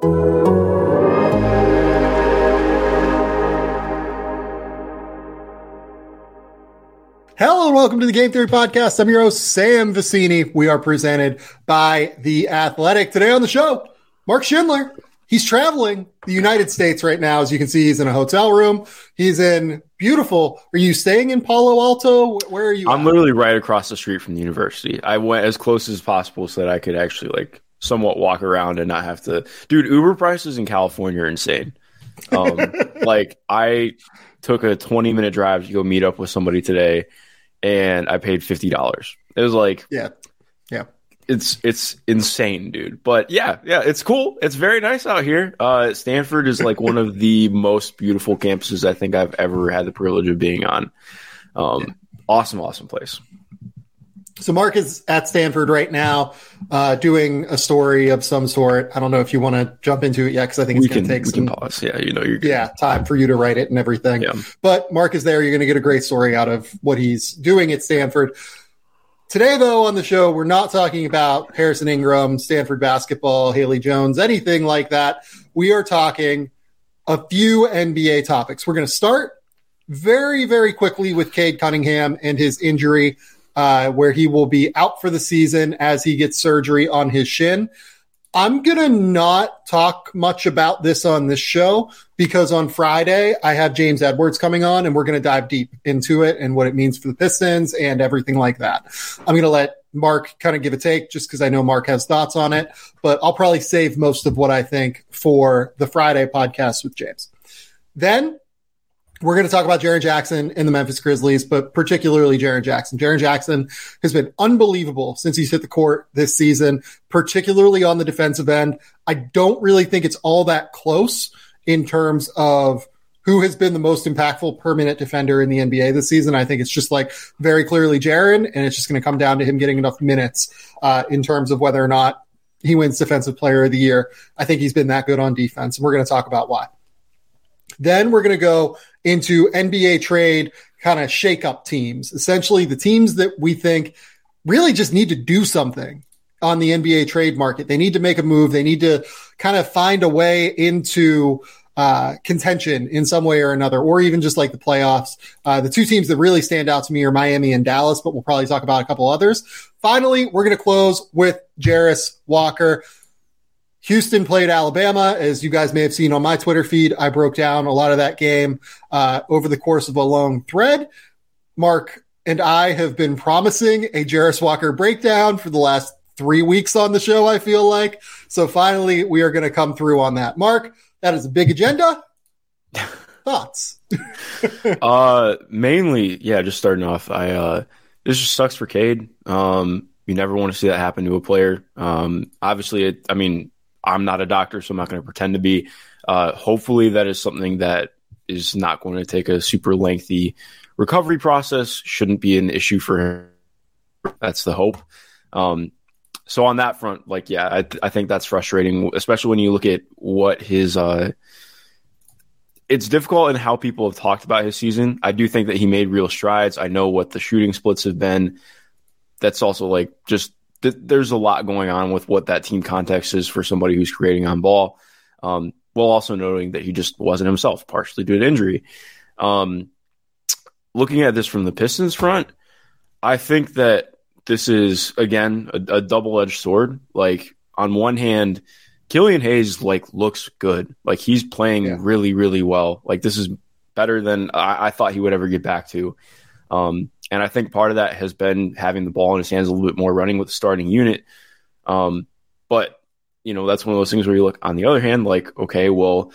Hello and welcome to the Game Theory Podcast. I'm your host, Sam Vecenie. We are presented by The Athletic. Today on the show, Mark Schindler. He's traveling the United States right now. As you can see, he's in a hotel room. He's in beautiful. Are you staying in Palo Alto? Where are you? I'm at? literally right across the street from the university. I went as close as possible so that I could actually like somewhat walk around and not have to. Dude, Uber prices in California are insane. Um, like I took a 20 minute drive to go meet up with somebody today, and I paid fifty dollars. It was like Yeah. Yeah. it's it's insane, dude. But yeah, yeah, it's cool. It's very nice out here. Uh, Stanford is like one of the most beautiful campuses I think I've ever had the privilege of being on. Um, awesome, awesome place. So Mark is at Stanford right now, uh, doing a story of some sort. I don't know if you want to jump into it yet, because I think it's going to take we some can pause. Yeah, you know yeah time for you to write it and everything. Yeah. But Mark is there. You're going to get a great story out of what he's doing at Stanford. Today, though, on the show, we're not talking about Harrison Ingram, Stanford basketball, Haley Jones, anything like that. We are talking a few NBA topics. We're going to start very, very quickly with Cade Cunningham and his injury, uh, where he will be out for the season as he gets surgery on his shin. I'm going to not talk much about this on this show because on Friday I have James Edwards coming on and we're going to dive deep into it and what it means for the Pistons and everything like that. I'm going to let Mark kind of give a take just because I know Mark has thoughts on it, but I'll probably save most of what I think for the Friday podcast with James. Then we're going to talk about Jaren Jackson and the Memphis Grizzlies, but particularly Jaren Jackson. Jaren Jackson has been unbelievable since he's hit the court this season, particularly on the defensive end. I don't really think it's all that close in terms of who has been the most impactful permanent defender in the NBA this season. I think it's just like very clearly Jaren, and it's just going to come down to him getting enough minutes uh, in terms of whether or not he wins Defensive Player of the Year. I think he's been that good on defense, and we're going to talk about why. Then we're going to go into NBA trade kind of shake up teams, essentially the teams that we think really just need to do something on the NBA trade market. They need to make a move. They need to kind of find a way into uh, contention in some way or another, or even just like the playoffs. Uh, the two teams that really stand out to me are Miami and Dallas, but we'll probably talk about a couple others. Finally, we're going to close with Jarace Walker. Houston played Alabama, as you guys may have seen on my Twitter feed. I broke down a lot of that game uh, over the course of a long thread. Mark and I have been promising a Jarace Walker breakdown for the last three weeks on the show, I feel like. So finally, we are going to come through on that. Mark, that is a big agenda. Thoughts? uh mainly yeah just starting off i uh this just sucks for cade um you never want to see that happen to a player um obviously it, i mean i'm not a doctor so i'm not going to pretend to be uh hopefully that is something that is not going to take a super lengthy recovery process shouldn't be an issue for him that's the hope um so on that front like yeah i, I think that's frustrating especially when you look at what his uh it's difficult in how people have talked about his season. I do think that he made real strides. I know what the shooting splits have been. That's also like just th- there's a lot going on with what that team context is for somebody who's creating on ball. Um, while also noting that he just wasn't himself, partially due to injury. Um, looking at this from the Pistons front, I think that this is again a, a double edged sword. Like on one hand, Killian Hayes like looks good. Like he's playing Yeah. really, really well. Like this is better than I, I thought he would ever get back to. Um, and I think part of that has been having the ball in his hands a little bit more, running with the starting unit. Um, but you know that's one of those things where you look on the other hand, like okay, well,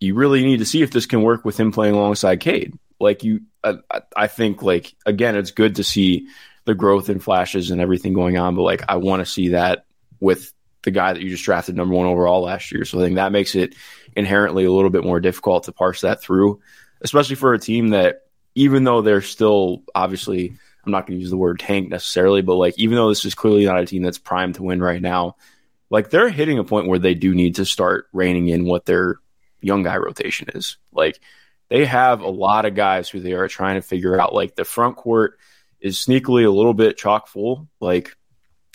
you really need to see if this can work with him playing alongside Cade. Like you, I, I- think like again, it's good to see the growth and flashes and everything going on, but like I want to see that with the guy that you just drafted number one overall last year. So I think that makes it inherently a little bit more difficult to parse that through, especially for a team that, even though they're still obviously, I'm not going to use the word tank necessarily, but like, even though this is clearly not a team that's primed to win right now, like they're hitting a point where they do need to start reining in what their young guy rotation is. Like, they have a lot of guys who they are trying to figure out. Like, the front court is sneakily a little bit chock full. Like,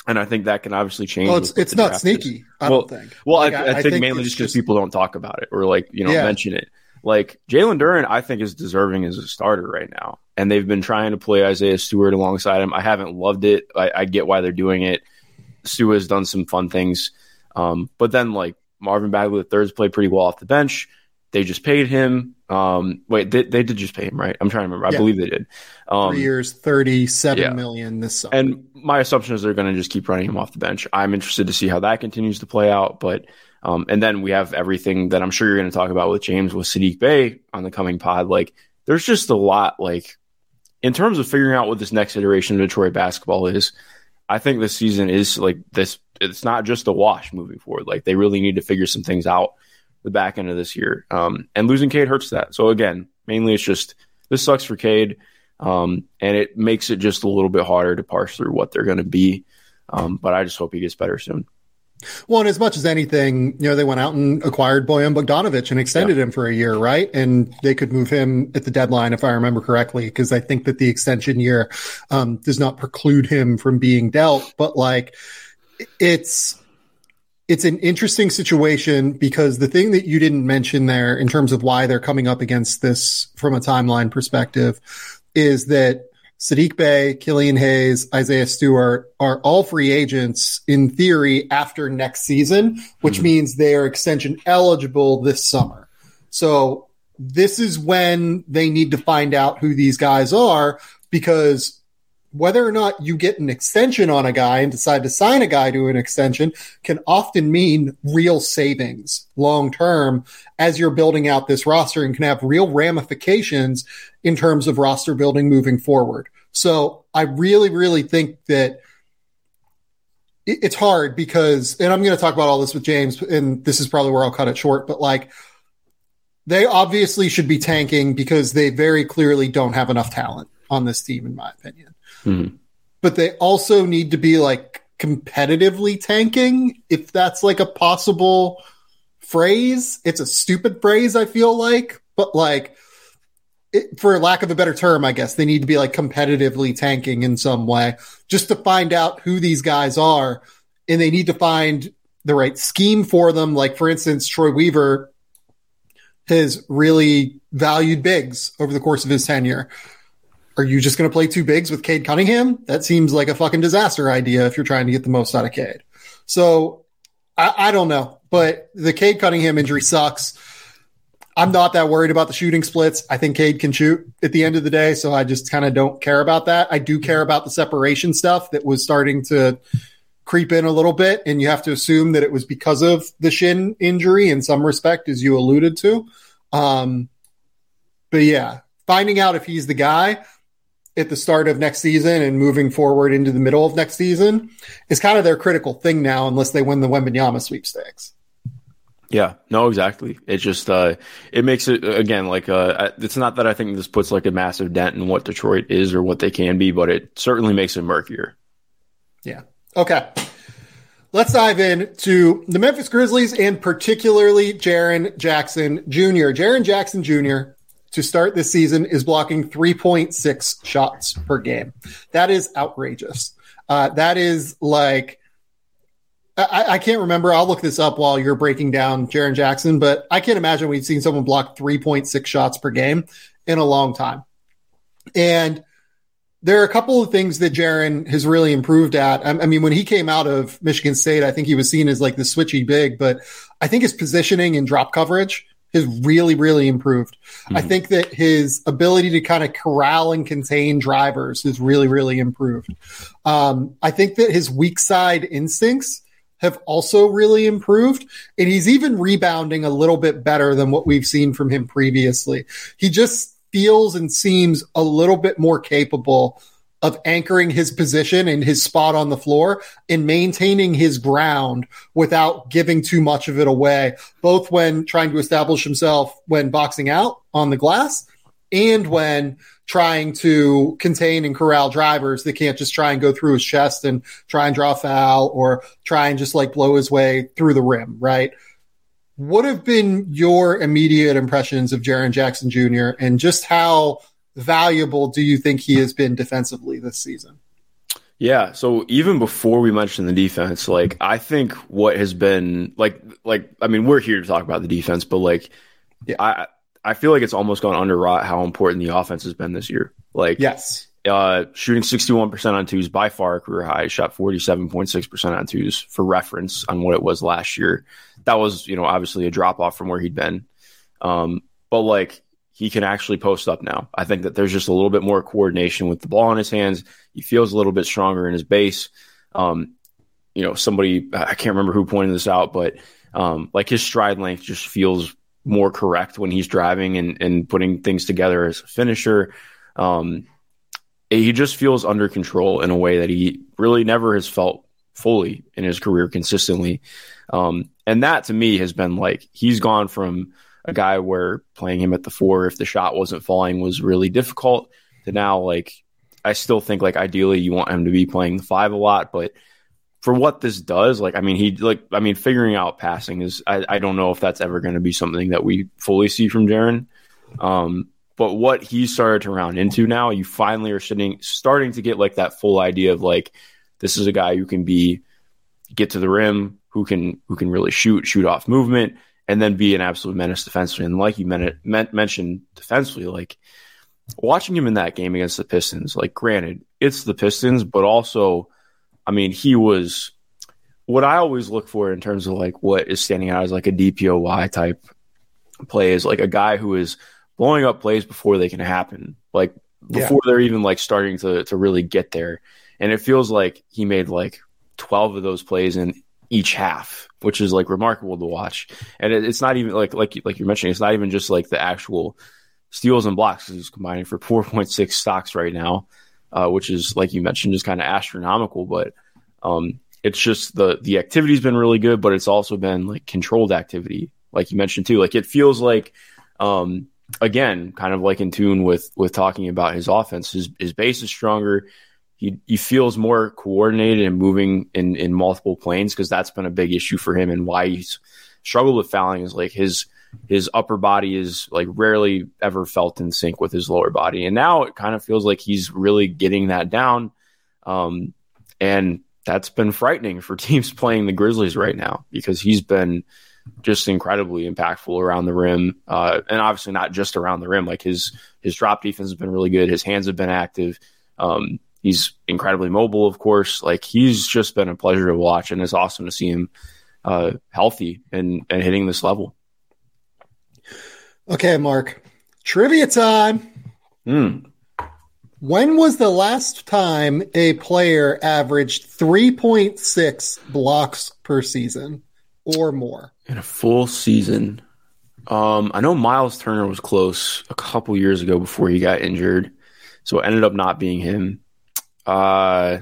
and I think that can obviously change. Well, it's, it's not sneaky. Is. I well, don't think. Well, like, I, I, I, think, think mainly just because people don't talk about it or like you know yeah. mention it. Like Jalen Duren, I think is deserving as a starter right now, and they've been trying to play Isaiah Stewart alongside him. I haven't loved it. I, I get why they're doing it. Stu has done some fun things, um, but then like Marvin Bagley the thirds played pretty well off the bench. They just paid him. Um, wait, they, they did just pay him, right? I'm trying to remember. I believe they did. Um, Three years, thirty-seven yeah. million this summer. And my assumption is they're going to just keep running him off the bench. I'm interested to see how that continues to play out. But um, and then we have everything that I'm sure you're going to talk about with James with Saddiq Bey on the coming pod. Like, there's just a lot. Like, in terms of figuring out what this next iteration of Detroit basketball is, I think this season is like this. It's not just a wash moving forward. Like, they really need to figure some things out the back end of this year. Um, and losing Cade hurts that. So again, mainly it's just this sucks for Cade. Um, and it makes it just a little bit harder to parse through what they're going to be. Um, but I just hope he gets better soon. Well, and as much as anything, you know, they went out and acquired Bojan Bogdanovic and extended yeah. him for a year, right? And they could move him at the deadline, if I remember correctly, because I think that the extension year um, does not preclude him from being dealt. But like, it's it's an interesting situation because the thing that you didn't mention there in terms of why they're coming up against this from a timeline perspective is that Saddiq Bey, Killian Hayes, Isaiah Stewart are all free agents in theory after next season, which mm-hmm. means they are extension eligible this summer. So this is when they need to find out who these guys are because whether or not you get an extension on a guy and decide to sign a guy to an extension can often mean real savings long term as you're building out this roster and can have real ramifications in terms of roster building moving forward. So I really, really think that it's hard because, and I'm going to talk about all this with James, and this is probably where I'll cut it short, but like, they obviously should be tanking because they very clearly don't have enough talent on this team, in my opinion. Mm-hmm. But they also need to be like competitively tanking, if that's like a possible phrase. It's a stupid phrase, I feel like, but like, it, for lack of a better term, I guess they need to be like competitively tanking in some way just to find out who these guys are. And they need to find the right scheme for them. Like, for instance, Troy Weaver has really valued bigs over the course of his tenure are you just going to play two bigs with Cade Cunningham? That seems like a fucking disaster idea if you're trying to get the most out of Cade. So I, I don't know, but the Cade Cunningham injury sucks. I'm not that worried about the shooting splits. I think Cade can shoot at the end of the day, so I just kind of don't care about that. I do care about the separation stuff that was starting to creep in a little bit, and you have to assume that it was because of the shin injury in some respect, as you alluded to. Um, but yeah, finding out if he's the guy, at the start of next season and moving forward into the middle of next season is kind of their critical thing now, unless they win the Wembanyama sweepstakes. Yeah, no, exactly. It just uh, it makes it again like uh, it's not that I think this puts like a massive dent in what Detroit is or what they can be, but it certainly makes it murkier. Yeah. Okay. Let's dive in to the Memphis Grizzlies and particularly Jaren Jackson Jr. Jaren Jackson Jr to start this season is blocking 3.6 shots per game. That is outrageous. Uh, that is like, I, I, can't remember. I'll look this up while you're breaking down Jaren Jackson, but I can't imagine we've seen someone block 3.6 shots per game in a long time. And there are a couple of things that Jaren has really improved at. I, I mean, when he came out of Michigan State, I think he was seen as like the switchy big, but I think his positioning and drop coverage has really, really improved. Mm-hmm. I think that his ability to kind of corral and contain drivers has really, really improved. Um, I think that his weak side instincts have also really improved. And he's even rebounding a little bit better than what we've seen from him previously. He just feels and seems a little bit more capable of anchoring his position and his spot on the floor and maintaining his ground without giving too much of it away, both when trying to establish himself when boxing out on the glass and when trying to contain and corral drivers that can't just try and go through his chest and try and draw foul or try and just like blow his way through the rim, right? What have been your immediate impressions of Jaren Jackson Jr. and just how valuable do you think he has been defensively this season? Yeah, so even before we mentioned the defense, like I think what has been like like I mean, we're here to talk about the defense, but like yeah. I I feel like it's almost gone underwrought how important the offense has been this year. Like yes. Uh, shooting 61% on twos by far a career high, shot 47.6% on twos for reference on what it was last year. That was, you know, obviously a drop off from where he'd been. Um, but like he can actually post up now. I think that there's just a little bit more coordination with the ball in his hands. He feels a little bit stronger in his base. Um, you know, somebody I can't remember who pointed this out, but um, like his stride length just feels more correct when he's driving and, and putting things together as a finisher. Um, he just feels under control in a way that he really never has felt fully in his career consistently. Um, and that to me has been like he's gone from a guy where playing him at the four, if the shot wasn't falling, was really difficult. To now, like, I still think like ideally you want him to be playing the five a lot, but for what this does, like, I mean, he like, I mean, figuring out passing is, I, I don't know if that's ever going to be something that we fully see from Jaren. Um, but what he started to round into now, you finally are sitting, starting to get like that full idea of like, this is a guy who can be get to the rim, who can who can really shoot, shoot off movement, and then be an absolute menace defensively. And like you men- mentioned defensively, like watching him in that game against the Pistons, like granted, it's the Pistons, but also, I mean, he was what I always look for in terms of like what is standing out as like a DPOY type play is like a guy who is blowing up plays before they can happen, like before yeah. they're even like starting to to really get there. And it feels like he made like 12 of those plays in each half, which is like remarkable to watch. And it, it's not even like like like you're mentioning, it's not even just like the actual steals and blocks. He's combining for 4.6 stocks right now, uh, which is like you mentioned, just kind of astronomical. But um, it's just the the activity's been really good, but it's also been like controlled activity, like you mentioned too. Like it feels like. Um, again, kind of like in tune with with talking about his offense. His his base is stronger he he feels more coordinated and moving in in multiple planes because that's been a big issue for him and why he's struggled with fouling is like his his upper body is like rarely ever felt in sync with his lower body and now it kind of feels like he's really getting that down um, and that's been frightening for teams playing the Grizzlies right now because he's been just incredibly impactful around the rim, uh, and obviously not just around the rim. Like his his drop defense has been really good. His hands have been active. Um, He's incredibly mobile, of course. Like he's just been a pleasure to watch, and it's awesome to see him uh, healthy and and hitting this level. Okay, Mark. Trivia time. Mm. When was the last time a player averaged 3.6 blocks per season or more? In a full season. Um, I know Miles Turner was close a couple years ago before he got injured. So it ended up not being him. Uh,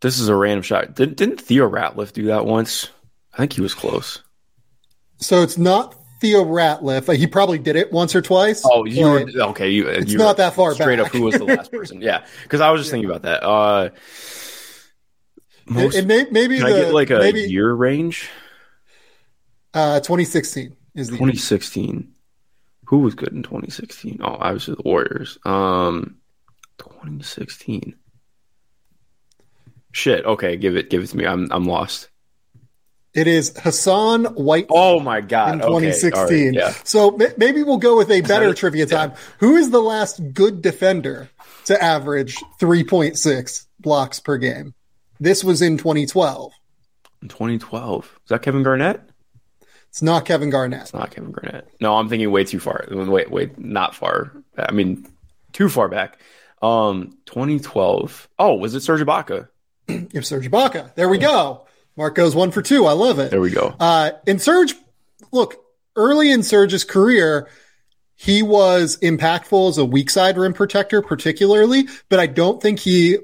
this is a random shot. Didn't, didn't Theo Ratliff do that once? I think he was close. So it's not Theo Ratliff. He probably did it once or twice. Oh, you were okay. You, it's you not that far straight back. up. Who was the last person? Yeah, because I was just yeah. thinking about that. Uh, most, it, it may, maybe can the, I get like a maybe, year range? Uh, 2016 is the 2016. Year. Who was good in 2016? Oh, obviously the Warriors. Um, 2016. Shit. Okay, give it give it to me. I'm I'm lost. It is Hassan White. Oh my god! In 2016. Okay. Right. yeah. So m- maybe we'll go with a better trivia time. Yeah. Who is the last good defender to average 3.6 blocks per game? This was in 2012. In 2012, is that Kevin Garnett? It's not Kevin Garnett. It's not Kevin Garnett. No, I'm thinking way too far. Wait, wait, not far. I mean, too far back. Um, 2012. Oh, was it Serge Ibaka? If Serge Ibaka. There we go. Mark goes one for two. I love it. There we go. Uh, in Serge, look, early in Serge's career, he was impactful as a weak side rim protector, particularly, but I don't think he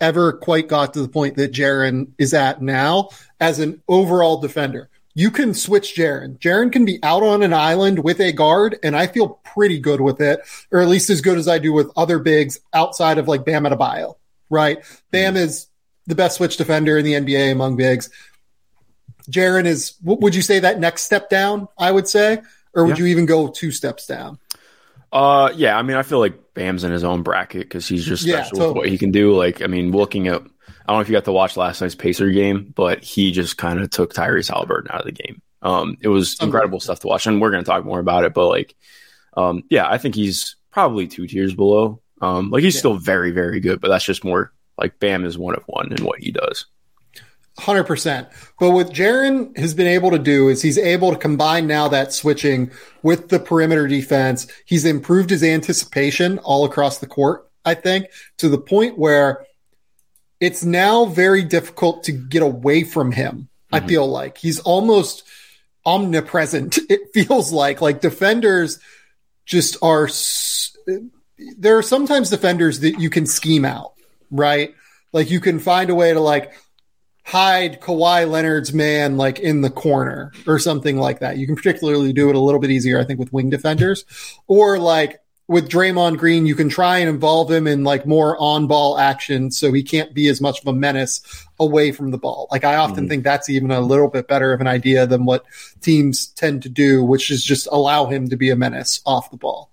ever quite got to the point that Jaren is at now as an overall defender. You can switch Jaren. Jaren can be out on an island with a guard, and I feel pretty good with it, or at least as good as I do with other bigs outside of like Bam Adebayo, right? Bam is the best switch defender in the NBA among bigs. Jaren is, would you say that next step down? I would say or would yeah. you even go two steps down? Uh, yeah. I mean, I feel like Bam's in his own bracket because he's just special yeah, totally. with what he can do. Like, I mean, looking at, I don't know if you got to watch last night's Pacer game, but he just kind of took Tyrese Haliburton out of the game. Um, it was incredible stuff to watch, and we're going to talk more about it. But like, um, yeah, I think he's probably two tiers below. Um, like he's yeah. still very, very good, but that's just more like Bam is one of one in what he does. Hundred percent. But what Jaren has been able to do is he's able to combine now that switching with the perimeter defense. He's improved his anticipation all across the court. I think to the point where it's now very difficult to get away from him. Mm-hmm. I feel like he's almost omnipresent. It feels like like defenders just are. There are sometimes defenders that you can scheme out, right? Like you can find a way to like hide Kawhi Leonard's man like in the corner or something like that. You can particularly do it a little bit easier, I think, with wing defenders. Or like with Draymond Green, you can try and involve him in like more on ball action so he can't be as much of a menace away from the ball. Like I often mm-hmm. think that's even a little bit better of an idea than what teams tend to do, which is just allow him to be a menace off the ball.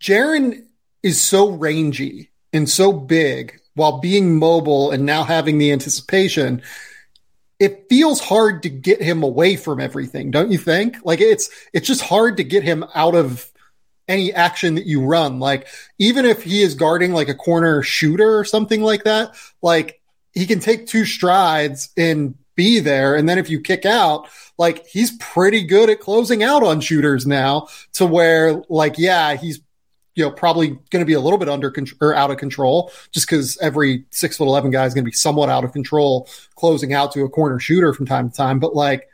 Jaren is so rangy and so big while being mobile and now having the anticipation, it feels hard to get him away from everything, don't you think? Like it's it's just hard to get him out of any action that you run. Like even if he is guarding like a corner shooter or something like that, like he can take two strides and be there. And then if you kick out, like he's pretty good at closing out on shooters now to where like, yeah, he's you know, probably going to be a little bit under control or out of control just because every six foot 11 guy is going to be somewhat out of control closing out to a corner shooter from time to time. But like,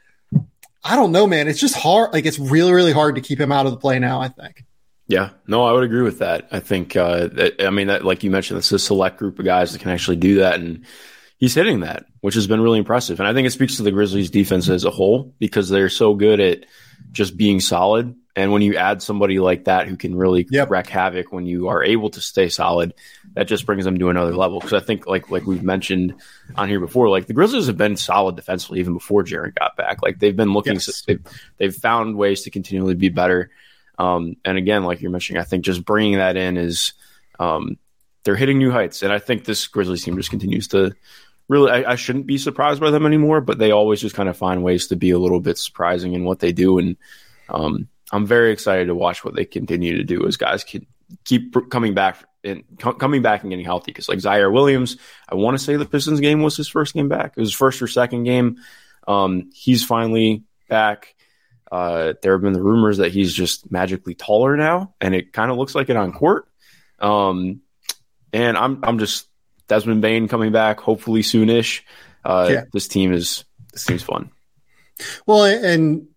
I don't know, man. It's just hard. Like, it's really, really hard to keep him out of the play now, I think. Yeah, no, I would agree with that. I think, uh, I mean, that, like you mentioned, it's a select group of guys that can actually do that. And he's hitting that, which has been really impressive. And I think it speaks to the Grizzlies defense as a whole because they're so good at just being solid and when you add somebody like that who can really yep. wreak havoc when you are able to stay solid, that just brings them to another level. Because I think, like like we've mentioned on here before, like the Grizzlies have been solid defensively even before Jaren got back. Like they've been looking, yes. they've, they've found ways to continually be better. Um, and again, like you're mentioning, I think just bringing that in is um, they're hitting new heights. And I think this Grizzlies team just continues to really, I, I, shouldn't be surprised by them anymore, but they always just kind of find ways to be a little bit surprising in what they do. And um, I'm very excited to watch what they continue to do as guys can keep coming back and coming back and getting healthy. Because like Ziaire Williams, I want to say the Pistons game was his first game back. It was first or second game. Um, he's finally back. Uh, there have been the rumors that he's just magically taller now, and it kind of looks like it on court. Um, and I'm I'm just Desmond Bane coming back, hopefully soonish. Uh, yeah. This team is this team's fun. Well, and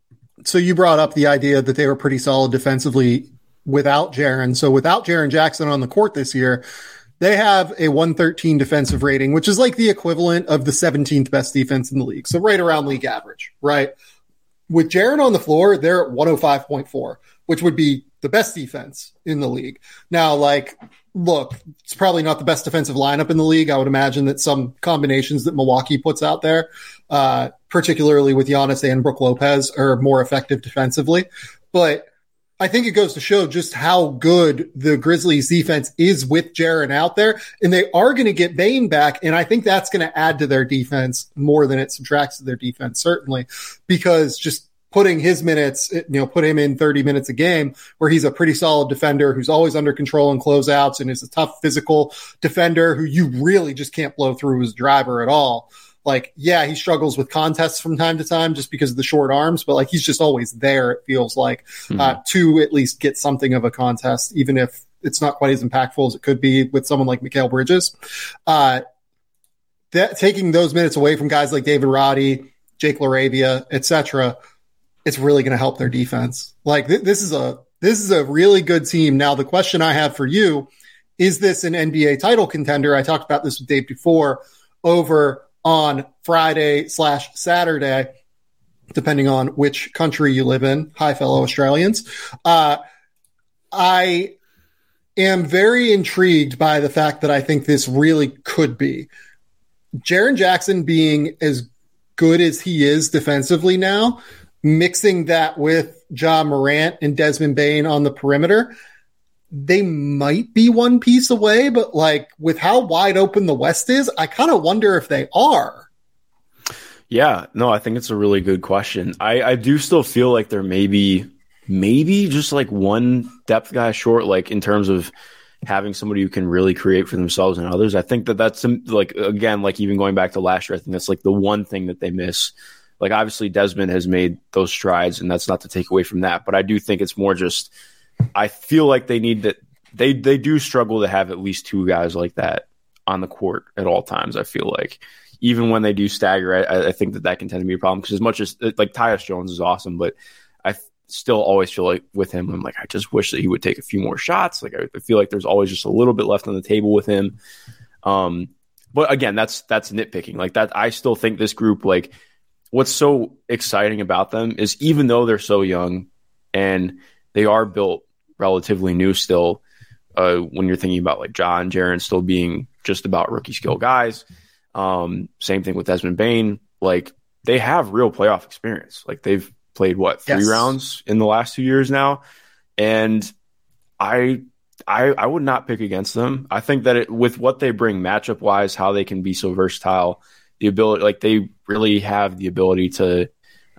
so you brought up the idea that they were pretty solid defensively without Jaren. So without Jaren Jackson on the court this year, they have a 113 defensive rating, which is like the equivalent of the 17th best defense in the league. So right around league average, right? With Jaren on the floor, they're at 105.4, which would be the best defense in the league. Now, like, look, it's probably not the best defensive lineup in the league. I would imagine that some combinations that Milwaukee puts out there, uh, particularly with Giannis and Brook Lopez, are more effective defensively. But I think it goes to show just how good the Grizzlies defense is with Jaren out there. And they are going to get Bane back. And I think that's going to add to their defense more than it subtracts to their defense, certainly, because just putting his minutes, you know, put him in 30 minutes a game where he's a pretty solid defender who's always under control and closeouts and is a tough physical defender who you really just can't blow through his driver at all. Like, yeah, he struggles with contests from time to time just because of the short arms, but like he's just always there. It feels like mm-hmm. uh, to at least get something of a contest, even if it's not quite as impactful as it could be with someone like Mikal Bridges. Uh, that taking those minutes away from guys like David Roddy, Jake LaRavia, etc it's really going to help their defense. Like th- this is a this is a really good team. Now the question I have for you is this an NBA title contender? I talked about this with Dave before over on Friday slash Saturday, depending on which country you live in. Hi, fellow Australians. Uh, I am very intrigued by the fact that I think this really could be. Jaren Jackson being as good as he is defensively now, mixing that with Ja Morant and Desmond Bane on the perimeter, they might be one piece away, but like with how wide open the West is, I kind of wonder if they are. Yeah, no, I think it's a really good question. I, I do still feel like there may be maybe just like one depth guy short, like in terms of having somebody who can really create for themselves and others. I think that that's um, like again, like even going back to last year, I think that's like the one thing that they miss. Like obviously Desmond has made those strides, and that's not to take away from that, but I do think it's more just I feel like they need that. They they do struggle to have at least two guys like that on the court at all times. I feel like even when they do stagger, I, I think that that can tend to be a problem because as much as like Tyus Jones is awesome, but I still always feel like with him, I'm like I just wish that he would take a few more shots. Like I, I feel like there's always just a little bit left on the table with him. Um, but again, that's that's nitpicking. Like that, I still think this group like what's so exciting about them is even though they're so young and they are built relatively new still. Uh, when you're thinking about like John Jaren still being just about rookie skill guys. Um, same thing with Desmond Bane. Like they have real playoff experience. Like they've played what three yes. rounds in the last two years now, and I I I would not pick against them. I think that it, with what they bring matchup wise, how they can be so versatile, the ability like they really have the ability to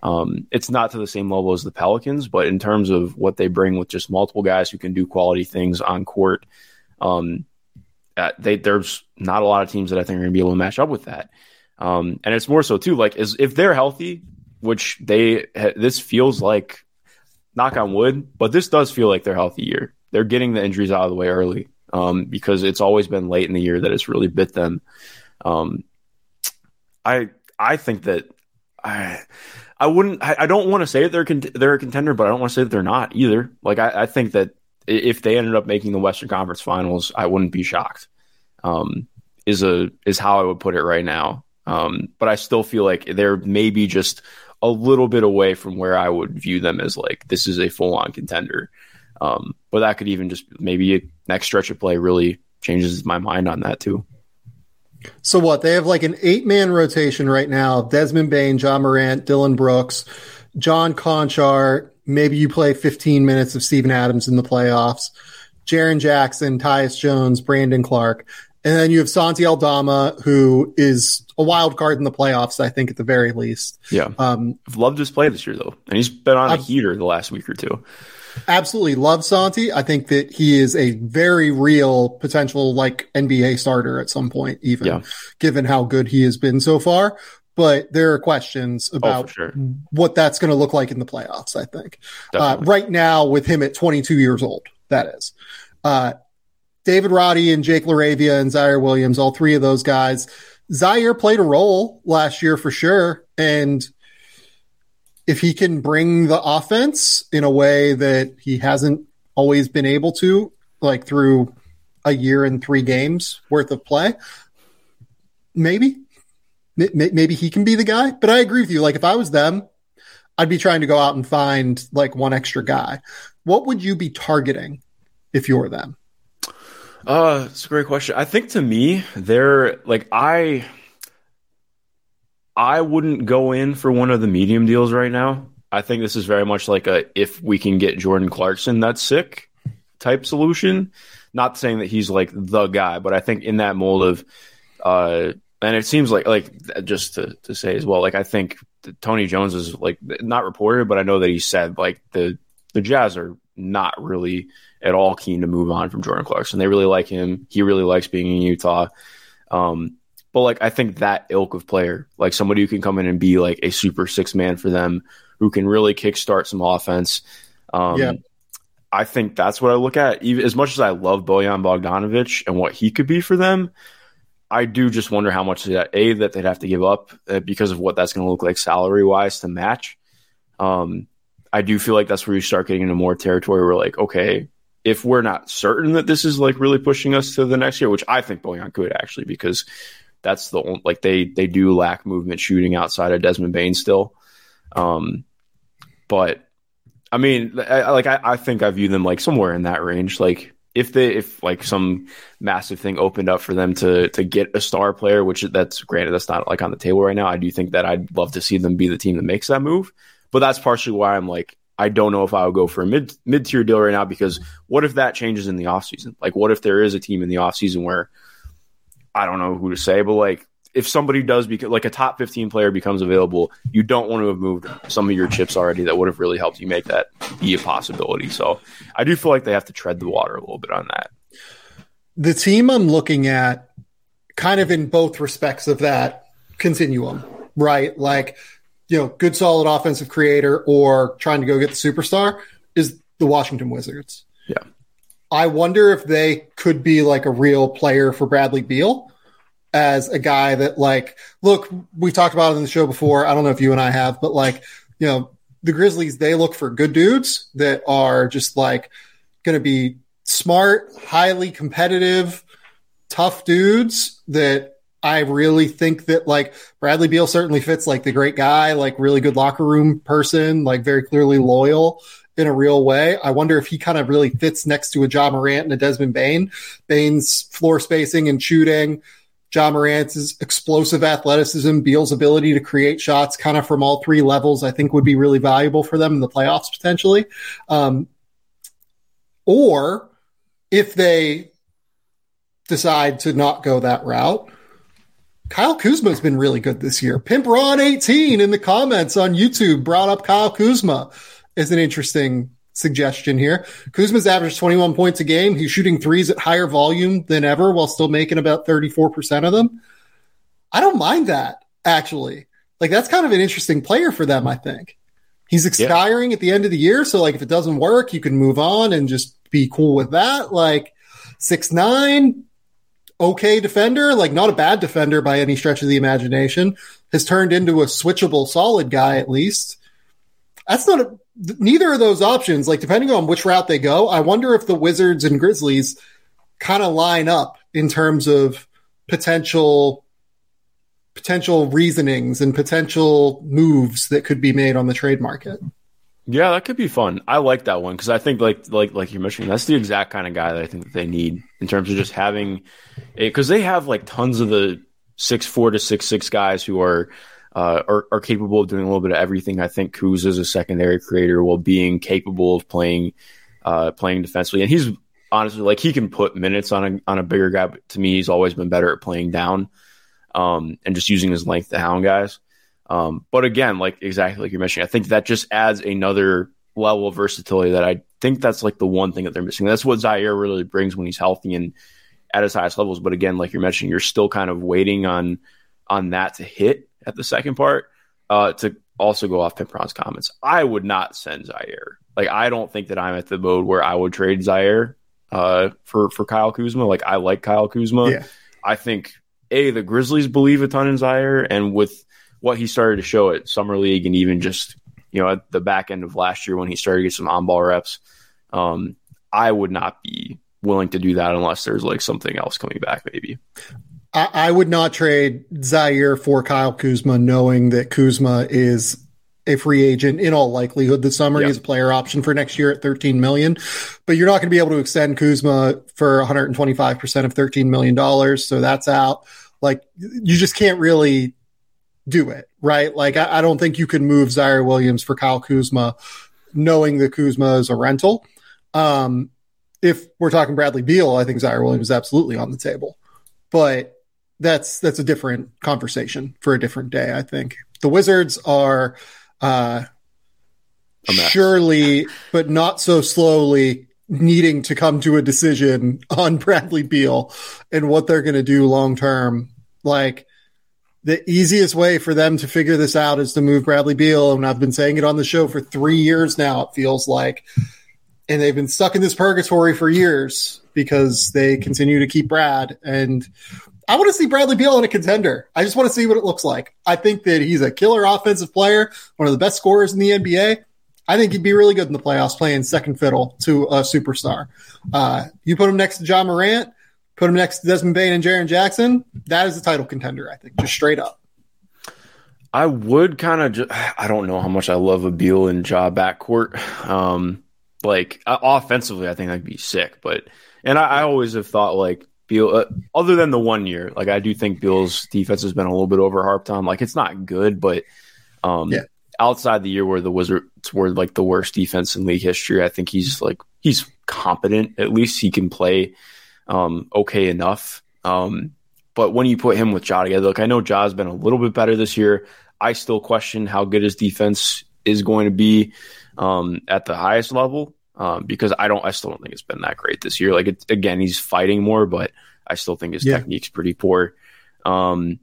um, it's not to the same level as the Pelicans, but in terms of what they bring with just multiple guys who can do quality things on court, um, uh, they, there's not a lot of teams that I think are going to be able to match up with that. Um, and it's more so too, like is if they're healthy, which they this feels like, knock on wood, but this does feel like they're healthy year. They're getting the injuries out of the way early um, because it's always been late in the year that it's really bit them. Um, I I think that I I wouldn't. I, don't want to say that they're con- they're a contender, but I don't want to say that they're not either. Like I, I, think that if they ended up making the Western Conference Finals, I wouldn't be shocked. Um, is a is how I would put it right now. Um, but I still feel like they're maybe just a little bit away from where I would view them as like this is a full on contender. Um, but that could even just maybe next stretch of play really changes my mind on that too. So what? They have like an eight man rotation right now. Desmond Bane, Ja Morant, Dillon Brooks, John Konchar. Maybe you play 15 minutes of Steven Adams in the playoffs. Jaren Jackson, Tyus Jones, Brandon Clarke. And then you have Santi Aldama, who is a wild card in the playoffs, I think, at the very least. Yeah. Um, I've loved his play this year, though. And he's been on a heater the last week or two absolutely love Santi. I think that he is a very real potential like NBA starter at some point, even yeah. given how good he has been so far. But there are questions oh, about oh, sure. what that's going to look like in the playoffs. I think uh, right now with him at 22 years old, that is. Uh, David Roddy and Jake LaRavia and Ziaire Williams, all three of those guys. Ziaire played a role last year for sure, and if he can bring the offense in a way that he hasn't always been able to, like through a year and three games worth of play, maybe, maybe he can be the guy. But I agree with you. Like if I was them, I'd be trying to go out and find like one extra guy. What would you be targeting if you're them? Uh, it's a great question. I think to me, they're like I I wouldn't go in for one of the medium deals right now. I think this is very much like a if we can get Jordan Clarkson, that's sick type solution. Not saying that he's like the guy, but I think in that mold of, uh, and it seems like like just to, to say as well, like I think Tony Jones is like not reported, but I know that he said like the the Jazz are not really at all keen to move on from Jordan Clarkson. They really like him. He really likes being in Utah. Um, but like I think that ilk of player, like somebody who can come in and be like a super six man for them, who can really kickstart some offense. Um, yeah. I think that's what I look at. Even as much as I love Bojan Bogdanovic and what he could be for them, I do just wonder how much that a that they'd have to give up uh, because of what that's going to look like salary wise to match. Um, I do feel like that's where you start getting into more territory where like, okay, if we're not certain that this is like really pushing us to the next year, which I think Bojan could actually, because that's the only, like they they do lack movement shooting outside of Desmond Bane still. Um, but I mean, I, like I, I think I view them like somewhere in that range. Like if they if like some massive thing opened up for them to to get a star player, which that's granted that's not like on the table right now. I do think that I'd love to see them be the team that makes that move. But that's partially why I'm like I don't know if I would go for a mid mid tier deal right now because what if that changes in the offseason? Like what if there is a team in the offseason where I don't know who to say, but like if somebody does become like a top 15 player becomes available, you don't want to have moved some of your chips already that would have really helped you make that be a possibility. So I do feel like they have to tread the water a little bit on that. The team I'm looking at kind of in both respects of that continuum, right? Like, you know, good solid offensive creator or trying to go get the superstar is the Washington Wizards. Yeah. I wonder if they could be like a real player for Bradley Beal as a guy that like look we talked about it in the show before i don't know if you and i have but like you know the grizzlies they look for good dudes that are just like going to be smart highly competitive tough dudes that i really think that like bradley beal certainly fits like the great guy like really good locker room person like very clearly loyal in a real way. I wonder if he kind of really fits next to a Ja Morant and a Desmond Bane. Bane's floor spacing and shooting, Ja Morant's explosive athleticism, Beal's ability to create shots kind of from all three levels, I think would be really valuable for them in the playoffs potentially. Um, or if they decide to not go that route, Kyle Kuzma has been really good this year. Pimp Ron 18 in the comments on YouTube brought up Kyle Kuzma as an interesting suggestion here. Kuzma's averaged 21 points a game. He's shooting threes at higher volume than ever while still making about 34% of them. I don't mind that, actually. Like, that's kind of an interesting player for them, I think. He's expiring yeah. at the end of the year. So, like, if it doesn't work, you can move on and just be cool with that. Like, six nine, okay defender, like, not a bad defender by any stretch of the imagination, has turned into a switchable, solid guy at least. That's not a neither of those options, like depending on which route they go, I wonder if the Wizards and Grizzlies kind of line up in terms of potential potential reasonings and potential moves that could be made on the trade market. Yeah, that could be fun. I like that one because I think like like like you're mentioning, that's the exact kind of guy that I think that they need in terms of just having it because they have like tons of the six four to six six guys who are uh, are, are, capable of doing a little bit of everything. I think Kuz is a secondary creator while being capable of playing uh, playing defensively, and he's honestly like he can put minutes on a on a bigger guy. But to me, he's always been better at playing down um, and just using his length to hound guys. Um, but again, like exactly like you're mentioning, I think that just adds another level of versatility that I think that's like the one thing that they're missing. That's what Ziaire really brings when he's healthy and at his highest levels. But again, like you're mentioning, you're still kind of waiting on on that to hit at the second part. Uh, to also go off Pimpron's comments, I would not send Ziaire. Like I don't think that I'm at the mode where I would trade Ziaire uh, for for Kyle Kuzma. Like I like Kyle Kuzma. Yeah. I think a the Grizzlies believe a ton in Ziaire, and with what he started to show at summer league, and even just you know at the back end of last year when he started to get some on ball reps, um, I would not be willing to do that unless there's like something else coming back, maybe. I, I would not trade Ziaire for Kyle Kuzma, knowing that Kuzma is a free agent in all likelihood this summer. Yep. He's a player option for next year at 13 million, but you're not going to be able to extend Kuzma for 125% of 13 million dollars. So that's out. Like you just can't really do it, right? Like I, I don't think you can move Ziaire Williams for Kyle Kuzma, knowing that Kuzma is a rental. Um, if we're talking Bradley Beal, I think Ziaire Williams is absolutely on the table, but that's that's a different conversation for a different day. I think the Wizards are uh, surely, but not so slowly, needing to come to a decision on Bradley Beal and what they're going to do long term. Like the easiest way for them to figure this out is to move Bradley Beal, and I've been saying it on the show for three years now. It feels like. And they've been stuck in this purgatory for years because they continue to keep Brad. And I want to see Bradley Beal in a contender. I just want to see what it looks like. I think that he's a killer offensive player, one of the best scorers in the NBA. I think he'd be really good in the playoffs playing second fiddle to a superstar. Uh, you put him next to Ja Morant, put him next to Desmond Bane and Jaren Jackson, that is a title contender, I think, just straight up. I would kind of, ju- I don't know how much I love a Beal and Ja backcourt. Um, like uh, offensively, I think that'd be sick. But and I, I always have thought like Beal, uh, other than the one year, like I do think Beal's defense has been a little bit overharped on. Like it's not good, but um, Yeah. outside the year where the Wizards were like the worst defense in league history, I think he's like he's competent. At least he can play um, okay enough. Um, but when you put him with Ja together, look, I know Ja's been a little bit better this year. I still question how good his defense is going to be um, at the highest level um, because I don't, I still don't think it's been that great this year. Like it, again, he's fighting more, but I still think his Yeah. technique's pretty poor. Um,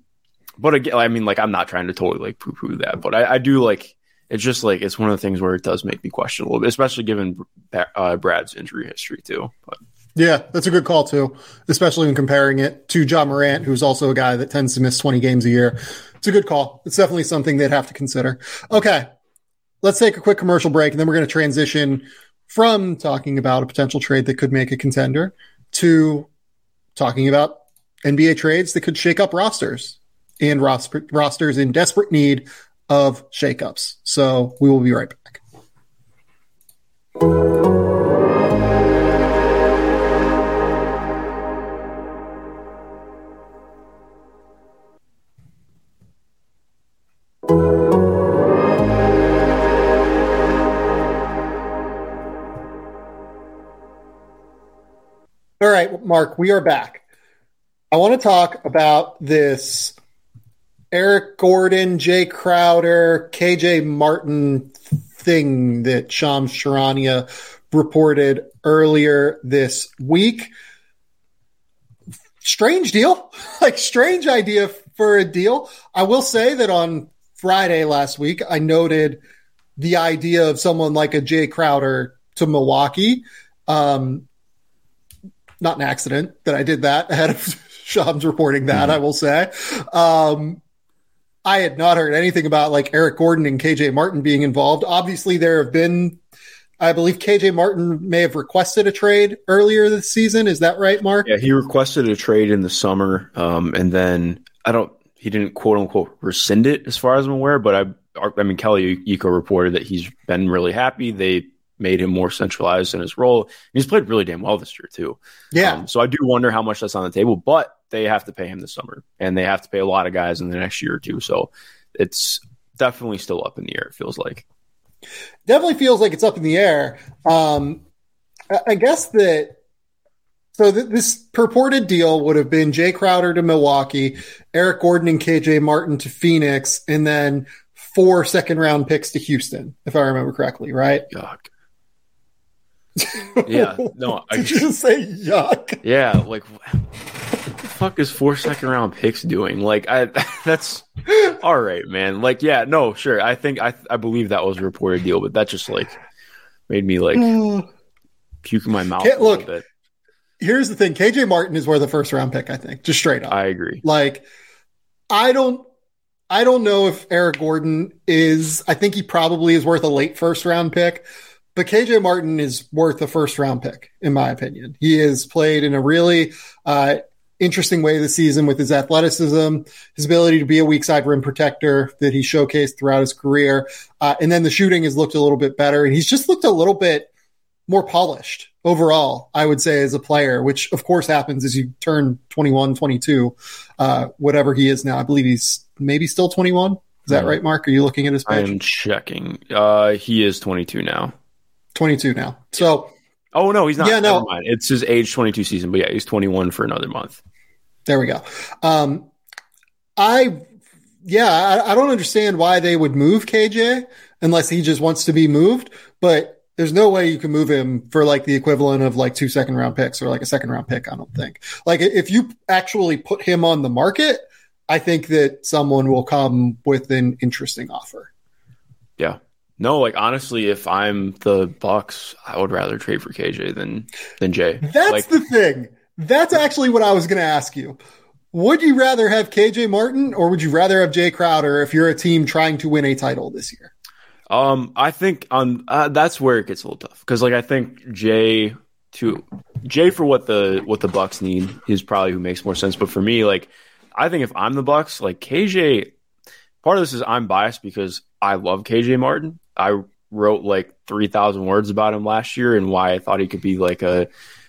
but again, I mean, like I'm not trying to totally like poo poo that, but I, I do like it's just like it's one of the things where it does make me question a little bit, especially given uh, Brad's injury history too. But Yeah, that's a good call too, especially when comparing it to Ja Morant, who's also a guy that tends to miss 20 games a year. It's a good call. It's definitely something they'd have to consider. Okay, let's take a quick commercial break, and then we're going to transition from talking about a potential trade that could make a contender to talking about NBA trades that could shake up rosters and ros- rosters in desperate need of shakeups. So we will be right back. Right, Mark, we are back. I want to talk about this Eric Gordon, Jay Crowder, KJ Martin thing that Shams Charania reported earlier this week. Strange deal, like strange idea for a deal. I will say that on Friday last week, I noted the idea of someone like a Jay Crowder to Milwaukee. Um, not an accident that I did that ahead of Shams reporting that, I will say. Um, I had not heard anything about like Eric Gordon and KJ Martin being involved. Obviously, there have been, I believe KJ Martin may have requested a trade earlier this season. Is that right, Mark? yeah, he requested a trade in the summer, um, and then I don't, he didn't quote unquote rescind it as far as I'm aware, but I, I mean, Kelly Iko reported that he's been really happy. They made him more centralized in his role. And he's played really damn well this year too. Yeah. Um, so I do wonder how much that's on the table, but they have to pay him this summer and they have to pay a lot of guys in the next year or two. So it's definitely still up in the air. It feels like. definitely feels like it's up in the air. Um, I, guess that so th- this purported deal would have been Jay Crowder to Milwaukee, Eric Gordon and KJ Martin to Phoenix, and then four second round picks to Houston, if I remember correctly, right? Yuck. Yeah, no, I- Did you just say yuck? Yeah, like what the fuck is four second round picks doing? Like I that's all right, man. Like yeah, no, sure. I think I I believe that was a reported deal, but that just like made me like puke in my mouth a little look, bit. Here's the thing: KJ Martin is worth a first round pick. I think, just straight up. I agree. Like, I don't, I don't know if Eric Gordon is. I think he probably is worth a late first round pick, but KJ Martin is worth a first round pick, in my opinion. He has played in a really uh, interesting way this season with his athleticism, his ability to be a weak side rim protector that he showcased throughout his career, uh, and then the shooting has looked a little bit better, and he's just looked a little bit more polished overall, I would say, as a player, which of course happens as you turn 21, 22, uh, whatever he is now. I believe he's maybe still 21. Is that Mhm. right, Mark? Are you looking at his I'm checking. Uh he is 22 now. 22 now. So Oh no, he's not. Yeah, no. Mind. It's his age 22 season, but yeah, he's 21 for another month. there we go. Um, I, yeah, I, I don't understand why they would move KJ unless he just wants to be moved, but there's no way you can move him for like the equivalent of like two second round picks or like a second round pick. I don't think. Like if you actually put him on the market, I think that someone will come with an interesting offer. Yeah. No, like honestly, if I'm the Bucks, I would rather trade for KJ than than Jay. That's like, the thing. That's actually what I was going to ask you. Would you rather have KJ Martin or would you rather have Jay Crowder if you're a team trying to win a title this year? Um, I think on uh, that's where it gets a little tough because like I think Jay to Jay for what the what the Bucks need is probably who makes more sense. But for me, like I think if I'm the Bucks, like KJ, part of this is I'm biased because I love KJ Martin. I wrote like three thousand words about him last year and why I thought he could be like a.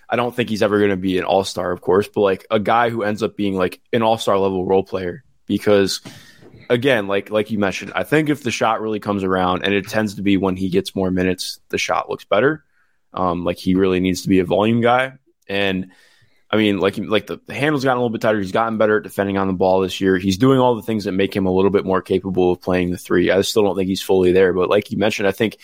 I don't think he's ever going to be an all star, of course, but like a guy who ends up being like an all star level role player because again, like like you mentioned, I think if the shot really comes around, and it tends to be when he gets more minutes, the shot looks better. Um, like he really needs to be a volume guy, and I mean, like like the, the handle's gotten a little bit tighter. He's gotten better at defending on the ball this year. He's doing all the things that make him a little bit more capable of playing the three. I still don't think he's fully there, but like you mentioned, I think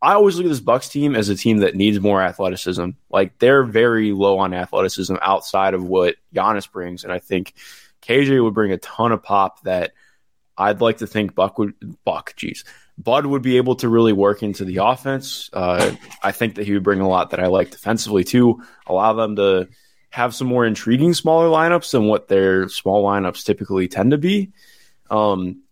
I always look at this Bucks team as a team that needs more athleticism. Like they're very low on athleticism outside of what Giannis brings, and I think KJ would bring a ton of pop that I'd like to think Buck would Buck, jeez. Bud would be able to really work into the offense. Uh, I think that he would bring a lot that I like defensively too. Allow them to have some more intriguing smaller lineups than what their small lineups typically tend to be. Um,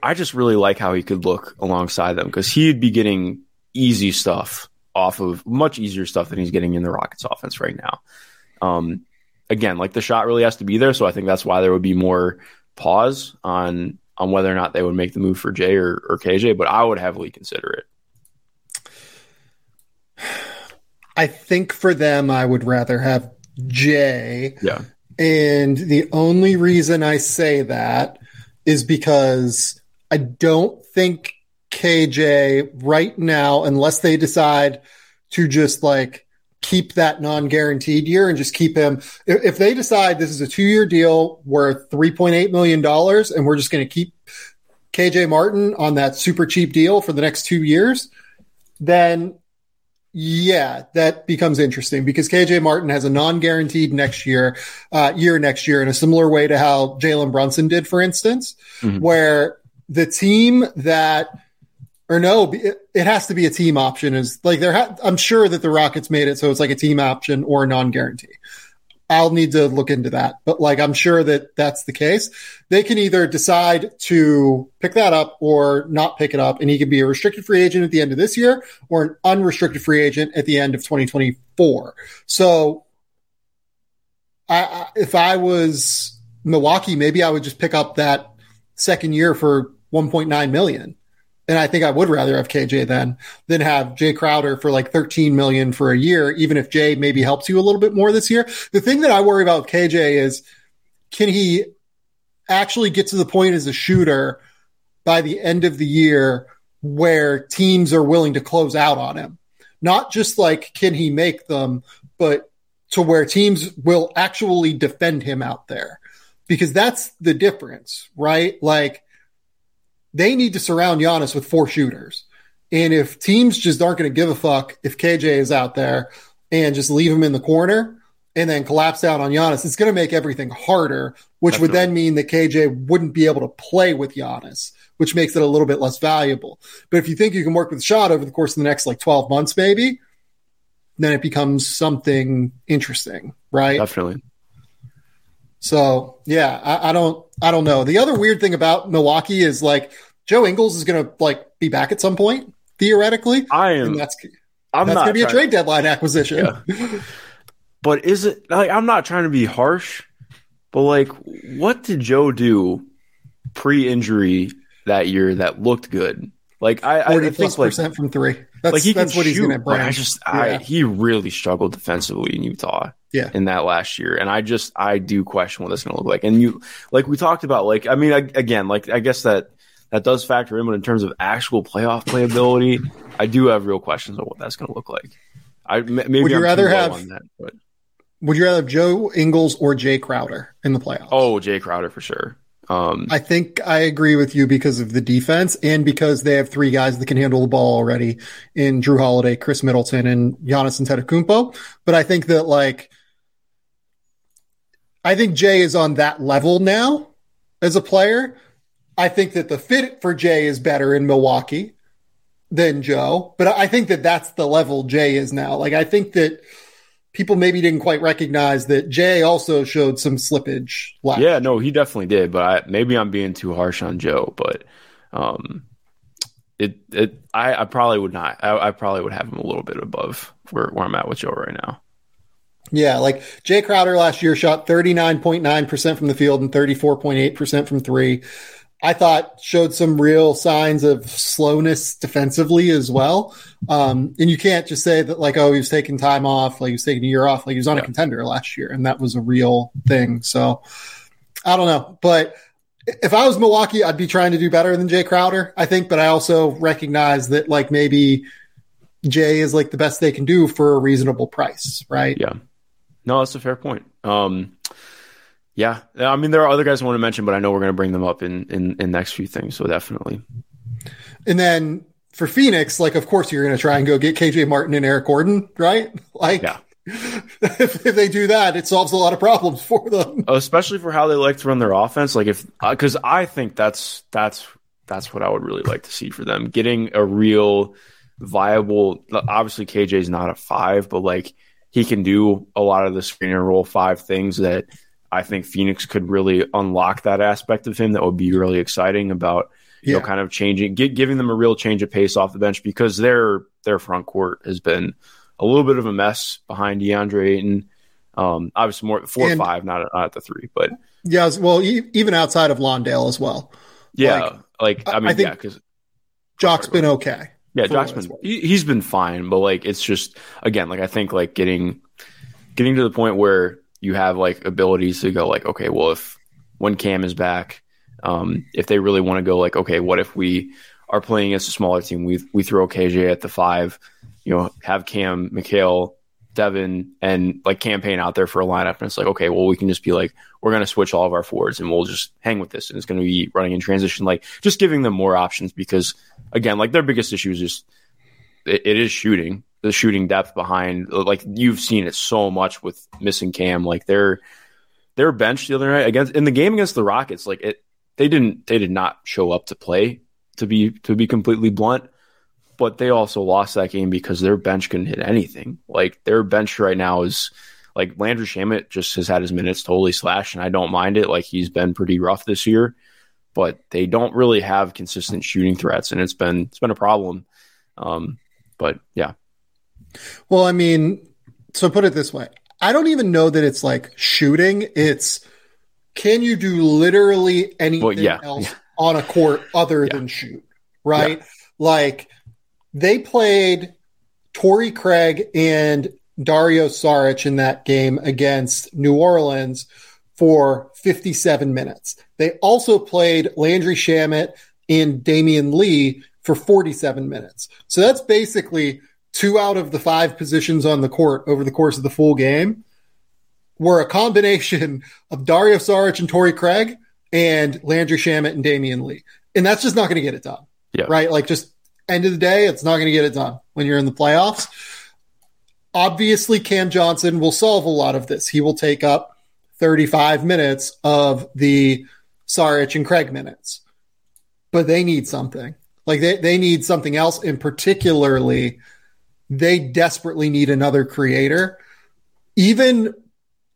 I just really like how he could look alongside them because he'd be getting easy stuff off of much easier stuff than he's getting in the Rockets offense right now. Um, again, like the shot really has to be there, so I think that's why there would be more pause on on whether or not they would make the move for Jay or, or KJ, but I would heavily consider it. I think for them, I would rather have Jay. Yeah. And the only reason I say that is because I don't think KJ right now, unless they decide to just like keep that non-guaranteed year and just keep him. If they decide this is a two-year deal worth $3.8 million and we're just going to keep KJ Martin on that super cheap deal for the next two years, then yeah, that becomes interesting because KJ Martin has a non-guaranteed next year, uh, year next year in a similar way to how Jalen Brunson did, for instance, mm-hmm. where the team that or no, it, it, has to be a team option. Is like there. Ha- I'm sure that the Rockets made it so it's like a team option or a non-guarantee. I'll need to look into that, but like I'm sure that that's the case. They can either decide to pick that up or not pick it up, and he can be a restricted free agent at the end of this year or an unrestricted free agent at the end of 2024. So, I, I if I was Milwaukee, maybe I would just pick up that second year for 1.9 million and I think I would rather have KJ then than have Jay Crowder for like 13 million for a year, even if Jay maybe helps you a little bit more this year. The thing that I worry about with KJ is can he actually get to the point as a shooter by the end of the year where teams are willing to close out on him? Not just like can he make them, but to where teams will actually defend him out there. Because that's the difference, right? Like they need to surround Giannis with four shooters. And if teams just aren't going to give a fuck if KJ is out there and just leave him in the corner and then collapse down on Giannis, it's going to make everything harder, which would then mean that KJ wouldn't be able to play with Giannis, which makes it a little bit less valuable. But if you think you can work with shot over the course of the next like 12 months, maybe, then it becomes something interesting, right? Definitely. So yeah, I, I, don't, I don't know. The other weird thing about Milwaukee is like Joe Ingles is going to like be back at some point theoretically. I am. And that's I'm that's going to be a trade deadline acquisition. Yeah. but is it like I'm not trying to be harsh, but like what did Joe do pre-injury that year that looked good? Like I, I think like percent from three. That's, like he that's what shoot, he's going to bring. I just, yeah. I, he really struggled defensively in Utah. Yeah. In that last year, and I just, I do question what that's going to look like. And you, like we talked about, like I mean, I, again, like I guess that that does factor in, but in terms of actual playoff playability, I do have real questions on what that's going to look like. I maybe would you I'm rather have that, but would you rather have Joe Ingles or Jay Crowder in the playoffs? Oh, Jay Crowder for sure. Um, I think I agree with you because of the defense and because they have three guys that can handle the ball already in Jrue Holiday, Khris Middleton, and Giannis Antetokounmpo. But I think that like, I think Jay is on that level now as a player. I think that the fit for Jay is better in Milwaukee than Joe, but I think that that's the level Jay is now. Like, I think that people maybe didn't quite recognize that Jay also showed some slippage. Last yeah, no, he definitely did. But I, maybe I'm being too harsh on Joe. But um, it it I, I probably would not. I, I, probably would have him a little bit above where, where I'm at with Joe right now. Yeah, like Jay Crowder last year shot 39.9% from the field and 34.8% from three. I thought showed some real signs of slowness defensively as well. Um, and you can't just say that like, oh, he was taking time off, like he was taking a year off, like he was on yeah. a contender last year, and that was a real thing. So I don't know, but if I was Milwaukee, I'd be trying to do better than Jay Crowder, I think. But I also recognize that like maybe Jay is like the best they can do for a reasonable price, right? Yeah. No, that's a fair point. Um, yeah, I mean, there are other guys I want to mention, but I know we're going to bring them up in, in in next few things. So definitely. And then for Phoenix, like, of course, you're going to try and go get KJ Martin and Eric Gordon, right? Like, yeah. if, if, they do that, it solves a lot of problems for them, especially for how they like to run their offense. Like, if because uh, I think that's that's that's what I would really like to see for them, getting a real viable. Obviously, KJ is not a five, but like he can do a lot of the screen and roll five things that I think Phoenix could really unlock that aspect of him that would be really exciting about you yeah. know kind of changing giving them a real change of pace off the bench because their their front court has been a little bit of a mess behind DeAndre Ayton. Um, obviously more four and, or five, not, not at the three, but yeah, well, even outside of Landale as well. Yeah, like, like I mean, I think yeah, because Jock's been okay. Yeah, Jock's been he, has been fine, but like it's just again, like I think like getting getting to the point where you have like abilities to go like, okay, well, if when Cam is back, um, if they really want to go like, okay, what if we are playing as a smaller team? We we throw KJ at the five, you know, have Cam, Mikal, Devin, and like Cam Payne out there for a lineup, and it's like, okay, well, we can just be like, we're going to switch all of our forwards, and we'll just hang with this, and it's going to be running in transition, like just giving them more options because again, like their biggest issue is just it, it is shooting the shooting depth behind. Like you've seen it so much with missing Cam. Like their their bench the other night against in the game against the Rockets, like it they didn't they did not show up to play to be to be completely blunt. But they also lost that game because their bench couldn't hit anything. Like their bench right now is like Landry Shamet just has had his minutes totally slashed, and I don't mind it. Like he's been pretty rough this year, but they don't really have consistent shooting threats, and it's been it's been a problem. Um, but yeah, well, I mean, so put it this way. I don't even know that it's like shooting. It's can you do literally anything well, yeah, else yeah. on a court other yeah. than shoot? Right? Like they played Torrey Craig and Dario Saric in that game against New Orleans for 57 minutes. They also played Landry Shamet and Damion Lee for 47 minutes. So that's basically two out of the five positions on the court over the course of the full game were a combination of Dario Saric and Torrey Craig and Landry Shamet and Damion Lee. And that's just not going to get it done. Yeah. Right? Like just end of the day, it's not going to get it done when you're in the playoffs. Obviously, Cam Johnson will solve a lot of this. He will take up 35 minutes of the Saric and Craig minutes. But they need something. Like they, they need something else, and particularly – they desperately need another creator, even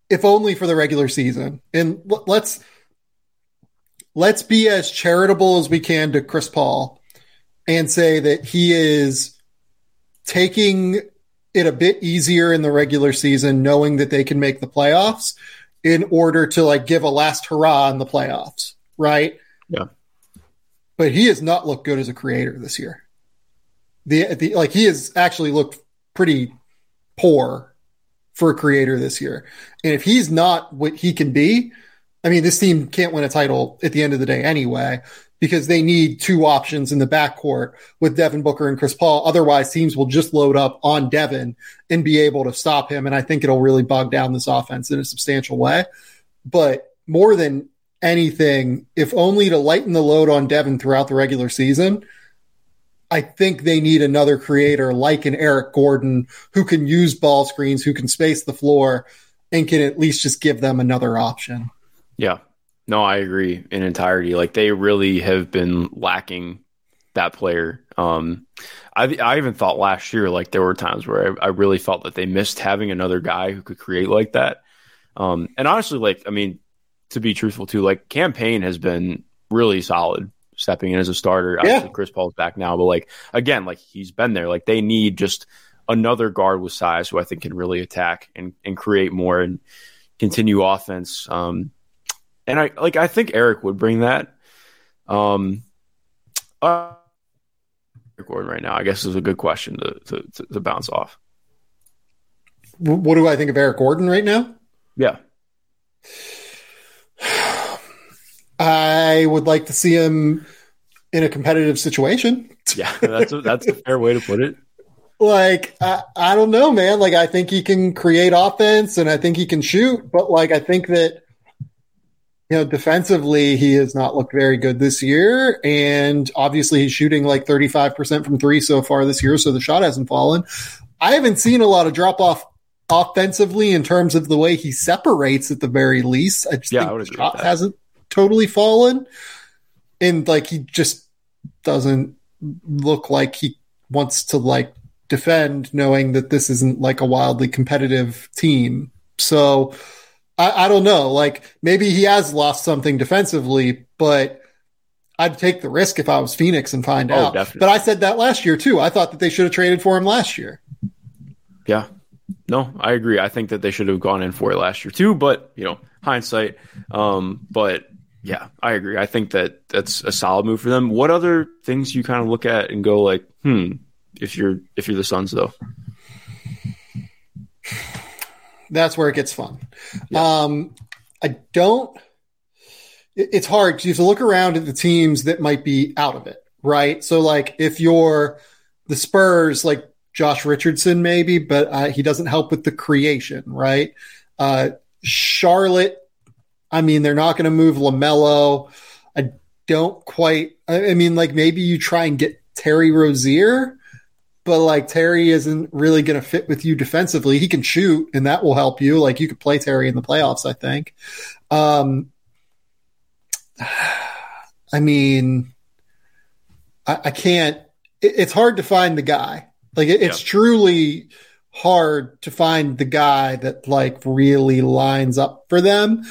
if only for the regular season. And let's let's be as charitable as we can to Chris Paul and say that he is taking it a bit easier in the regular season, knowing that they can make the playoffs in order to like give a last hurrah in the playoffs, right? Yeah. But he has not looked good as a creator this year the, the like he has actually looked pretty poor for a creator this year. And if he's not what he can be, I mean, this team can't win a title at the end of the day anyway, because they need two options in the backcourt with Devin Booker and Chris Paul. Otherwise, teams will just load up on Devin and be able to stop him. And I think it'll really bog down this offense in a substantial way. But more than anything, if only to lighten the load on Devin throughout the regular season, I think they need another creator like an Eric Gordon who can use ball screens, who can space the floor, and can at least just give them another option. Yeah. No, I agree in entirety. Like they really have been lacking that player. Um, I I even thought last year like there were times where I, I really felt that they missed having another guy who could create like that. Um, and honestly, like I mean, to be truthful too, like Cam Payne has been really solid stepping in as a starter. Yeah. Obviously, Chris Paul's back now, but like again, like he's been there. Like they need just another guard with size who I think can really attack and, and create more and continue offense. Um, and I like I think Eric would bring that. Um, uh, Eric Gordon right now, I guess, is a good question to to, to, to bounce off. What do I think of Eric Gordon right now? Yeah. I would like to see him in a competitive situation. Yeah, that's a, that's a fair way to put it. Like I, I don't know, man. Like I think he can create offense and I think he can shoot, but like I think that you know defensively he has not looked very good this year, and obviously he's shooting like thirty five percent from three so far this year, so the shot hasn't fallen. I haven't seen a lot of drop off offensively in terms of the way he separates at the very least. I just Yeah, I think agree shot hasn't totally fallen. And like he just doesn't look like he wants to like defend knowing that this isn't like a wildly competitive team. So I, I don't know. Like maybe he has lost something defensively, but I'd take the risk if I was Phoenix and find Oh, out. definitely. But I said that last year too. I thought that they should have traded for him last year. Yeah. No, I agree. I think that they should have gone in for it last year too, but you know, hindsight. Um, but yeah, I agree. I think that that's a solid move for them. What other things you kind of look at and go like, hmm, if you're if you're the Suns though? That's where it gets fun. Um, I don't. it- It's hard because you have to look around at the teams that might be out of it, right? So, like, if you're the Spurs, like Josh Richardson, maybe, but uh, he doesn't help with the creation, right? Uh, Charlotte, I mean, they're not going to move Lamelo. I don't quite. I mean, like maybe you try and get Terry Rozier, but like Terry isn't really going to fit with you defensively. He can shoot, and that will help you. Like you could play Terry in the playoffs, I think. Um, I mean, I, I can't. It, it's hard to find the guy. Like it, it's Yeah. truly hard to find the guy that like really lines up for them.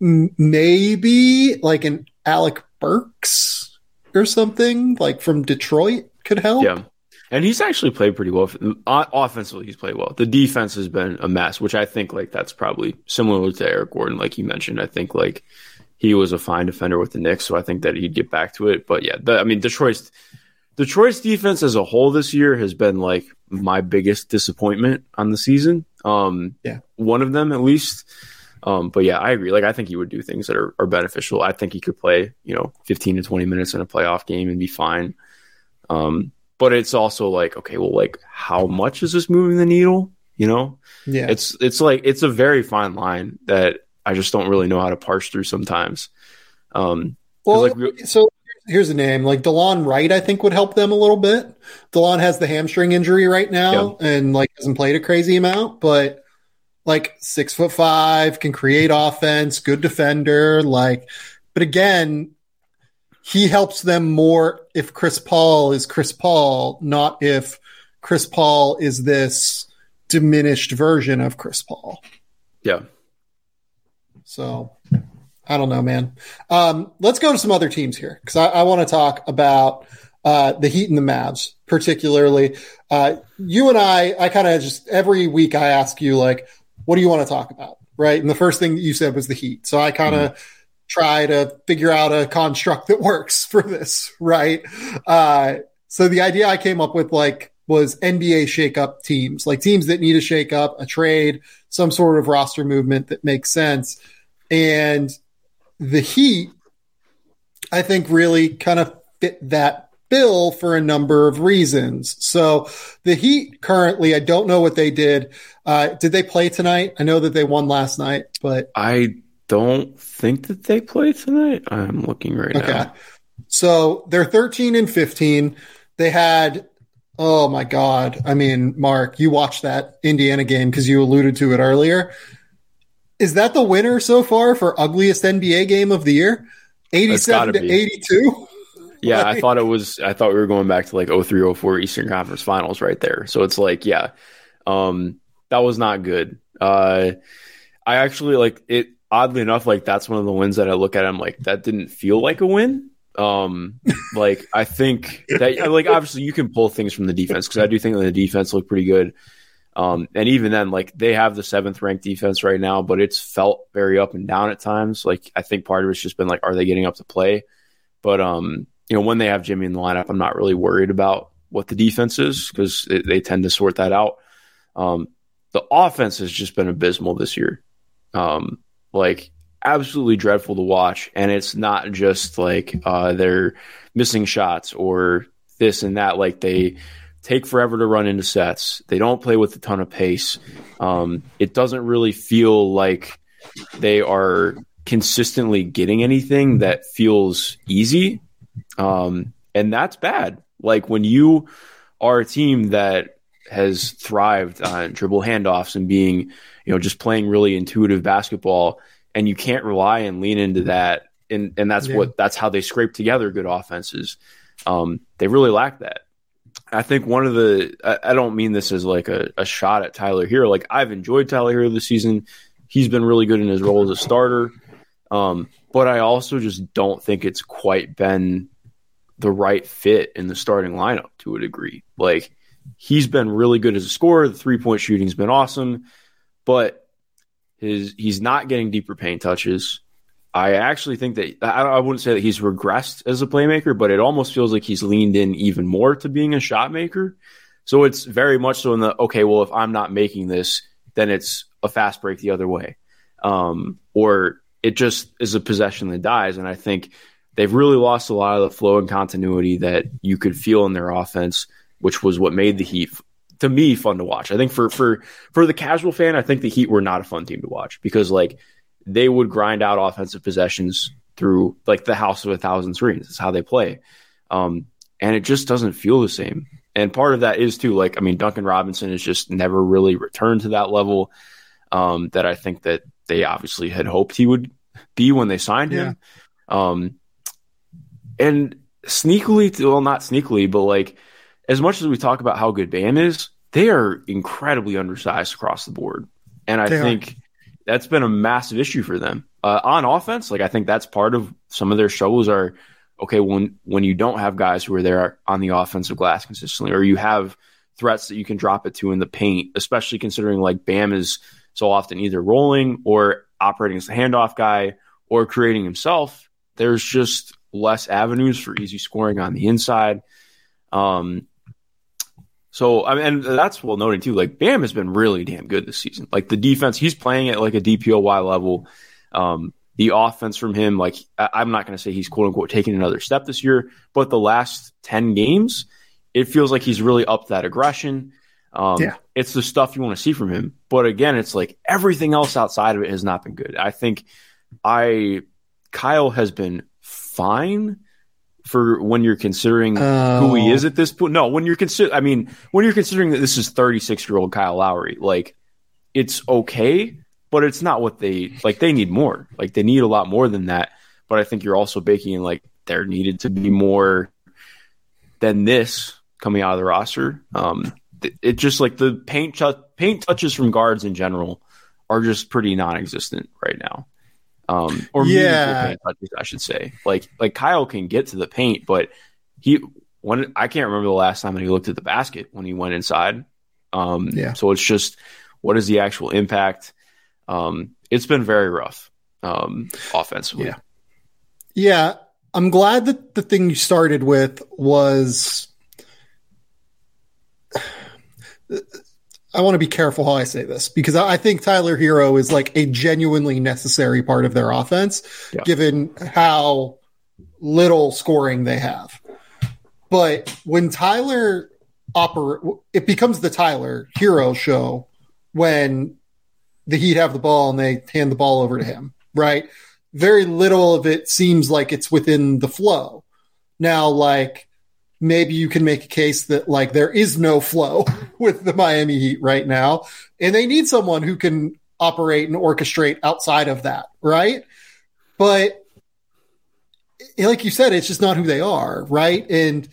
Maybe like an Alec Burks or something like from Detroit could help. Yeah. And he's actually played pretty well. Offensively, he's played well. The defense has been a mess, which I think like that's probably similar to Eric Gordon, like you mentioned. I think like he was a fine defender with the Knicks, so I think that he'd get back to it. But yeah, the, I mean Detroit's Detroit's defense as a whole this year has been like my biggest disappointment on the season. Um, Yeah. one of them at least. Um, but yeah, I agree. Like I think he would do things that are, are beneficial. I think he could play, you know, 15 to 20 minutes in a playoff game and be fine. Um, but it's also like, okay, well, like how much is this moving the needle? You know, Yeah. it's it's like it's a very fine line that I just don't really know how to parse through sometimes. Um, Well, like, we- so here's a name like Delon Wright. I think would help them a little bit. Delon has the hamstring injury right now, and like hasn't played a crazy amount, but like six foot five can create offense, good defender. Like, but again, he helps them more if Chris Paul is Chris Paul, not if Chris Paul is this diminished version of Chris Paul. yeah, So I don't know, man. Um, let's go to some other teams here because I, I want to talk about uh, the Heat and the Mavs, particularly. Uh, you and I, I kind of just every week I ask you like, what do you want to talk about, right? And the first thing that you said was the Heat. So I kind of try to figure out a construct that works for this, right? Uh, so the idea I came up with like was NBA shakeup teams, like teams that need a shakeup, a trade, some sort of roster movement that makes sense. And the Heat, I think, really kind of fit that bill for a number of reasons. So the Heat currently, I don't know what they did. Uh, did they play tonight? I know that they won last night, but I don't think that they play tonight. I'm looking right okay. now. So they're 13 and 15. They had, oh my God. I mean, Mark, you watched that Indiana game because you alluded to it earlier. Is that the winner so far for ugliest NBA game of the year? 87 gotta to be. 82? Yeah, I thought it was. I thought we were going back to like 03, 04 Eastern Conference Finals right there. So it's like, yeah, um, that was not good. Uh, I actually like it. Oddly enough, like that's one of the wins that I look at. I'm like, that didn't feel like a win. Um, like I think that like obviously you can pull things from the defense because I do think the defense looked pretty good. Um, and even then, like they have the seventh ranked defense right now, but it's felt very up and down at times. Like I think part of it's just been like, are they getting up to play? But um, you know, when they have Jimmy in the lineup, I'm not really worried about what the defense is because they tend to sort that out. Um, the offense has just been abysmal this year. Um, like absolutely dreadful to watch. And it's not just like uh, they're missing shots or this and that. Like they take forever to run into sets. They don't play with a ton of pace. Um, it doesn't really feel like they are consistently getting anything that feels easy. Um, and that's bad. Like when you are a team that has thrived on dribble handoffs and being, you know, just playing really intuitive basketball and you can't rely and lean into that. And and that's yeah. what that's how they scrape together good offenses. Um, they really lack that. I think one of the I, I don't mean this as like a, a, shot at Tyler Herro. Like I've enjoyed Tyler Herro this season. He's been really good in his role as a starter. Um, but I also just don't think it's quite been the right fit in the starting lineup to a degree. Like he's been really good as a scorer. The three point shooting's been awesome, but his he's not getting deeper paint touches. I actually think that I, I wouldn't say that he's regressed as a playmaker, but it almost feels like he's leaned in even more to being a shot maker. So it's very much so in the okay, well, if I'm not making this, then it's a fast break the other way, um, or it just is a possession that dies. And I think they've really lost a lot of the flow and continuity that you could feel in their offense, which was what made the Heat to me fun to watch. I think for for for the casual fan, I think the Heat were not a fun team to watch because like they would grind out offensive possessions through like the house of a thousand screens. That's how they play. Um, and it just doesn't feel the same. And part of that is too, like, I mean, Duncan Robinson has just never really returned to that level um, that I think that they obviously had hoped he would be when they signed him. Um, and sneakily, well, not sneakily, but like as much as we talk about how good Bam is, they are incredibly undersized across the board. And I they think are. that's been a massive issue for them. Uh, on offense, like I think that's part of some of their struggles are okay when when you don't have guys who are there on the offensive glass consistently, or you have threats that you can drop it to in the paint, especially considering like Bam is so often either rolling or operating as a handoff guy or creating himself. There's just less avenues for easy scoring on the inside. Um, so I mean, and that's well noted too. Like Bam has been really damn good this season. Like the defense, he's playing at like a DPOY level. Um, the offense from him, like I, am not going to say he's quote unquote taking another step this year, but the last ten games, it feels like he's really upped that aggression. Um, yeah. It's the stuff you want to see from him. But again, it's like everything else outside of it has not been good. I think I Kyle has been fine for when you're considering oh. who he is oh. at this point. No, when you're consider, I mean, when you're considering that this is 36 year old Kyle Lowry, like it's okay, but it's not what they like. They need more. Like they need a lot more than that. But I think you're also baking in like there needed to be more than this coming out of the roster. Um, it, just like the paint paint touches from guards in general are just pretty non-existent right now um, or yeah. paint touches, I should say. Like like Kyle can get to the paint, but he when I can't remember the last time that he looked at the basket when he went inside. Um, yeah. So it's just what is the actual impact? Um, it's been very rough um, offensively. Yeah. Yeah. I'm glad that the thing you started with was I want to be careful how I say this because I think Tyler Herro is like a genuinely necessary part of their offense, yeah. given how little scoring they have. But when Tyler operate, it becomes the Tyler Herro show when the Heat have the ball and they hand the ball over to him, right? Very little of it seems like it's within the flow. Now, like maybe you can make a case that like there is no flow with the Miami Heat right now, and they need someone who can operate and orchestrate outside of that, right? But like you said, it's just not who they are, right? And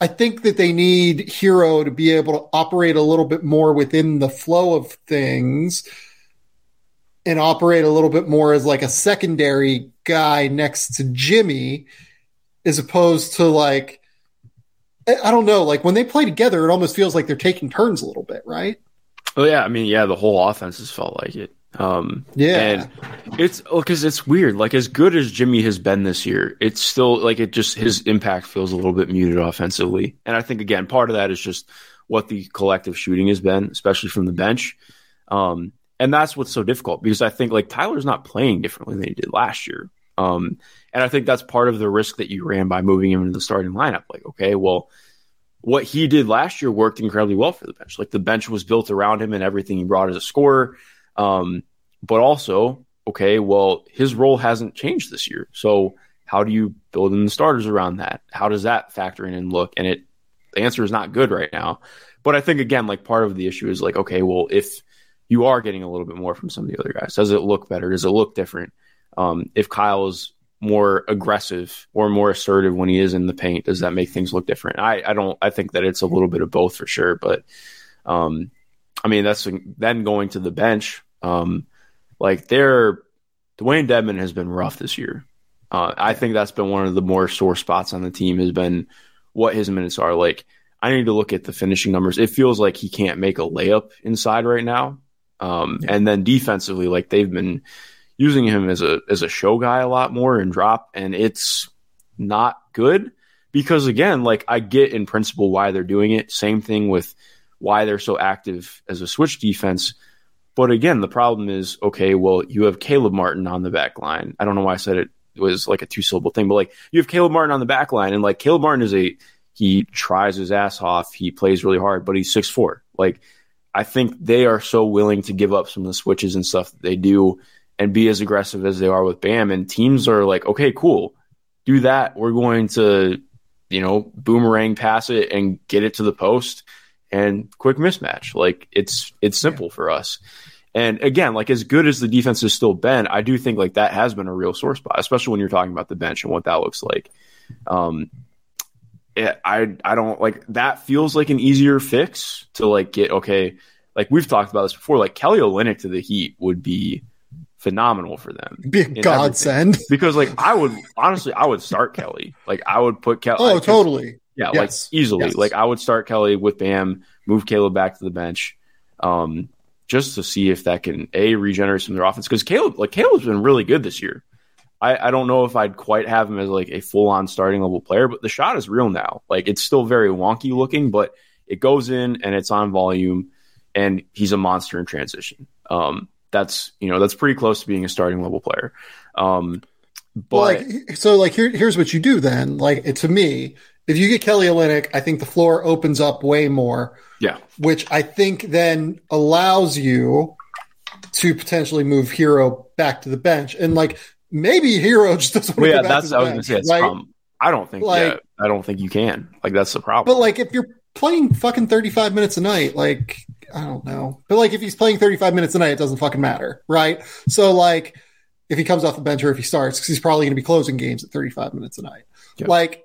I think that they need Herro to be able to operate a little bit more within the flow of things and operate a little bit more as like a secondary guy next to Jimmy, as opposed to like I don't know, like when they play together, it almost feels like they're taking turns a little bit, right? Oh yeah, I mean, yeah, the whole offense has felt like it. Um, yeah, and it's because it's weird. Like as good as Jimmy has been this year, it's still like it just his impact feels a little bit muted offensively. And I think again, part of that is just what the collective shooting has been, especially from the bench. Um, and that's what's so difficult because I think like Tyler's not playing differently than he did last year. Um, and I think that's part of the risk that you ran by moving him into the starting lineup. Like, okay, well, what he did last year worked incredibly well for the bench. Like the bench was built around him and everything he brought as a scorer. Um, but also, okay, well, his role hasn't changed this year. So how do you build in the starters around that? How does that factor in and look? And it the answer is not good right now. But I think again, like part of the issue is like, okay, well, if you are getting a little bit more from some of the other guys, does it look better? Does it look different? Um, if Kyle is more aggressive or more assertive when he is in the paint, does that make things look different? I, I don't. I think that it's a little bit of both for sure. But um, I mean, that's then going to the bench. Um, like they're Dewayne Dedmon has been rough this year. Uh, I think that's been one of the more sore spots on the team has been what his minutes are. Like I need to look at the finishing numbers. It feels like he can't make a layup inside right now. Um, yeah. And then defensively, like they've been using him as a as a show guy a lot more and drop, and it's not good because again, like I get in principle why they're doing it. Same thing with why they're so active as a switch defense. But again, the problem is okay. Well, you have Caleb Martin on the back line. I don't know why I said it was like a two syllable thing, but like you have Caleb Martin on the back line, and like Caleb Martin is a he tries his ass off. He plays really hard, but he's six four. Like I think they are so willing to give up some of the switches and stuff that they do and be as aggressive as they are with Bam. And teams are like, okay, cool, do that. We're going to, you know, boomerang pass it and get it to the post and quick mismatch. Like it's it's simple yeah. for us. And again, like as good as the defense has still been, I do think like that has been a real sore spot, especially when you're talking about the bench and what that looks like. Um, it, I I don't like that feels like an easier fix to like get okay. Like we've talked about this before, like Kelly Olynyk to the Heat would be phenomenal for them. Be a godsend. Because like I would honestly, I would start Kelly. Like I would put Kelly. Oh, totally. Yeah, yes. like easily. Yes. Like I would start Kelly with Bam, move Caleb back to the bench, um, just to see if that can a regenerate some of their offense. Because Caleb, like Caleb's been really good this year. I, I don't know if I'd quite have him as like a full on starting level player, but the shot is real now. Like it's still very wonky looking, but it goes in and it's on volume, and he's a monster in transition. Um, that's you know that's pretty close to being a starting level player. Um, but well, like, so like here, here's what you do then. Like to me, if you get Kelly Olynyk, I think the floor opens up way more. Yeah, which I think then allows you to potentially move Herro back to the bench, and like maybe Herro just doesn't. Well, yeah, that's I was going to say. Right? Um, I don't think. Like, yeah, I don't think you can. Like that's the problem. But like if you're playing fucking 35 minutes a night, like I don't know. But like if he's playing 35 minutes a night, it doesn't fucking matter, right? So like if he comes off the bench or if he starts, because he's probably going to be closing games at 35 minutes a night. Yep. Like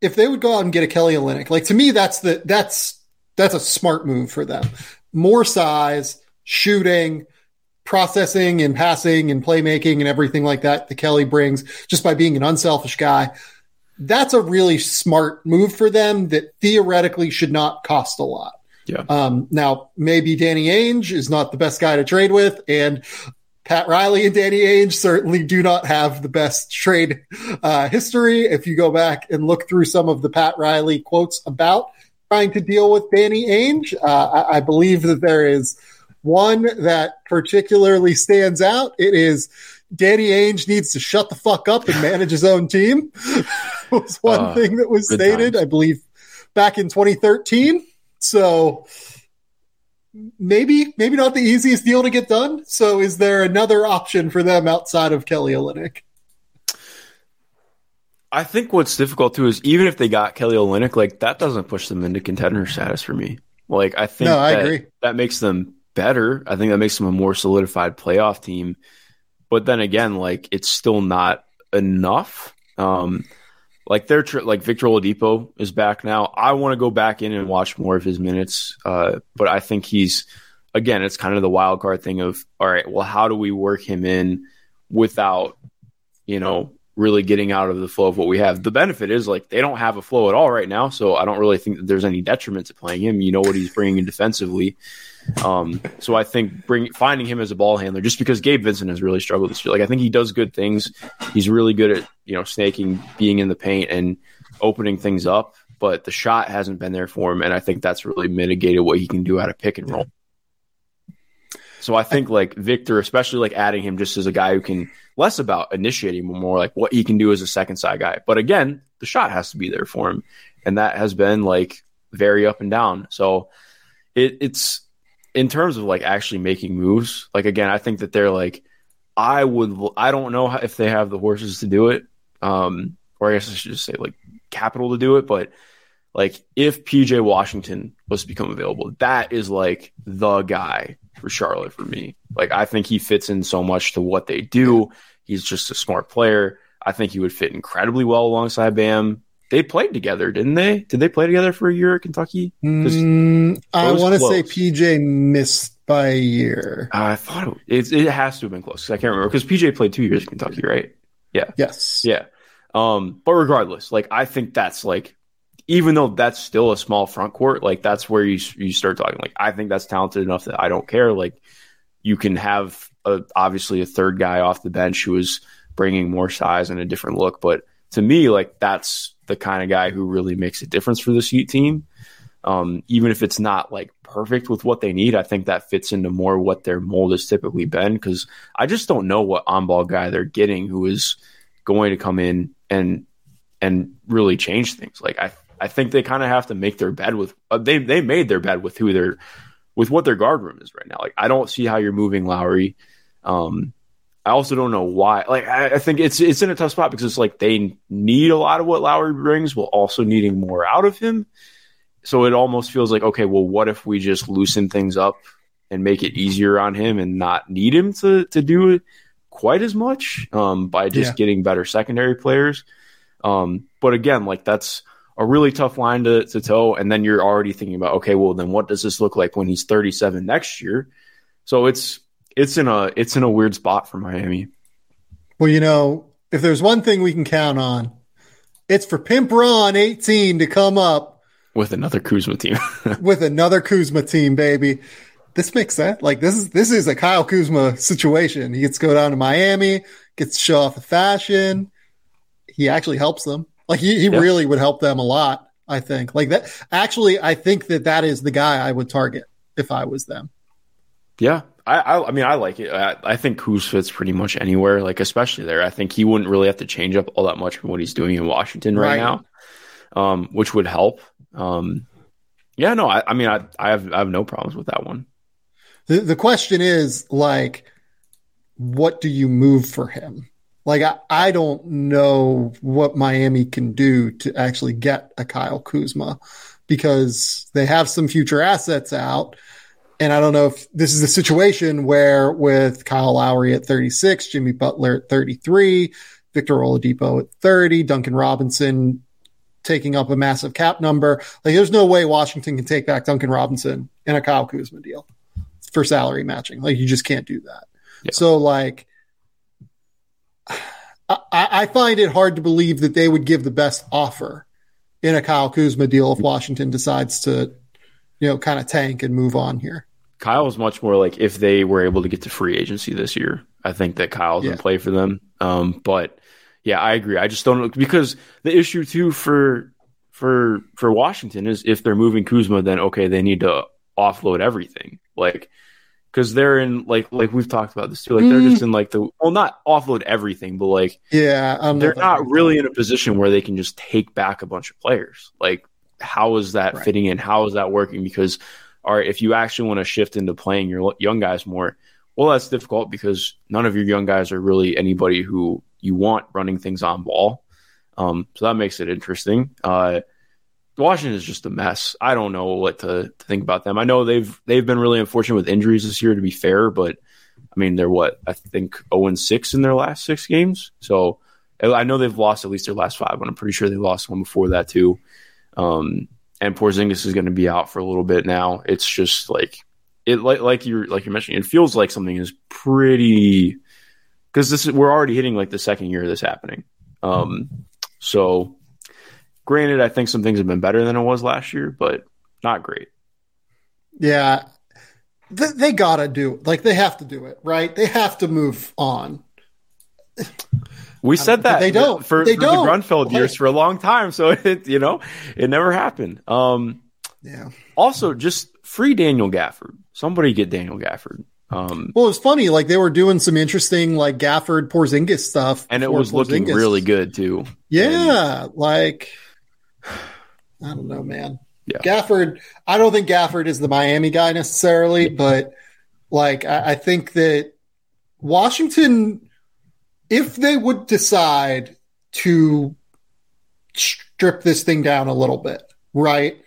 if they would go out and get a Kelly Olynyk, like to me, that's the that's that's a smart move for them. More size, shooting, processing and passing and playmaking and everything like that. The Kelly brings just by being an unselfish guy. That's a really smart move for them that theoretically should not cost a lot. Yeah. Um, now, maybe Danny Ainge is not the best guy to trade with, and Pat Riley and Danny Ainge certainly do not have the best trade uh, history. If you go back and look through some of the Pat Riley quotes about trying to deal with Danny Ainge, uh, I, I believe that there is one that particularly stands out. It is Danny Ainge needs to shut the fuck up and manage his own team. was one uh, thing that was stated, times. I believe, back in 2013. So maybe maybe not the easiest deal to get done. So is there another option for them outside of Kelly Olynyk? I think what's difficult too is even if they got Kelly Olynyk, like that doesn't push them into contender status for me. Like I think no, I that, agree. that makes them better. I think that makes them a more solidified playoff team. But then again, like it's still not enough. Um, like they're tr- like Victor Oladipo is back now. I want to go back in and watch more of his minutes, uh, but I think he's again, it's kind of the wild card thing of all right, well, how do we work him in without, you know, really getting out of the flow of what we have? The benefit is like they don't have a flow at all right now, so I don't really think that there's any detriment to playing him. You know what he's bringing in defensively. Um, so I think bring finding him as a ball handler, just because Gabe Vincent has really struggled this year. Like I think he does good things. He's really good at you know snaking, being in the paint, and opening things up. But the shot hasn't been there for him, and I think that's really mitigated what he can do out of pick and roll. So I think like Victor, especially like adding him just as a guy who can less about initiating, more like what he can do as a second side guy. But again, the shot has to be there for him, and that has been like very up and down. So it, it's in terms of like actually making moves. Like again, I think that they're like I would. I don't know if they have the horses to do it, um, or I guess I should just say like capital to do it, but like if PJ Washington was to become available, that is like the guy for Charlotte for me. Like I think he fits in so much to what they do. He's just a smart player. I think he would fit incredibly well alongside Bam. They played together, didn't they? Did they play together for a year at Kentucky? Mm, I want to say PJ missed by a year. I thought it, it, it has to have been close. I can't remember because PJ played two years at Kentucky, right? Yeah. Yes. Yeah. Um, but regardless, like I think that's like even though that's still a small front court, like that's where you you start talking. Like I think that's talented enough that I don't care. Like you can have a, obviously a third guy off the bench who is bringing more size and a different look, but to me, like that's the kind of guy who really makes a difference for this Heat team. Um, even if it's not like perfect with what they need, I think that fits into more what their mold has typically been. Because I just don't know what on ball guy they're getting who is going to come in and and really change things. Like I I think they kind of have to make their bed with uh, they they made their bed with who they're with what their guard room is right now. Like I don't see how you're moving Lowry. Um, I also don't know why. Like I, I, think it's it's in a tough spot because it's like they need a lot of what Lowry brings, while also needing more out of him. So it almost feels like okay, well, what if we just loosen things up and make it easier on him and not need him to to do it quite as much um, by just yeah. getting better secondary players. Um, but again, like that's a really tough line to, to toe. And then you're already thinking about, okay, well, then what does this look like when he's 37 next year? So it's it's in a it's in a weird spot for Miami. Well, you know, if there's one thing we can count on, it's for Pimp Ron 18 to come up with another Kuzma team. with another Kuzma team, baby. This makes sense. Like this is this is a Kyle Kuzma situation. He gets to go down to Miami, gets to show off the fashion. He actually helps them. Like he, he really would help them a lot. I think like that. Actually, I think that that is the guy I would target if I was them. Yeah, I, I, I mean, I like it. I, I think Kuz fits pretty much anywhere, like especially there. I think he wouldn't really have to change up all that much from what he's doing in Washington right, right. now, um, which would help. Um, yeah, no, I, I mean, I, I have I have no problems with that one. The the question is like, what do you move for him? Like I, I don't know what Miami can do to actually get a Kyle Kuzma because they have some future assets out. And I don't know if this is a situation where with Kyle Lowry at 36, Jimmy Butler at 33, Victor Oladipo at 30, Duncan Robinson taking up a massive cap number. Like there's no way Washington can take back Duncan Robinson in a Kyle Kuzma deal for salary matching. Like you just can't do that. Yeah. So like I, I find it hard to believe that they would give the best offer in a Kyle Kuzma deal if Washington decides to, you know, kind of tank and move on here. Kyle was much more like if they were able to get to free agency this year. I think that Kyle's yeah. gonna play for them. Um, but yeah, I agree. I just don't because the issue too for for for Washington is if they're moving Kuzma, then okay, they need to offload everything. Like because they're in like like we've talked about this too. Like they're just mm. in like the well, not offload everything, but like yeah, they're not really in a position where they can just take back a bunch of players. Like how is that right. fitting in? How is that working? Because all right, if you actually want to shift into playing your young guys more, well, that's difficult because none of your young guys are really anybody who you want running things on ball. Um, so that makes it interesting. Uh, Washington is just a mess. I don't know what to, to, think about them. I know they've they've been really unfortunate with injuries this year, to be fair, but I mean they're what I think zero oh and six in their last six games. So I know they've lost at least their last five, but I'm pretty sure they lost one before that too. Um, and Porzingis is going to be out for a little bit now. It's just like it like like you're like you're mentioning, it feels like something is pretty because this is we're already hitting like the second year of this happening. Um, so granted, I think some things have been better than it was last year, but not great. Yeah, they, they gotta do. Like they have to do it, right? They have to move on. We said that they don't for, they for don't. the Grunfeld years for a long time, so it you know it never happened. Um, yeah. Also, just free Daniel Gafford. Somebody get Daniel Gafford. Um, well, it's funny. Like they were doing some interesting like Gafford Porzingis stuff, and it was Porzingis. looking really good too. Yeah, and, like I don't know, man. Yeah. Gafford. I don't think Gafford is the Miami guy necessarily, but like I, I think that Washington, if they would decide to strip this thing down a little bit, right?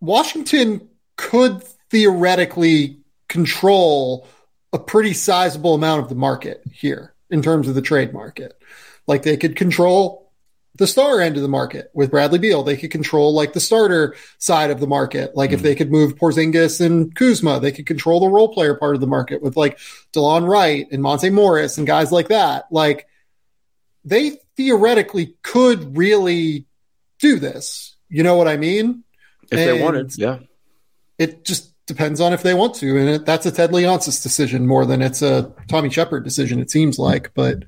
Washington could theoretically control a pretty sizable amount of the market here in terms of the trade market. Like they could control the star end of the market with Bradley Beal. They could control like the starter side of the market. Like mm-hmm. if they could move Porzingis and Kuzma, they could control the role player part of the market with like Delon Wright and Monte Morris and guys like that. Like they theoretically could really do this. You know what I mean? If and they wanted, yeah. It just depends on if they want to, and it, that's a Ted Leonsis decision more than it's a Tommy Sheppard decision. It seems like, but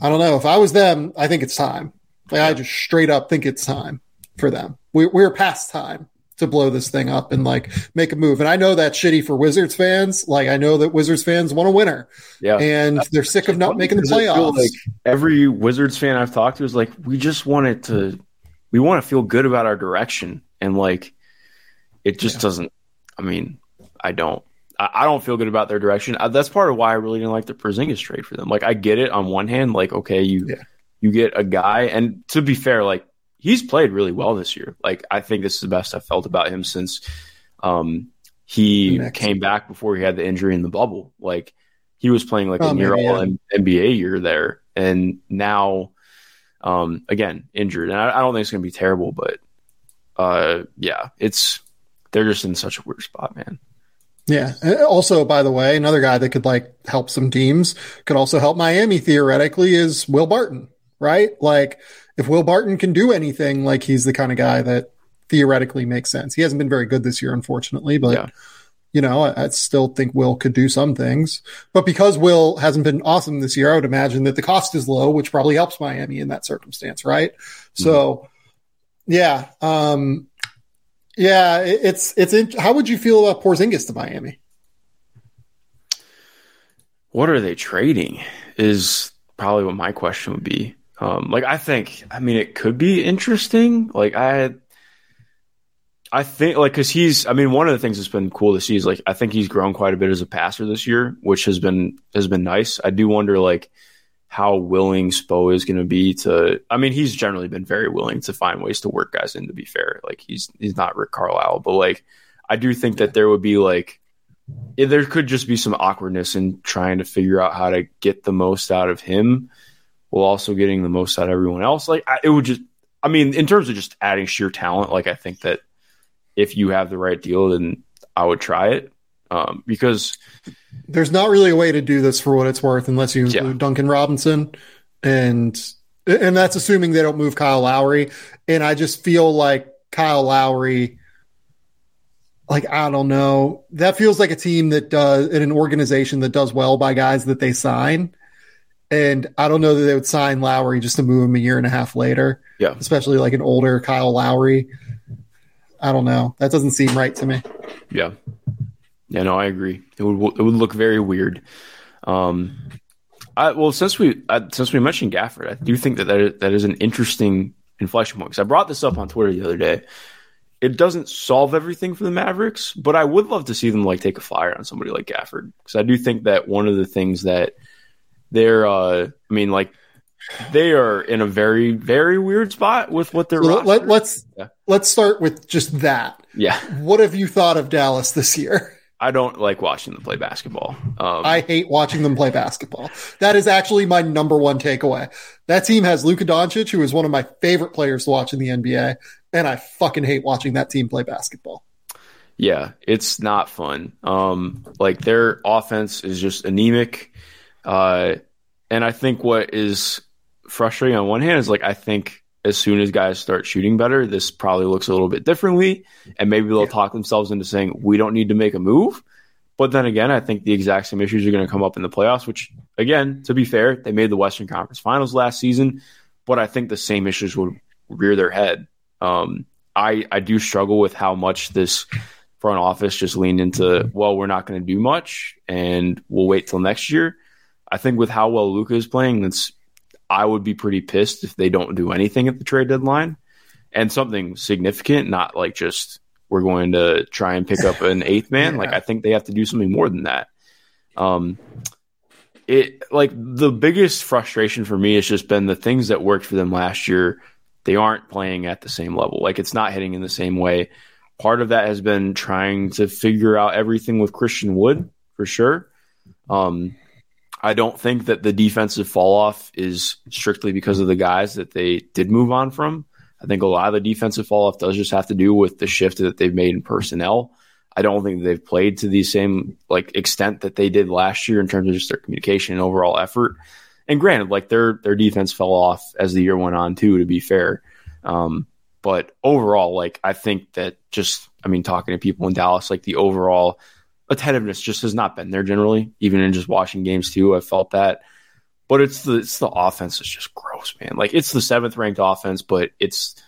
I don't know. If I was them, I think it's time. Like, I just straight up think it's time for them. We, we're past time to blow this thing up and like make a move. And I know that's shitty for Wizards fans. Like I know that Wizards fans want a winner. Yeah. And they're sick of not making the playoffs. Like every Wizards fan I've talked to is like, we just want it to, we want to feel good about our direction and like it just yeah. doesn't. I mean, I don't. I, don't feel good about their direction. I, that's part of why I really didn't like the Porzingis trade for them. Like, I get it on one hand, like, okay, you yeah. You get a guy, and to be fair, like he's played really well this year. Like, I think this is the best I've felt about him since um, he Next. came back before he had the injury in the bubble. Like, he was playing like oh, a near all. NBA year there, and now, um, again, injured. And I, I don't think it's going to be terrible, but uh, yeah, it's they're just in such a weird spot, man. Yeah. Also, by the way, another guy that could like help some teams could also help Miami theoretically is Will Barton, right? Like if Will Barton can do anything, like he's the kind of guy that theoretically makes sense. He hasn't been very good this year, unfortunately, but yeah. you know, I, I, still think Will could do some things. But because Will hasn't been awesome this year, I would imagine that the cost is low, which probably helps Miami in that circumstance, right? Mm-hmm. So yeah. Um, yeah, it's it's. In, how would you feel about Porzingis to Miami? What are they trading? Is probably what my question would be. Um, like I think, I mean, it could be interesting. Like I, I think like because he's. I mean, one of the things that's been cool to see is like I think he's grown quite a bit as a passer this year, which has been has been nice. I do wonder like how willing Spo is going to be to. I mean, he's generally been very willing to find ways to work guys in. To be fair, like he's he's not Rick Carlisle, but like I do think that there would be like there could just be some awkwardness in trying to figure out how to get the most out of him while also getting the most out of everyone else. Like I, it would just. I mean, in terms of just adding sheer talent, like I think that if you have the right deal, then I would try it um, because there's not really a way to do this for what it's worth unless you include yeah. Duncan Robinson, and and that's assuming they don't move Kyle Lowry. And I just feel like Kyle Lowry, like I don't know, that feels like a team that does in an organization that does well by guys that they sign. And I don't know that they would sign Lowry just to move him a year and a half later. Yeah. Especially like an older Kyle Lowry. I don't know. That doesn't seem right to me. Yeah. Yeah, no, I agree. It would it would look very weird. Um, I, well, since we I, since we mentioned Gafford, I do think that that is, that is an interesting inflection point. Because I brought this up on Twitter the other day. It doesn't solve everything for the Mavericks, but I would love to see them like take a flyer on somebody like Gafford because I do think that one of the things that they're, uh, I mean, like they are in a very very weird spot with what they're. Let, us let's, yeah. let's start with just that. Yeah. What have you thought of Dallas this year? I don't like watching them play basketball. Um, I hate watching them play basketball. That is actually my number one takeaway. That team has Luka Doncic, who is one of my favorite players to watch in the NBA, and I fucking hate watching that team play basketball. Yeah, it's not fun. Um, like their offense is just anemic. Uh, and I think what is frustrating on one hand is like I think as soon as guys start shooting better, this probably looks a little bit differently, and maybe they'll yeah. talk themselves into saying we don't need to make a move. But then again, I think the exact same issues are going to come up in the playoffs. Which, again, to be fair, they made the Western Conference Finals last season, but I think the same issues would rear their head. Um, I I do struggle with how much this front office just leaned into. Well, we're not going to do much, and we'll wait till next year. I think with how well Luka is playing, that's I would be pretty pissed if they don't do anything at the trade deadline and something significant, not like just we're going to try and pick up an eighth man. yeah. Like I think they have to do something more than that. Um, it like the biggest frustration for me has just been the things that worked for them last year. They aren't playing at the same level. Like it's not hitting in the same way. Part of that has been trying to figure out everything with Christian Wood for sure. Um, I don't think that the defensive fall off is strictly because of the guys that they did move on from. I think a lot of the defensive fall off does just have to do with the shift that they've made in personnel. I don't think they've played to the same like extent that they did last year in terms of just their communication and overall effort. And granted, like their their defense fell off as the year went on too. To be fair, um, but overall, like I think that just I mean talking to people in Dallas, like the overall attentiveness just has not been there generally. Even in just watching games too, I felt that. But it's the it's the offense that's just gross, man. Like it's the seventh ranked offense, but it's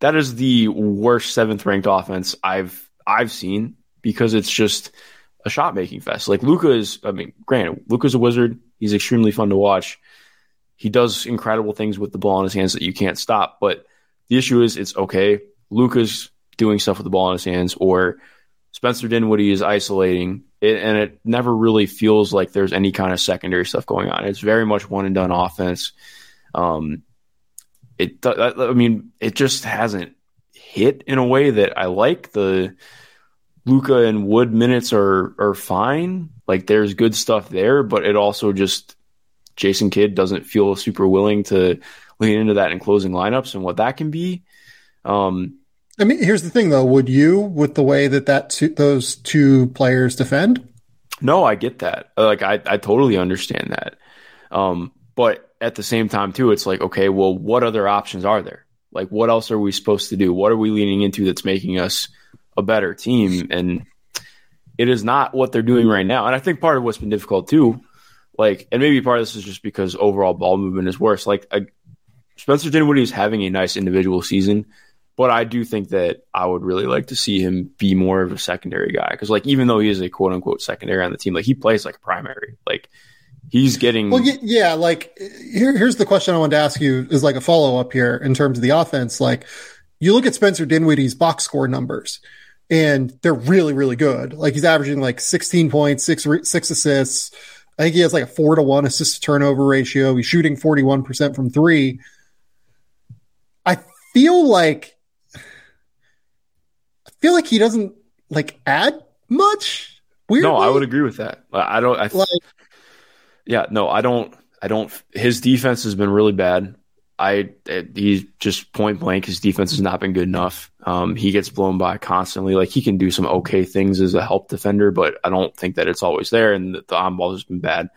that is the worst seventh ranked offense I've I've seen because it's just a shot making fest. Like Luka is, I mean, granted, Luka's a wizard. He's extremely fun to watch. He does incredible things with the ball in his hands that you can't stop. But the issue is, it's okay. Luka's doing stuff with the ball in his hands, or Spencer Dinwiddie is isolating, it, and it never really feels like there's any kind of secondary stuff going on. It's very much one and done offense. Um, it, I mean, it just hasn't hit in a way that I like. The Luka and Wood minutes are are fine. Like there's good stuff there, but it also just Jason Kidd doesn't feel super willing to lean into that in closing lineups and what that can be. Um, I mean, here's the thing though. Would you, with the way that that two, those two players defend? No, I get that. Like, I, I totally understand that. Um, but at the same time, too, it's like, okay, well, what other options are there? Like, what else are we supposed to do? What are we leaning into that's making us a better team? And it is not what they're doing right now. And I think part of what's been difficult too, like, and maybe part of this is just because overall ball movement is worse. Like, Spencer Dinwiddie is having a nice individual season but I do think that I would really like to see him be more of a secondary guy because, like, even though he is a quote unquote secondary on the team, like he plays like a primary. Like he's getting. Well, yeah. Like here, here's the question I wanted to ask you is like a follow up here in terms of the offense. Like you look at Spencer Dinwiddie's box score numbers, and they're really, really good. Like he's averaging like 16 points, six six assists. I think he has like a four to one assist turnover ratio. He's shooting 41% from three. I feel like feel like he doesn't like add much. Weirdly. No, I would agree with that. I don't. I like, yeah, no, I don't. I don't. His defense has been really bad. I he's just point blank. His defense has not been good enough. Um, he gets blown by constantly. Like he can do some okay things as a help defender, but I don't think that it's always there. And the, the on ball has been bad.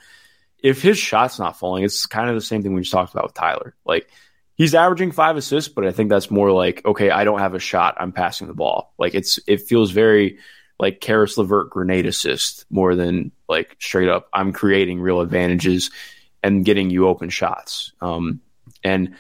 If his shot's not falling, it's kind of the same thing we just talked about with Tyler. Like He's averaging five assists, but I think that's more like, okay, I don't have a shot. I'm passing the ball. Like it's, it feels very like Caris LeVert grenade assist more than like straight up. I'm creating real advantages and getting you open shots. Um, and,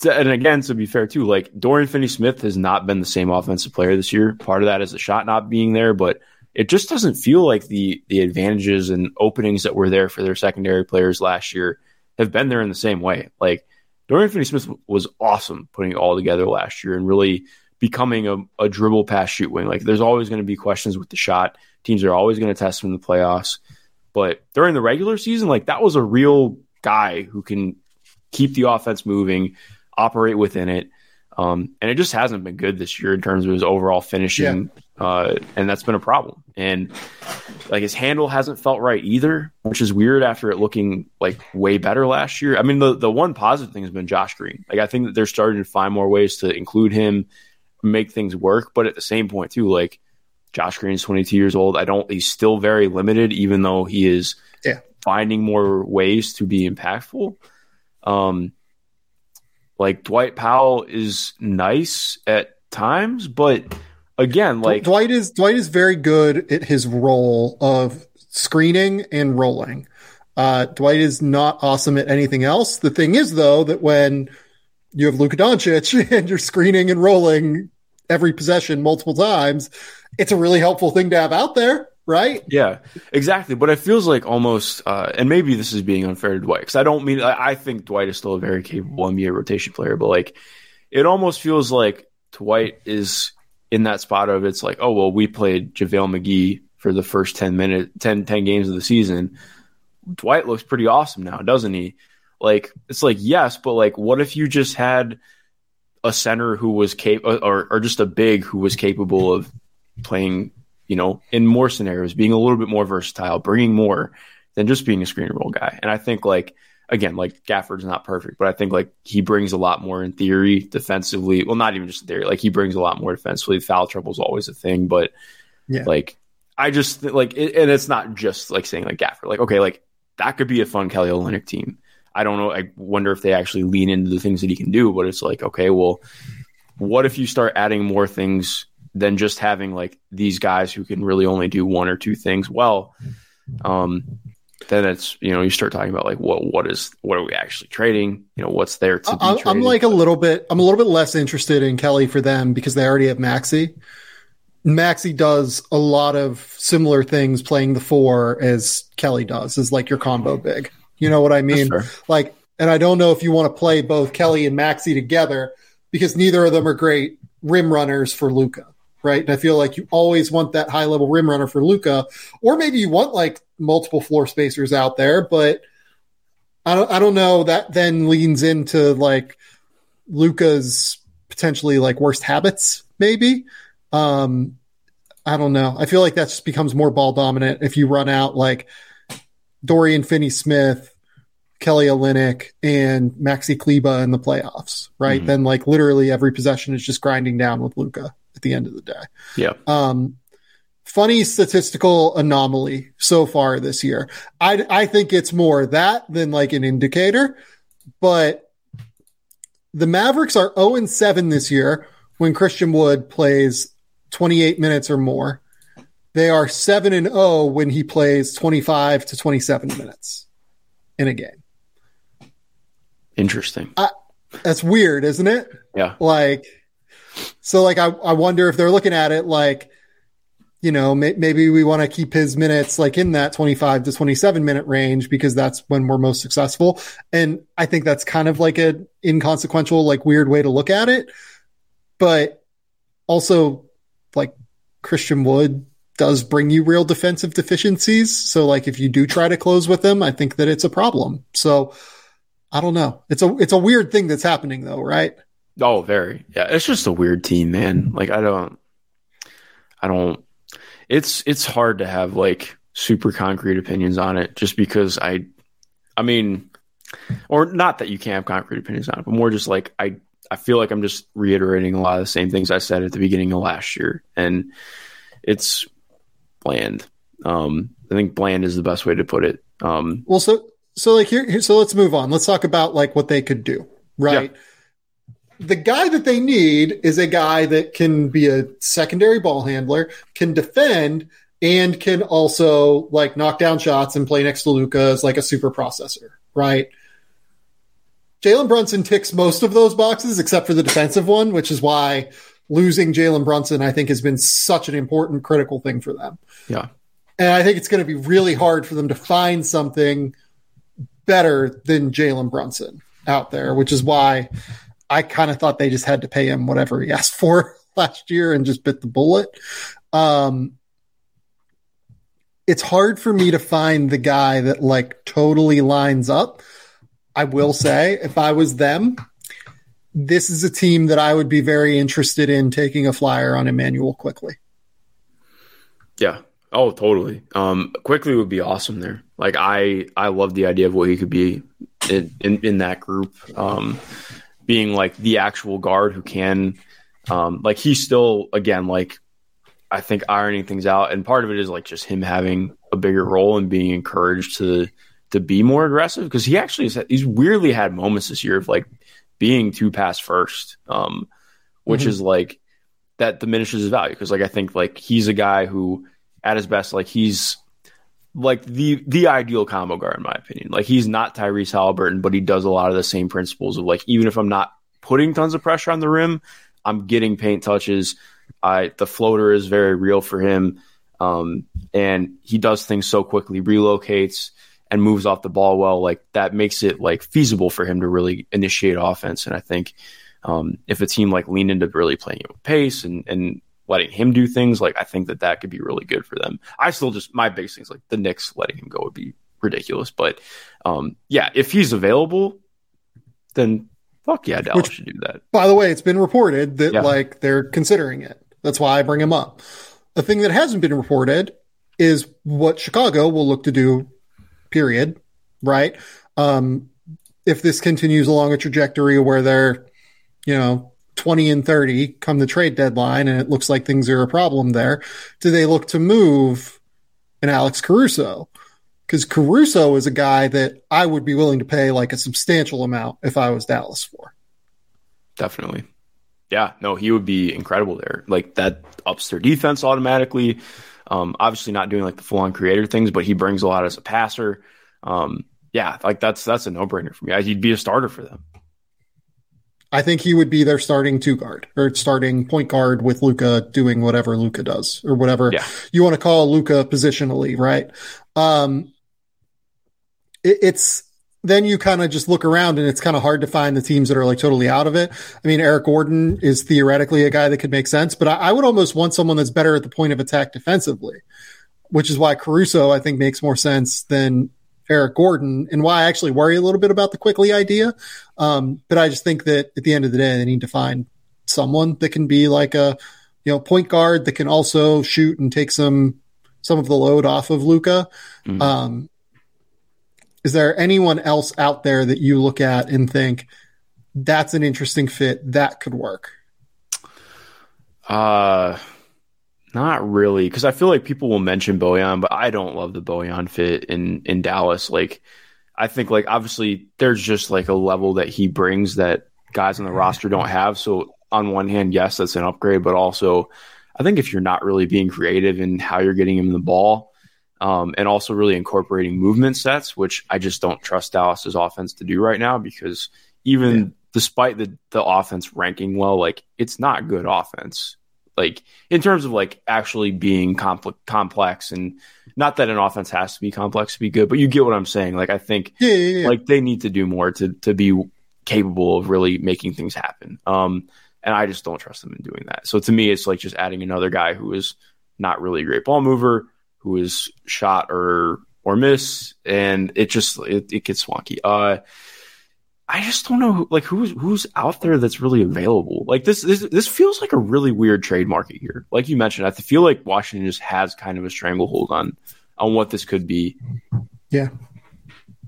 to, and again, to be fair too, like Dorian Finney Smith has not been the same offensive player this year. Part of that is the shot not being there, but it just doesn't feel like the the advantages and openings that were there for their secondary players last year have been there in the same way. Like Dorian Finney-Smith was awesome putting it all together last year and really becoming a, a dribble pass shoot wing. Like there's always going to be questions with the shot. Teams are always going to test him in the playoffs. But during the regular season, like that was a real guy who can keep the offense moving, operate within it. Um, and it just hasn't been good this year in terms of his overall finishing. Yeah. Uh, and that's been a problem. And like his handle hasn't felt right either, which is weird after it looking like way better last year. I mean, the, the one positive thing has been Josh Green. Like I think that they're starting to find more ways to include him, make things work. But at the same point too, like Josh Green is 22 years old. I don't. He's still very limited, even though he is yeah. finding more ways to be impactful. Um, like Dwight Powell is nice at times, but again, like Dwight is Dwight is very good at his role of screening and rolling. Uh, Dwight is not awesome at anything else. The thing is, though, that when you have Luka Doncic and you're screening and rolling every possession multiple times, it's a really helpful thing to have out there, right? Yeah, exactly. But it feels like almost, uh, and maybe this is being unfair to Dwight because I don't mean I, I think Dwight is still a very capable NBA rotation player, but like it almost feels like Dwight is in that spot of it's like, oh well, we played JaVale McGee for the first 10 minutes 10, 10 games of the season. Dwight looks pretty awesome now, doesn't he? Like it's like yes, but like what if you just had a center who was capable or, or just a big who was capable of playing, you know, in more scenarios, being a little bit more versatile, bringing more than just being a screen roll guy. And I think like again, like Gafford's not perfect, but I think like he brings a lot more in theory defensively. Well, not even just in theory, like he brings a lot more defensively. Foul trouble is always a thing, but yeah. like I just like, it, and it's not just like saying like Gafford, like okay, like that could be a fun Kelly Olynyk team. I don't know. I wonder if they actually lean into the things that he can do, but it's like, okay, well, what if you start adding more things than just having like these guys who can really only do one or two things well? Um, then it's you know you start talking about like what what is what are we actually trading? You know what's there to I'm, be I'm like a little bit I'm a little bit less interested in Kelly for them because they already have maxi maxi does a lot of similar things playing the four as Kelly does, is like your combo big. You know what I mean? Like, and I don't know if you want to play both Kelly and maxi together because neither of them are great rim runners for Luka, right? And I feel like you always want that high level rim runner for Luka, or maybe you want like multiple floor spacers out there, but I don't, I don't know. That then leans into like Luka's potentially like worst habits, maybe. Um, I don't know. I feel like that just becomes more ball dominant if you run out like Dorian Finney Smith, Kelly Olynyk, and Maxi Kleber in the playoffs, right? Mm-hmm. Then like literally every possession is just grinding down with Luka at the end of the day. Yeah. Um, funny statistical anomaly so far this year. I I think it's more that than like an indicator, but the Mavericks are 0 and 7 this year when Christian Wood plays 28 minutes or more. They are 7 and 0 when he plays 25 to 27 minutes in a game. Interesting. I, that's weird, isn't it? Yeah. Like, so like, I, I wonder if they're looking at it like, you know, may, maybe we want to keep his minutes like in that 25 to 27 minute range because that's when we're most successful. And I think that's kind of like an inconsequential, like weird way to look at it. But also, like Christian Wood does bring you real defensive deficiencies. So like if you do try to close with them, I think that it's a problem. So I don't know. It's a it's a weird thing that's happening though, right? Oh, very. Yeah, it's just a weird team, man. Like I don't I don't it's it's hard to have like super concrete opinions on it just because I I mean or not that you can't have concrete opinions on it, but more just like I I feel like I'm just reiterating a lot of the same things I said at the beginning of last year and it's bland. Um, I think bland is the best way to put it. Um, well, so so like here, here, so let's move on. Let's talk about like what they could do, right? Yeah. The guy that they need is a guy that can be a secondary ball handler, can defend, and can also like knock down shots and play next to Luka as like a super processor, right? Jalen Brunson ticks most of those boxes except for the defensive one, which is why losing Jalen Brunson, I think, has been such an important, critical thing for them. Yeah. And I think it's going to be really hard for them to find something better than Jalen Brunson out there, which is why I kind of thought they just had to pay him whatever he asked for last year and just bit the bullet. Um, it's hard for me to find the guy that like totally lines up. I will say, if I was them, this is a team that I would be very interested in taking a flyer on Immanuel Quickley. Yeah. Oh, totally. Um, Quickley would be awesome there. Like I, I love the idea of what he could be in, in, in that group. Um, being like the actual guard who can, um, like he's still again like I think ironing things out, and part of it is like just him having a bigger role and being encouraged to to be more aggressive because he actually has, he's weirdly had moments this year of like being two pass first, um, which mm-hmm. is like that diminishes his value because like I think like he's a guy who at his best like he's like the the ideal combo guard in my opinion. Like he's not Tyrese Halliburton, but he does a lot of the same principles of like even if I'm not putting tons of pressure on the rim, I'm getting paint touches. I the floater is very real for him. Um, and he does things so quickly, relocates and moves off the ball well. Like that makes it like feasible for him to really initiate offense. And I think um, if a team like lean into really playing it pace and and letting him do things, like I think that that could be really good for them. I still just my biggest things like the Knicks letting him go would be ridiculous, but um, yeah, if he's available, then fuck yeah, Dallas Which, should do that. By the way, it's been reported that yeah. like they're considering it. That's why I bring him up. A thing that hasn't been reported is what Chicago will look to do. Period. Right. Um, if this continues along a trajectory where they're, you know, 20 and 30 come the trade deadline and it looks like things are a problem there, do they look to move an Alex Caruso? Because Caruso is a guy that I would be willing to pay like a substantial amount if I was Dallas for. Definitely. Yeah, no, he would be incredible there. Like that ups their defense automatically. Um, obviously not doing like the full on creator things, but he brings a lot as a passer. Um, yeah, like that's that's a no brainer for me. He'd be a starter for them. I think he would be their starting two guard or starting point guard with Luka doing whatever Luka does or whatever yeah. you want to call Luka positionally, right? Um, it, it's then you kind of just look around and it's kind of hard to find the teams that are like totally out of it. I mean, Eric Gordon is theoretically a guy that could make sense, but I, I would almost want someone that's better at the point of attack defensively, which is why Caruso I think makes more sense than Eric Gordon and why I actually worry a little bit about the Quickley idea. Um, but I just think that at the end of the day, they need to find someone that can be like a, you know, point guard that can also shoot and take some, some of the load off of Luka. Mm-hmm. Um, is there anyone else out there that you look at and think that's an interesting fit that could work? Uh, not really, because I feel like people will mention Bojan, but I don't love the Bojan fit in in Dallas. Like, I think like obviously there's just like a level that he brings that guys on the roster don't have. So on one hand, yes, that's an upgrade, but also I think if you're not really being creative in how you're getting him the ball, um, and also really incorporating movement sets, which I just don't trust Dallas's offense to do right now because even yeah. despite the the offense ranking well, like it's not good offense like in terms of like actually being compl- complex and not that an offense has to be complex to be good, but you get what I'm saying. Like I think yeah, yeah, yeah. like they need to do more to to be capable of really making things happen. Um, and I just don't trust them in doing that. So to me, it's like just adding another guy who is not really a great ball mover, who is shot or or miss, and it just it, it gets wonky. Uh, I just don't know, like who's who's out there that's really available. Like this, this, this feels like a really weird trade market here. Like you mentioned, I feel like Washington just has kind of a stranglehold on on what this could be. Yeah,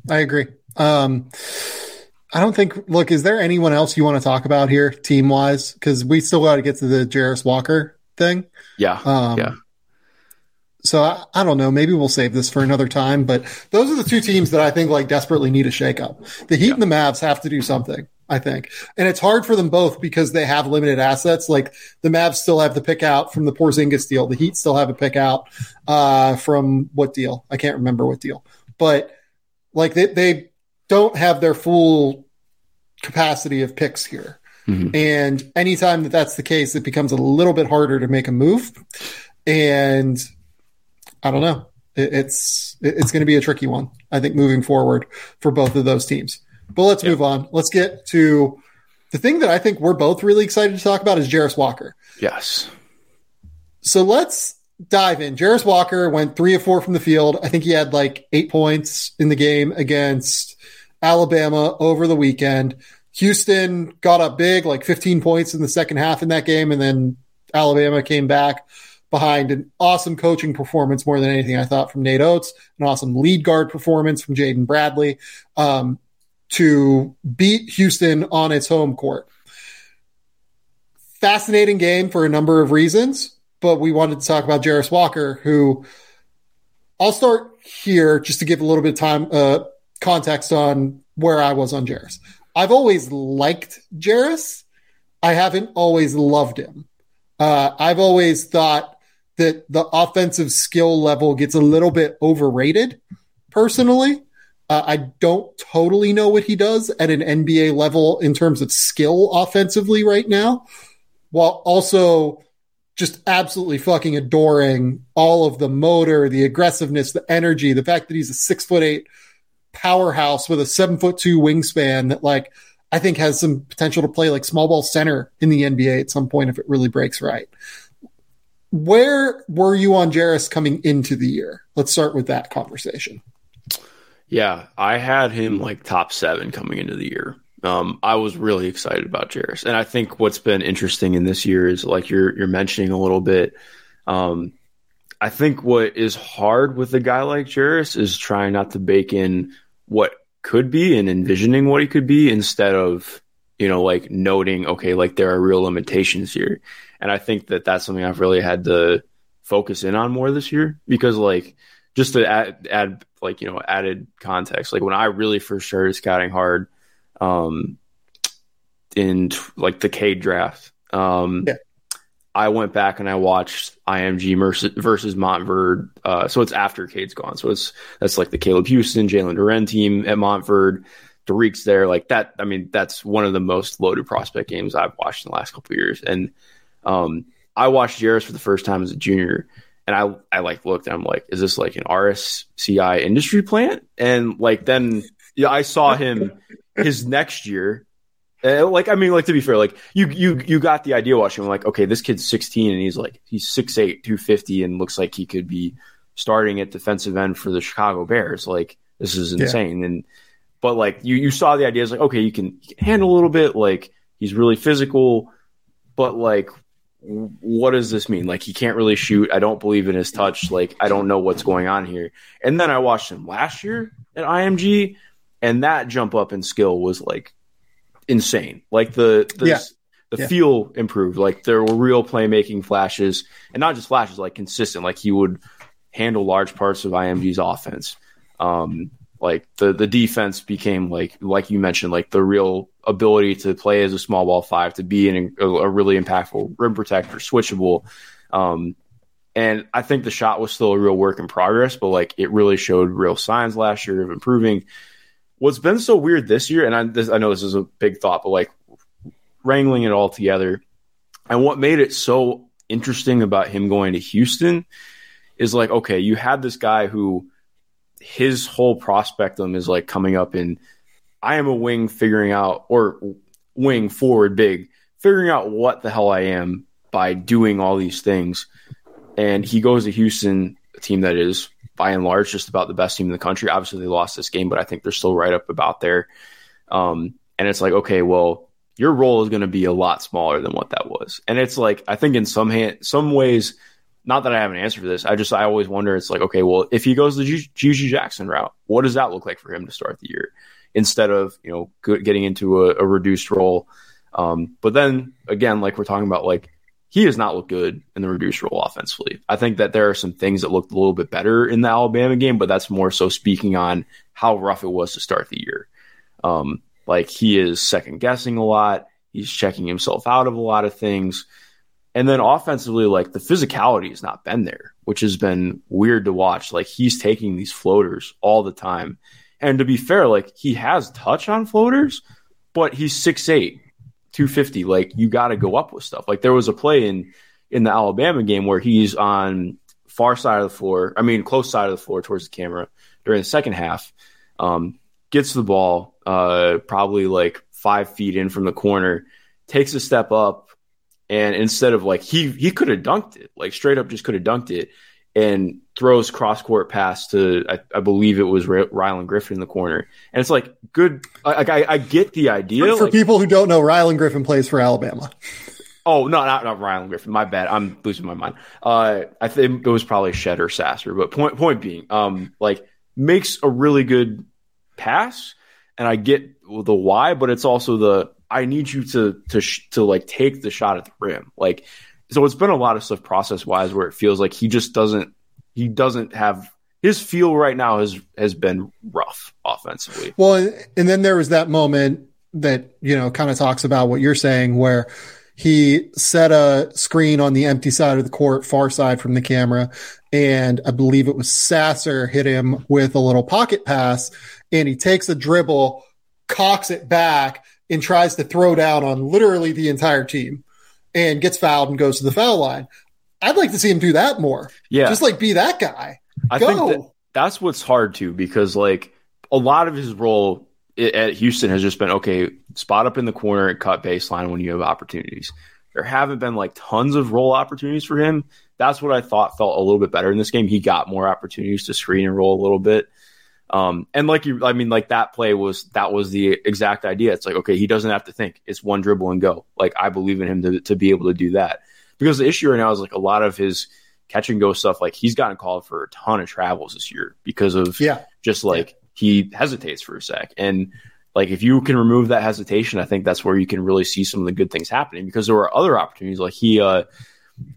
I agree. Um, I don't think. Look, is there anyone else you want to talk about here, team wise? Because we still got to get to the Jarace Walker thing. Yeah, um, yeah. So I, I, don't know. Maybe we'll save this for another time. But those are the two teams that I think like desperately need a shakeup. The Heat yeah. and the Mavs have to do something. I think, and it's hard for them both because they have limited assets. Like the Mavs still have the pick out from the Porzingis deal. The Heat still have a pick out uh, from what deal? I can't remember what deal. But like they they don't have their full capacity of picks here. Mm-hmm. And anytime that that's the case, it becomes a little bit harder to make a move. And I don't know. It, it's it's going to be a tricky one. I think moving forward for both of those teams. But let's move on. Let's get to the thing that I think we're both really excited to talk about is Jarace Walker. Yes. So let's dive in. Jarace Walker went three of four from the field. I think he had like eight points in the game against Alabama over the weekend. Houston got up big, like 15 points in the second half in that game, and then Alabama came back behind an awesome coaching performance more than anything I thought from Nate Oats, an awesome lead guard performance from Jaden Bradley um, to beat Houston on its home court. Fascinating game for a number of reasons. but we wanted to talk about Jarace Walker, who I'll start here just to give a little bit of time uh, context on where I was on Jarace. I've always liked Jarace. I haven't always loved him. Uh, I've always thought that the offensive skill level gets a little bit overrated personally. Uh, I don't totally know what he does at an NBA level in terms of skill offensively right now, while also just absolutely fucking adoring all of the motor, the aggressiveness, the energy, the fact that he's a six foot eight powerhouse with a seven foot two wingspan that like I think has some potential to play like small ball center in the NBA at some point if it really breaks right. Where were you on Jarace coming into the year? Let's start with that conversation. Yeah, I had him like top seven coming into the year. Um, I was really excited about Jarace, and I think what's been interesting in this year is like you're you're mentioning a little bit. Um, I think what is hard with a guy like Jarace is trying not to bake in what could be and envisioning what he could be instead of you know like noting okay like there are real limitations here and i think that that's something i've really had to focus in on more this year because like just to add, add like you know added context like when i really first started scouting hard um in like the Cade draft um yeah. I went back and I watched IMG versus, versus Montverde. Uh, so it's after Cade's gone. So it's that's like the Caleb Houston, Jalen Duren team at Montverde. Derek's there, like that. I mean, that's one of the most loaded prospect games I've watched in the last couple years. And um, I watched Jarace for the first time as a junior, and I I like looked. I'm like, is this like an RSCI industry plant? And like then yeah, I saw him his next year uh, like I mean, like to be fair, like you you you got the idea watching. I'm like, okay, this kid's 16 and he's like he's 6'8", 250 and looks like he could be starting at defensive end for the Chicago Bears. Like this is insane. Yeah. And but like you you saw the idea, like okay, you can, you can handle a little bit. Like he's really physical, but like what does this mean? Like he can't really shoot. I don't believe in his touch. Like I don't know what's going on here. And then I watched him last year at IMG, and that jump up in skill was like insane. Like the the, yeah. the yeah. feel improved. Like there were real playmaking flashes, and not just flashes, like consistent. Like he would handle large parts of IMG's offense. Um, like the the defense became like like you mentioned, like the real ability to play as a small ball five, to be an, a, a really impactful rim protector, switchable. Um, and I think the shot was still a real work in progress, but like it really showed real signs last year of improving what's been so weird this year, and I, this, I know this is a big thought, but like wrangling it all together, and what made it so interesting about him going to Houston is like, okay, you had this guy who his whole prospectum is like coming up in I am a wing figuring out or wing forward big, figuring out what the hell I am by doing all these things. And he goes to Houston, a team that is by and large just about the best team in the country. Obviously, they lost this game, but I think they're still right up about there. Um, and it's like, okay, well, your role is going to be a lot smaller than what that was. And it's like, I think in some some ways, not that I have an answer for this. I just I always wonder. It's like, okay, well, if he goes the GG Jackson route, what does that look like for him to start the year instead of you know getting into a, a reduced role? Um, but then again, like we're talking about, like he has not looked good in the reduced role offensively. I think that there are some things that looked a little bit better in the Alabama game, but that's more so speaking on how rough it was to start the year. Um, like he is second guessing a lot. He's checking himself out of a lot of things. And then offensively, like the physicality has not been there, which has been weird to watch. Like he's taking these floaters all the time. And to be fair, like he has touch on floaters, but he's six eight 250, like you got to go up with stuff. Like there was a play in in the Alabama game where he's on far side of the floor, I mean close side of the floor towards the camera during the second half. Um, gets the ball, uh, probably like five feet in from the corner, takes a step up, and instead of like he he could have dunked it, like straight up just could have dunked it, and throws cross court pass to I, I, believe it was Rylan Griffin in the corner, and it's like good. Like I, I get the idea. For, for like, people who don't know, Rylan Griffin plays for Alabama. Oh no, not not Rylan Griffin. My bad. I'm losing my mind. Uh, I think it was probably Shead or Sasser. But point point being, um, like makes a really good pass, and I get the why, but it's also the I need you to to to like take the shot at the rim, like so it's been a lot of stuff process wise where it feels like he just doesn't he doesn't have his feel right now has has been rough offensively. Well, and then there was that moment that you know kind of talks about what you're saying where he set a screen on the empty side of the court, far side from the camera, and I believe it was Sasser hit him with a little pocket pass, and he takes a dribble, cocks it back, and tries to throw down on literally the entire team, and gets fouled and goes to the foul line. I'd like to see him do that more. Yeah, just like be that guy. I Go. think that that's what's hard too, because like a lot of his role at Houston has just been okay, spot up in the corner and cut baseline when you have opportunities. There haven't been like tons of role opportunities for him. That's what I thought felt a little bit better in this game. He got more opportunities to screen and roll a little bit. Um, and like you, I mean, like that play was that was the exact idea. It's like okay, he doesn't have to think; it's one dribble and go. Like I believe in him to to be able to do that. Because the issue right now is like a lot of his catch and go stuff. Like he's gotten called for a ton of travels this year because of yeah, just like yeah. he hesitates for a sec. And like if you can remove that hesitation, I think that's where you can really see some of the good things happening because there were other opportunities. Like he uh,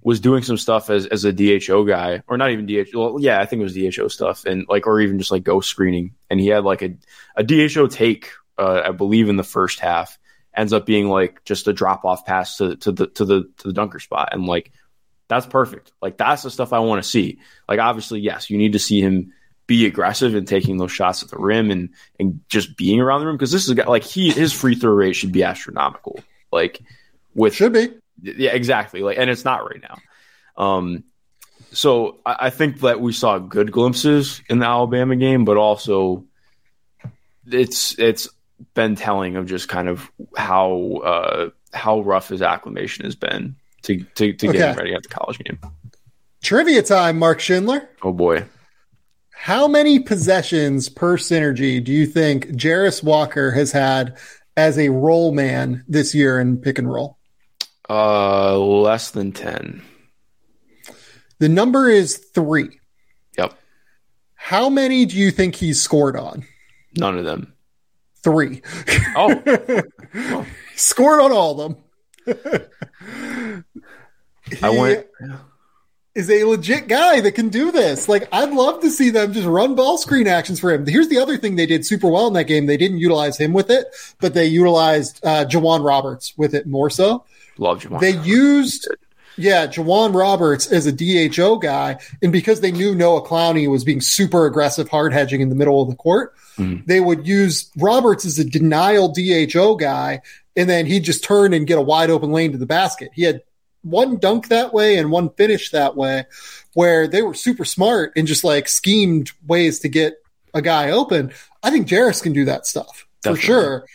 was doing some stuff as as a DHO guy, or not even DHO. Well, yeah, I think it was DHO stuff, and like or even just like ghost screening. And he had like a a DHO take, uh, I believe, in the first half ends up being like just a drop off pass to, to the to the to the dunker spot and like that's perfect. Like that's the stuff I want to see. Like obviously, yes, you need to see him be aggressive and taking those shots at the rim and and just being around the rim because this is a guy like he his free throw rate should be astronomical. Like with should be yeah exactly like and it's not right now. Um, so I, I think that we saw good glimpses in the Alabama game, but also it's it's been telling of just kind of how uh, how rough his acclimation has been to to, to okay. getting ready at the college game. Trivia time, Mark Schindler. Oh boy. How many possessions per synergy do you think Jarace Walker has had as a roll man this year in pick and roll? Uh, less than 10. The number is three. Yep. How many do you think he's scored on? None of them. Three. Oh. oh. scored on all of them. I went is a legit guy that can do this. Like, I'd love to see them just run ball screen actions for him. Here's the other thing they did super well in that game. They didn't utilize him with it, but they utilized uh, J'Wan Roberts with it more so. Love J'Wan. They used, yeah, J'Wan Roberts as a DHO guy. And because they knew Noah Clowney was being super aggressive hard hedging in the middle of the court, mm-hmm. they would use Roberts as a denial DHO guy. And then he'd just turn and get a wide open lane to the basket. He had one dunk that way and one finish that way, where they were super smart and just like schemed ways to get a guy open. I think Jarace can do that stuff Definitely. for sure.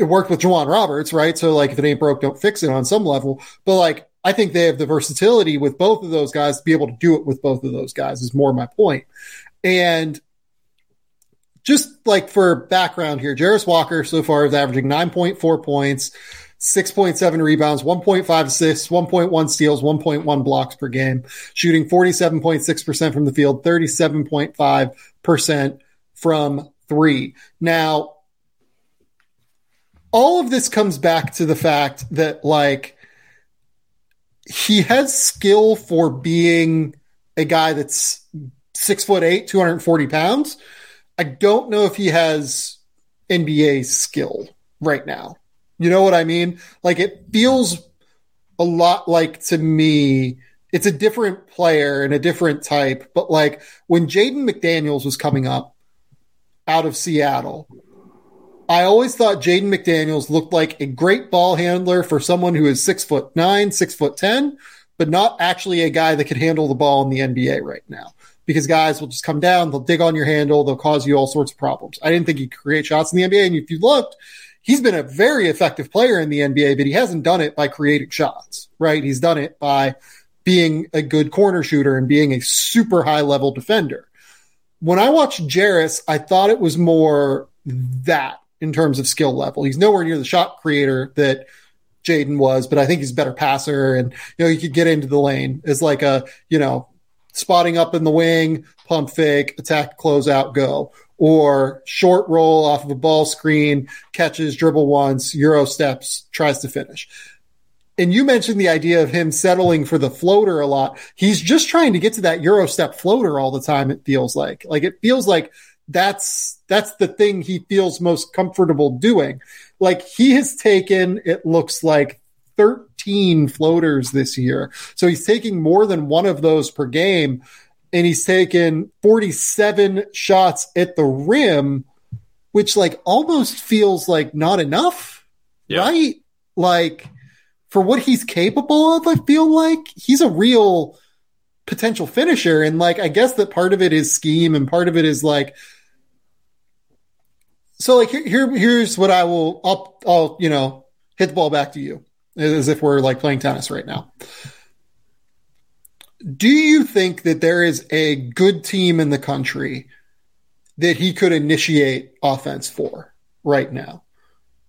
It worked with J'Wan Roberts, right? So like if it ain't broke, don't fix it on some level. But like I think they have the versatility with both of those guys to be able to do it with both of those guys is more my point. And just like for background here, Jarace Walker so far is averaging 9.4 points, 6.7 rebounds, 1.5 assists, 1.1 steals, 1.1 blocks per game, shooting 47.6% from the field, 37.5% from three. Now, all of this comes back to the fact that, like, he has skill for being a guy that's six foot eight, 240 pounds. I don't know if he has NBA skill right now. You know what I mean? Like it feels a lot like to me, it's a different player and a different type. But like when Jaden McDaniels was coming up out of Seattle, I always thought Jaden McDaniels looked like a great ball handler for someone who is six foot nine, six foot ten, but not actually a guy that could handle the ball in the NBA right now. Because guys will just come down, they'll dig on your handle, they'll cause you all sorts of problems. I didn't think he could create shots in the NBA. And if you looked, he's been a very effective player in the NBA, but he hasn't done it by creating shots, right? He's done it by being a good corner shooter and being a super high level defender. When I watched Jarace, I thought it was more that in terms of skill level. He's nowhere near the shot creator that Jaden was, but I think he's a better passer and, you know, he could get into the lane as like a, you know, spotting up in the wing, pump fake, attack, close out, go or short roll off of a ball screen, catches, dribble once, Euro steps, tries to finish. and you mentioned the idea of him settling for the floater a lot. He's just trying to get to that Euro step floater all the time. It feels like, like it feels like that's, that's the thing he feels most comfortable doing. Like he has taken, it looks like 13 floaters this year. So he's taking more than one of those per game and he's taken 47 shots at the rim, which like almost feels like not enough, yeah. right? Like, for what he's capable of, I feel like he's a real potential finisher. And like, I guess that part of it is scheme and part of it is like, so like here, here's what I will, I'll, I'll, you know, hit the ball back to you as if we're like playing tennis right now. Do you think that there is a good team in the country that he could initiate offense for right now?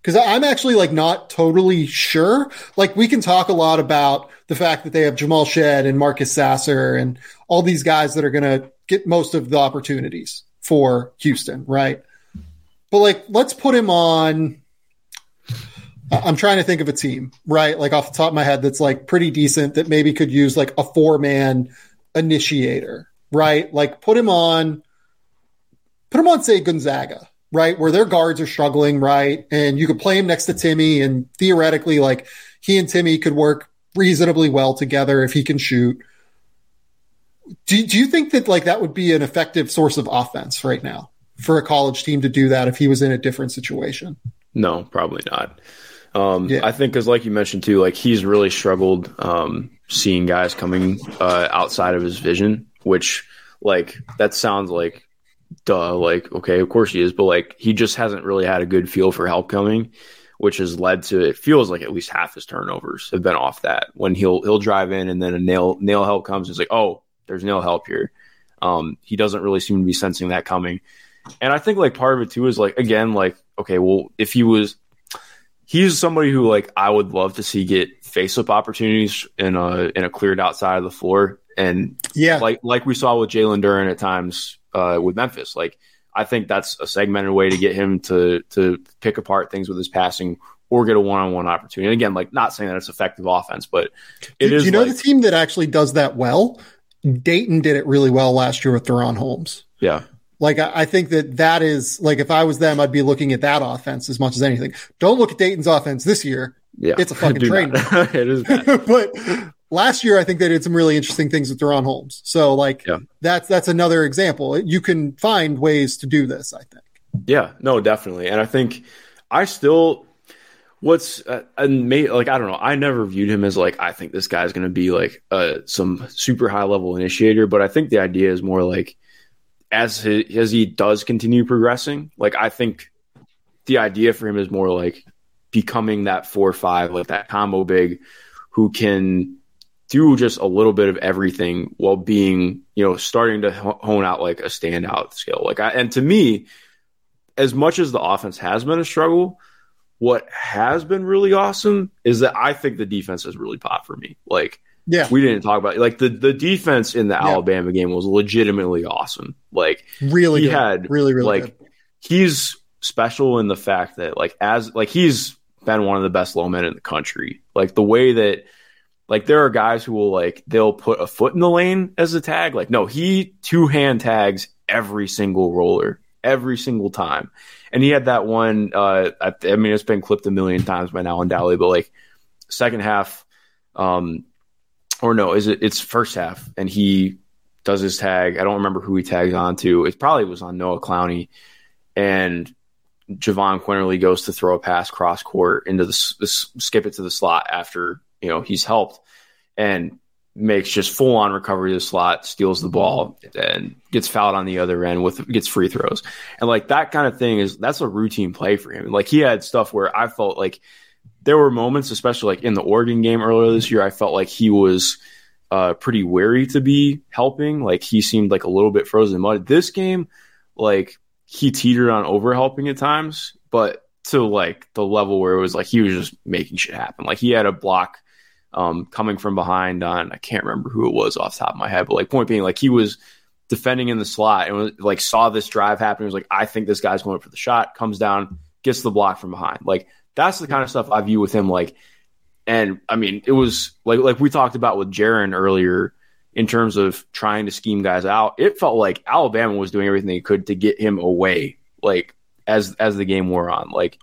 Because I'm actually like not totally sure. Like we can talk a lot about the fact that they have Jamal Shead and Marcus Sasser and all these guys that are going to get most of the opportunities for Houston, right? But like, let's put him on. I'm trying to think of a team, right? Like off the top of my head, that's like pretty decent that maybe could use like a four man initiator, right? Like put him on, put him on, say Gonzaga, right? Where their guards are struggling, right? And you could play him next to Timme and theoretically, like he and Timme could work reasonably well together if he can shoot. Do, do you think that like that would be an effective source of offense right now for a college team to do that if he was in a different situation? No, probably not. Um, yeah. I think, because like you mentioned too, like he's really struggled um, seeing guys coming uh, outside of his vision, which like that sounds like duh, like, okay, of course he is, but like he just hasn't really had a good feel for help coming, which has led to it feels like at least half his turnovers have been off that. When he'll he'll drive in and then a nail nail help comes, it's like, oh, there's nail help here. Um, he doesn't really seem to be sensing that coming. And I think like part of it too is like again, like, okay, well, if he was he's somebody who like I would love to see get face up opportunities in a in a cleared outside of the floor. And yeah, like like we saw with Jalen Duren at times uh, with Memphis. Like I think that's a segmented way to get him to to pick apart things with his passing or get a one on one opportunity. And again, like not saying that it's effective offense, but it do, is. Do you know like, the team that actually does that well? Dayton did it really well last year with DaRon Holmes. Yeah. Like I, I think that that is like if I was them, I'd be looking at that offense as much as anything. Don't look at Dayton's offense this year. Yeah, it's a fucking train. it is, but last year I think they did some really interesting things with DaRon Holmes. So like yeah. that's that's another example. You can find ways to do this, I think. Yeah, no, definitely. And I think I still what's uh, and may, like I don't know. I never viewed him as like I think this guy's going to be like uh, some super high level initiator, but I think the idea is more like as he, as he does continue progressing, like I think the idea for him is more like becoming that four five, like that combo big who can do just a little bit of everything while being, you know, starting to hone out like a standout skill. Like, I, and to me, as much as the offense has been a struggle, what has been really awesome is that I think the defense has really popped for me. Like, yeah, we didn't talk about it. like the the defense in the yeah. Alabama game was legitimately awesome. Like, really, he good. had really, really like good. he's special in the fact that like as like he's been one of the best low men in the country. Like the way that like there are guys who will like they'll put a foot in the lane as a tag. Like no, he two hand tags every single roller every single time. And he had that one. Uh, I, I, mean, it's been clipped a million times by now on Dally, but like second half, um, or no, is it? It's first half, and he does his tag. I don't remember who he tags on to. It probably was on Noah Clowney, and Jahvon Quinerly goes to throw a pass cross court into the, the skip it to the slot after you know he's helped and makes just full on recovery to the slot, steals the ball, and gets fouled on the other end with gets free throws. And like that kind of thing is that's a routine play for him. Like he had stuff where I felt like there were moments, especially like in the Oregon game earlier this year, I felt like he was uh, pretty wary to be helping. Like he seemed like a little bit frozen in mud. This game, like he teetered on over helping at times, but to like the level where it was like he was just making shit happen. Like he had a block um, coming from behind on I can't remember who it was off top of my head, but like point being like he was defending in the slot and was, like saw this drive happen. He was like, I think this guy's going for the shot, comes down, gets the block from behind. Like that's the kind of stuff I view with him. Like and I mean, it was like like we talked about with Jaren earlier in terms of trying to scheme guys out. It felt like Alabama was doing everything they could to get him away, like as as the game wore on. Like,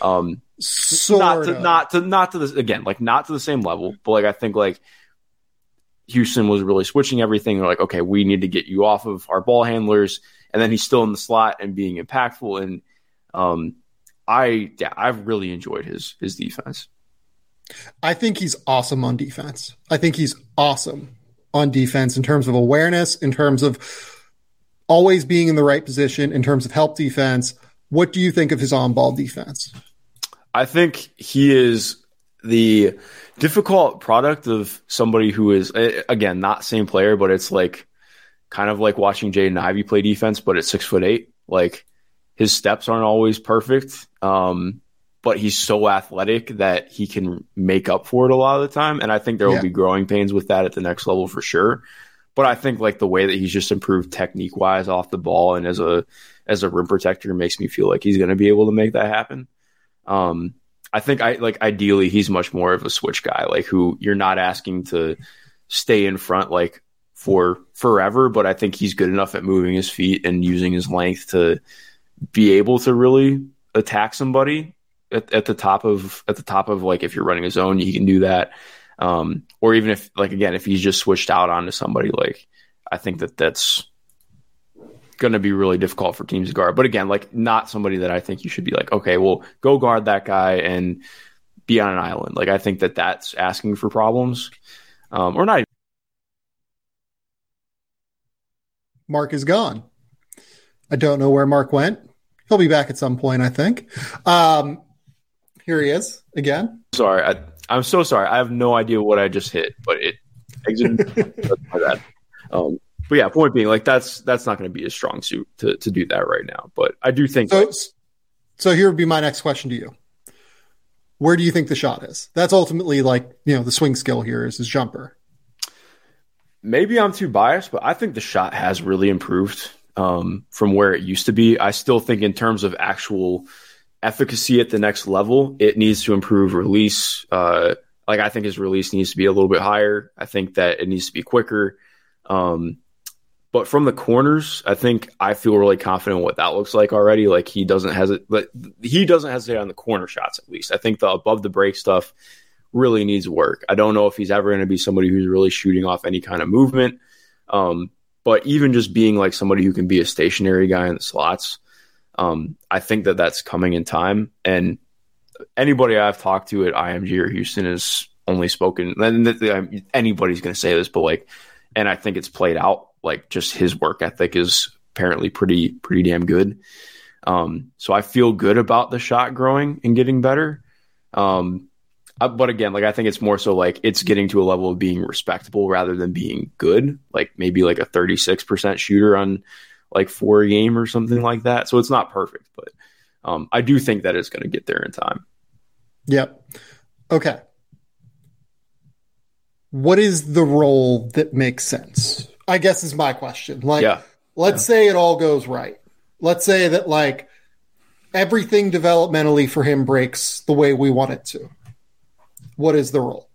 um, Sort not to of. not to not to the again like not to the same level, but like I think like Houston was really switching everything. They're like, okay, we need to get you off of our ball handlers, and then he's still in the slot and being impactful. And um, I yeah, I've really enjoyed his his defense. I think he's awesome on defense. I think he's awesome on defense in terms of awareness, in terms of always being in the right position, in terms of help defense. What do you think of his on ball defense? I think he is the difficult product of somebody who is again not same player, but it's like kind of like watching Jaden Ivey play defense, but at six foot eight. Like his steps aren't always perfect, um, but he's so athletic that he can make up for it a lot of the time. And I think there will Yeah. be growing pains with that at the next level for sure. But I think like the way that he's just improved technique wise off the ball and as a as a rim protector makes me feel like he's going to be able to make that happen. Um, I think I like ideally he's much more of a switch guy, like who you're not asking to stay in front like for forever, but I think he's good enough at moving his feet and using his length to be able to really attack somebody at, at the top of at the top of like if you're running a zone, he can do that. Um, or even if like again, if he's just switched out onto somebody, like I think that that's going to be really difficult for teams to guard. But again, like not somebody that I think you should be like, okay, well, go guard that guy and be on an island. Like I think that that's asking for problems, um, or not. Mark is gone. I don't know where Mark went. He'll be back at some point, I think. Um, here he is again. Sorry, I, I'm so sorry. I have no idea what I just hit, but it exited. That's my bad. Um, but yeah, point being, like that's that's not going to be a strong suit to to do that right now. But I do think So, so here would be my next question to you. Where do you think the shot is? That's ultimately like, you know, the swing skill here is his jumper. maybe I'm too biased, but I think the shot has really improved um, from where it used to be. I still think, in terms of actual efficacy at the next level, it needs to improve release. Uh, like, I think his release needs to be a little bit higher. I think that it needs to be quicker. Um, but from the corners, I think I feel really confident what that looks like already. Like he doesn't hesitate, but he doesn't hesitate on the corner shots at least. I think the above the break stuff really needs work. I don't know if he's ever going to be somebody who's really shooting off any kind of movement. Um, but even just being like somebody who can be a stationary guy in the slots, um, I think that that's coming in time. And anybody I've talked to at IMG or Houston has only spoken, and anybody's going to say this, but like, and I think it's played out. Like, just his work ethic is apparently pretty, pretty damn good. Um, so I feel good about the shot growing and getting better. Um, uh, but again, like I think it's more so like it's getting to a level of being respectable rather than being good. Like maybe like a 36% shooter on like four a game or something like that. So it's not perfect, but um, I do think that it's going to get there in time. Yep. Okay. What is the role that makes sense? I guess is my question. Like, Yeah. let's say it all goes right. Let's say that like everything developmentally for him breaks the way we want it to. What is the role?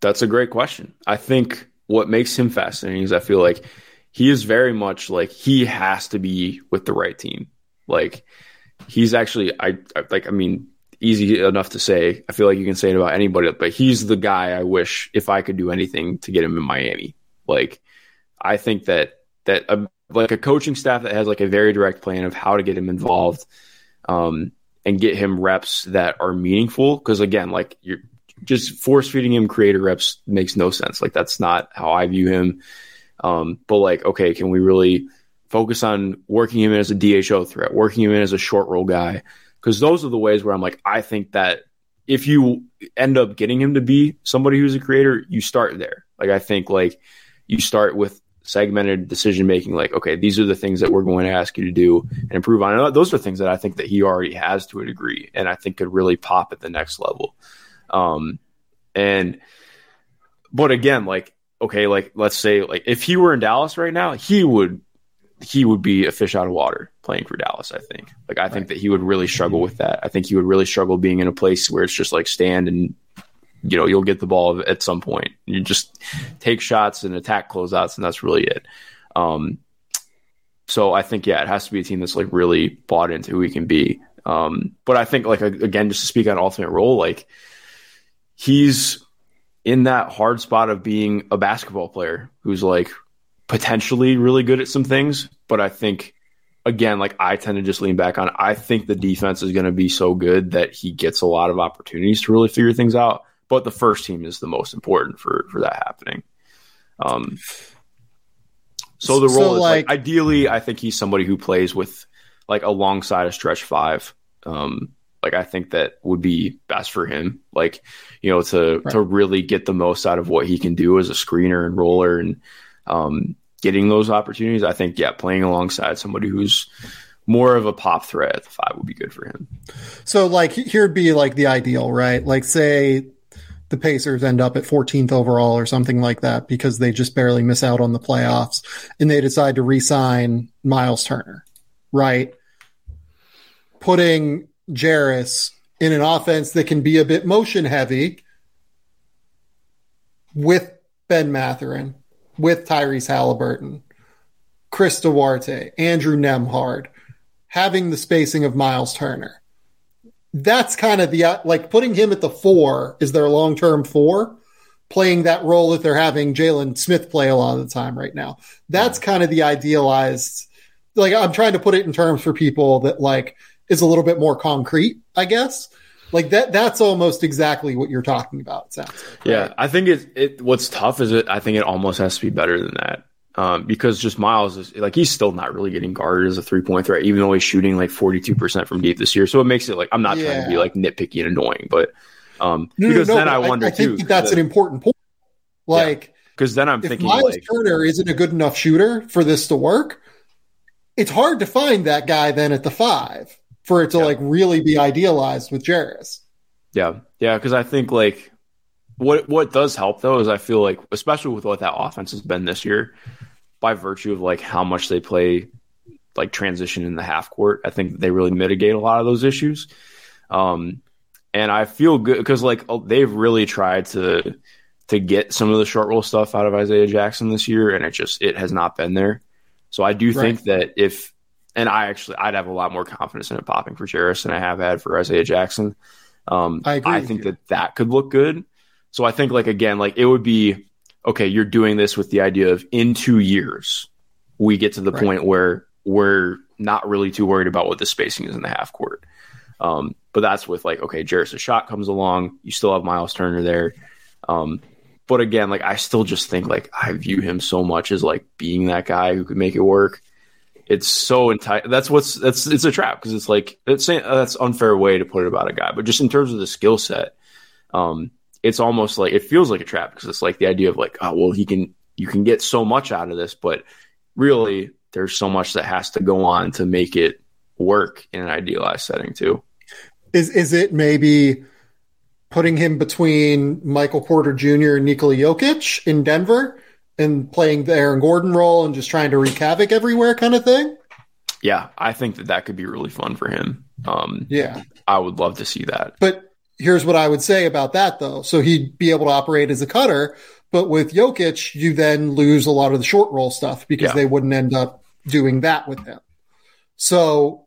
That's a great question. I think what makes him fascinating is I feel like he is very much like he has to be with the right team. Like he's actually I, I like I mean easy enough to say. I feel like you can say it about anybody, but he's the guy I wish if I could do anything to get him in Miami. Like I think that that a, like a coaching staff that has like a very direct plan of how to get him involved um, and get him reps that are meaningful. Because again, like you're just force feeding him creator reps makes no sense. Like that's not how I view him. Um, but like, okay, can we really focus on working him in as a DHO threat, working him in as a short roll guy? Because those are the ways where I'm like, I think that if you end up getting him to be somebody who's a creator, you start there. Like I think like you start with segmented decision making like okay these are the things that we're going to ask you to do and improve on and those are things that i think that he already has to a degree and i think could really pop at the next level um and but again like okay like let's say like if he were in dallas right now he would he would be a fish out of water playing for Dallas. I think. Like I think that he would really struggle with that. I think he would really struggle being in a place where it's just like stand and you know you'll get the ball at some point. You just take shots and attack closeouts, and that's really it. Um, so I think yeah, it has to be a team that's like really bought into who he can be. Um, but I think like again, just to speak on ultimate role, like he's in that hard spot of being a basketball player who's like potentially really good at some things, but I think again, like I tend to just lean back on. I think the defense is going to be so good that he gets a lot of opportunities to really figure things out. But the first team is the most important for for that happening. Um, so the role so, is like, like, ideally, I think he's somebody who plays with like alongside a stretch five. Um, like I think that would be best for him. Like you know to right. to really get the most out of what he can do as a screener and roller and um, getting those opportunities. I think yeah, playing alongside somebody who's more of a pop threat at the five would be good for him. So like here'd be like the ideal, right? Like say the Pacers end up at 14th overall or something like that because they just barely miss out on the playoffs and they decide to re-sign Miles Turner, right? Putting Jarace in an offense that can be a bit motion heavy with Ben Mathurin, with Tyrese Halliburton, Chris Duarte, Andrew Nembhard, having the spacing of Miles Turner. That's kind of the uh, like putting him at the four is their long term four, playing that role that they're having Jalen Smith play a lot of the time right now. That's mm-hmm. kind of the idealized. Like I'm trying to put it in terms for people that like is a little bit more concrete, I guess. Like that that's almost exactly what you're talking about, it sounds like, Yeah, right? I think it it what's tough is it I think it almost has to be better than that. Um, because just Miles is like he's still not really getting guarded as a three point threat, even though he's shooting like forty two percent from deep this year. So it makes it like I'm not yeah. trying to be like nitpicky and annoying, but um, no, because no, no, then I wonder I, I think too. that's that, an important point. Like because yeah, then I'm if thinking Miles like, Turner isn't a good enough shooter for this to work. It's hard to find that guy then at the five for it to yeah. like really be idealized with Jarace. Yeah, yeah, because I think like what what does help though is I feel like especially with what that offense has been this year, by virtue of like how much they play like transition in the half court, I think they really mitigate a lot of those issues. Um, and I feel good because like oh, they've really tried to to get some of the short roll stuff out of Isaiah Jackson this year, and it just it has not been there. So I do right. think that if and I actually I'd have a lot more confidence in it popping for Jarace than I have had for Isaiah Jackson. Um, I, I think that that could look good. So I think like again, like it would be okay. You're doing this with the idea of in two years we get to the right. point where we're not really too worried about what the spacing is in the half court. Um, but that's with like okay, Jarace's shot comes along. You still have Miles Turner there. Um, but again, like I still just think like I view him so much as like being that guy who could make it work it's so entitled. That's what's that's it's a trap because it's like it's that's unfair way to put it about a guy. But just in terms of the skill set, um, it's almost like it feels like a trap because it's like the idea of like oh well he can you can get so much out of this, but really there's so much that has to go on to make it work in an idealized setting too. Is is it maybe putting him between Michael Porter Jr. and Nikola Jokic in Denver? and playing the Aaron Gordon role and just trying to wreak havoc everywhere kind of thing. Yeah, I think that that could be really fun for him. Um, yeah, I would love to see that. But here's what I would say about that though. So he'd be able to operate as a cutter, but with Jokic, you then lose a lot of the short roll stuff because yeah. they wouldn't end up doing that with him. So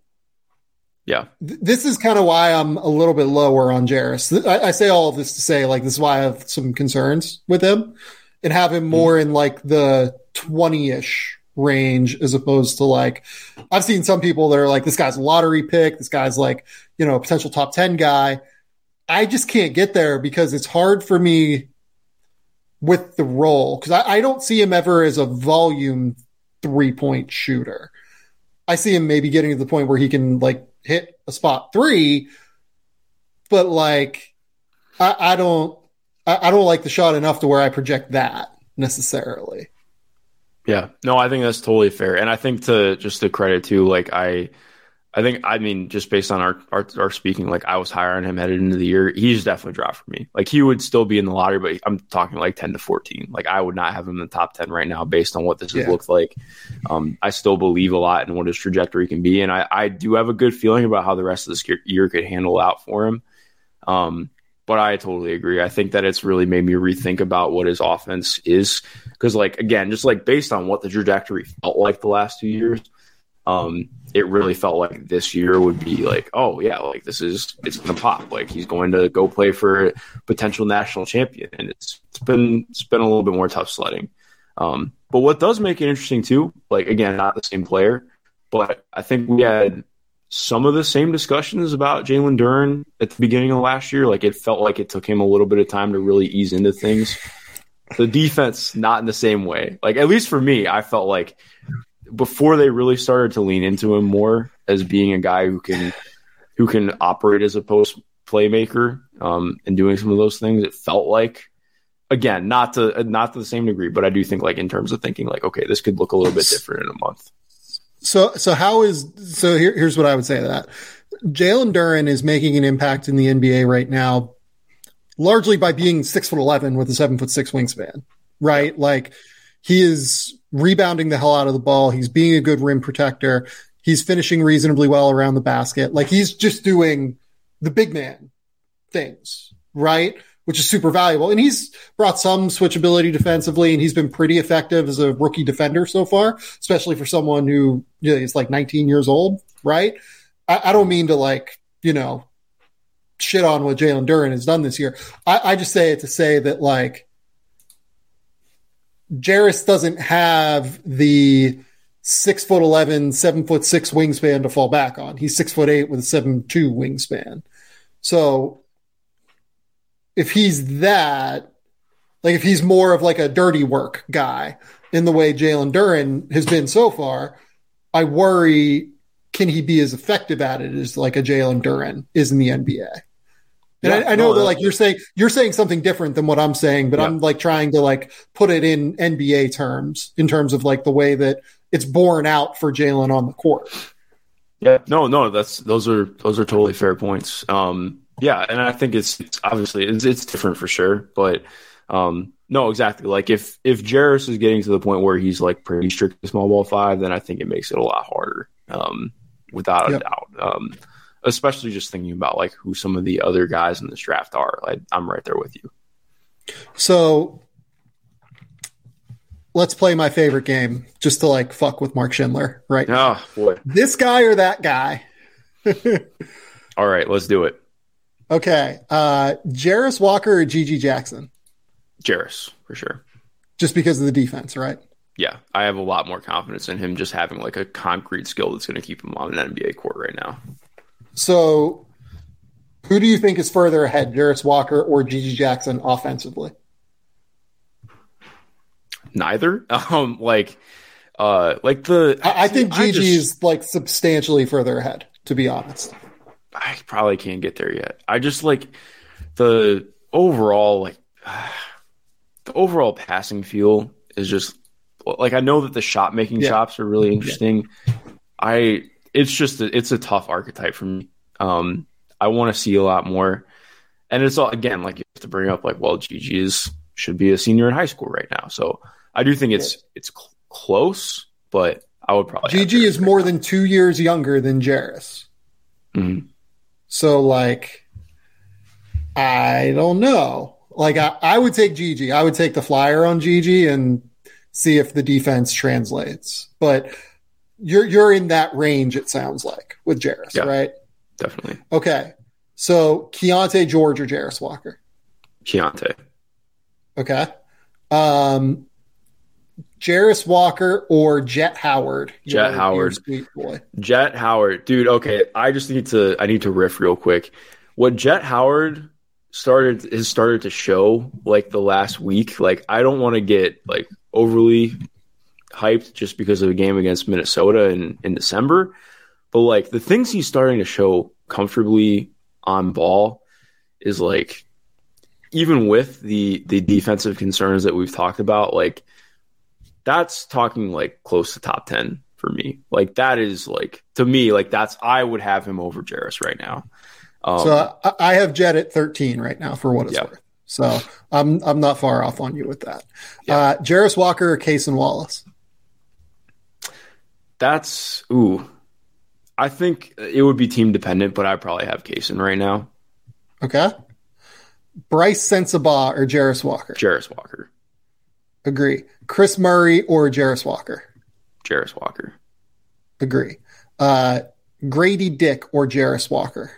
yeah, th- this is kind of why I'm a little bit lower on Jarace. I, I say all of this to say like this is why I have some concerns with him and have him mm-hmm. more in like the 20 ish range as opposed to like, I've seen some people that are like, this guy's a lottery pick. This guy's like, you know, a potential top 10 guy. I just can't get there because it's hard for me with the role because I, I don't see him ever as a volume three point shooter. I see him maybe getting to the point where he can like hit a spot three, but like I, I don't I, I don't like the shot enough to where I project that necessarily. Yeah, no, I think that's totally fair, and I think to just to credit too, like I, I think I mean just based on our, our, our speaking, like I was higher on him headed into the year. He's definitely dropped for me. Like he would still be in the lottery, but I'm talking like ten to fourteen. Like I would not have him in the top ten right now based on what this yeah. has looked like. Um, I still believe a lot in what his trajectory can be, and I, I do have a good feeling about how the rest of this year could handle out for him. Um, but I totally agree. I think that it's really made me rethink about what his offense is because, like again, just like based on what the trajectory felt like the last two years um, it really felt like this year would be like, oh yeah, like this is it's gonna pop. Like he's going to go play for potential national champion, and it's it's been it's been a little bit more tough sledding. Um, but what does make it interesting too, like again, not the same player, but I think we had some of the same discussions about Jalen Duren at the beginning of last year. Like it felt like it took him a little bit of time to really ease into things. The defense, not in the same way. Like at least for me, I felt like before they really started to lean into him more as being a guy who can who can operate as a post playmaker um, and doing some of those things, it felt like again not to not to the same degree, but I do think like in terms of thinking like okay, this could look a little bit different in a month. So so how is so here, here's what I would say to that. Jalen Duren is making an impact in the NBA right now, largely by being six foot eleven with a seven foot six wingspan, right? Like he is rebounding the hell out of the ball. He's being a good rim protector. He's finishing reasonably well around the basket. Like he's just doing the big man things, right? Which is super valuable. And he's brought some switchability defensively and he's been pretty effective as a rookie defender so far, especially for someone who you know, is like 19 years old, right? I, I don't mean to like, you know, shit on what Jalen Duren has done this year. I, I just say it to say that like Jarace doesn't have the six foot 11, seven foot six wingspan to fall back on. He's six foot eight with a seven two wingspan. So if he's that, like if he's more of like a dirty work guy in the way Jalen Duren has been so far, I worry can he be as effective at it as like a Jalen Duren is in the NBA? And yeah, I, I, know no, that like you're saying you're saying something different than what I'm saying, but yeah. I'm like trying to like put it in NBA terms in terms of like the way that it's borne out for Jalen on the court. Yeah, no, no, that's those are those are totally fair points. Um, yeah, and I think it's, it's obviously it's, it's different for sure, but um, no, exactly. Like if if Jarace is getting to the point where he's like pretty strict small ball five, then I think it makes it a lot harder, um, without yep. a doubt. Um, especially just thinking about like who some of the other guys in this draft are. Like I'm right there with you. So let's play my favorite game just to like fuck with Mark Schindler, right? Oh boy. This guy or that guy? All right, let's do it. Okay. Uh Jarace Walker or GG Jackson? Jarace, for sure. Just because of the defense, right? Yeah, I have a lot more confidence in him just having like a concrete skill that's going to keep him on an NBA court right now. So, who do you think is further ahead, Jarace Walker or GG Jackson offensively? Neither. Um, like, uh, like the. I, I think GG is like substantially further ahead. To be honest, I probably can't get there yet. I just like the overall like the overall passing feel is just like I know that the shot making yeah. chops are really interesting. Yeah. I it's just a, it's a tough archetype for me. Um, I want to see a lot more, and it's all again like you have to bring up like, well, GG is should be a senior in high school right now, so I do think it's it's cl- close, but I would probably GG is more than two years younger than Jarace. Mm-hmm. So like, I don't know. Like I, I would take GG. I would take the flyer on GG and see if the defense translates, but you're you're in that range. It sounds like with Jarace, yeah, right? Definitely. Okay, so Keyonte George or Jarace Walker? Keyonte. Okay. Um, Jarace Walker or Jett Howard? Jett Howard, sweet boy. Jett Howard, dude. Okay, I just need to. I need to riff real quick. What Jett Howard started has started to show like the last week. Like I don't want to get like overly hyped just because of a game against Minnesota in, in December. But like the things he's starting to show comfortably on ball is like even with the the defensive concerns that we've talked about, like that's talking like close to top ten for me. Like that is like to me, like that's I would have him over Jarace right now. Um, so I, I, have Jett at 13 right now for what it's yeah. worth. So I'm I'm not far off on you with that. Yeah. Uh, Jarace Walker or Cason Wallace? That's ooh. I think it would be team dependent, but I probably have Cason right now. Okay. Brice Sensabaugh or Jarace Walker? Jarace Walker. Agree. Kris Murray or Jarace Walker? Jarace Walker. Agree. Uh, Grady Dick or Jarace Walker?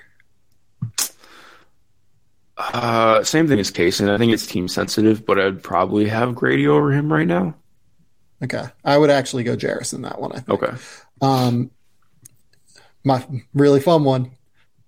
Uh, same thing as Cason. I think it's team sensitive, but I'd probably have Grady over him right now. Okay. I would actually go Jarace in that one. I think. Okay. Um, my really fun one.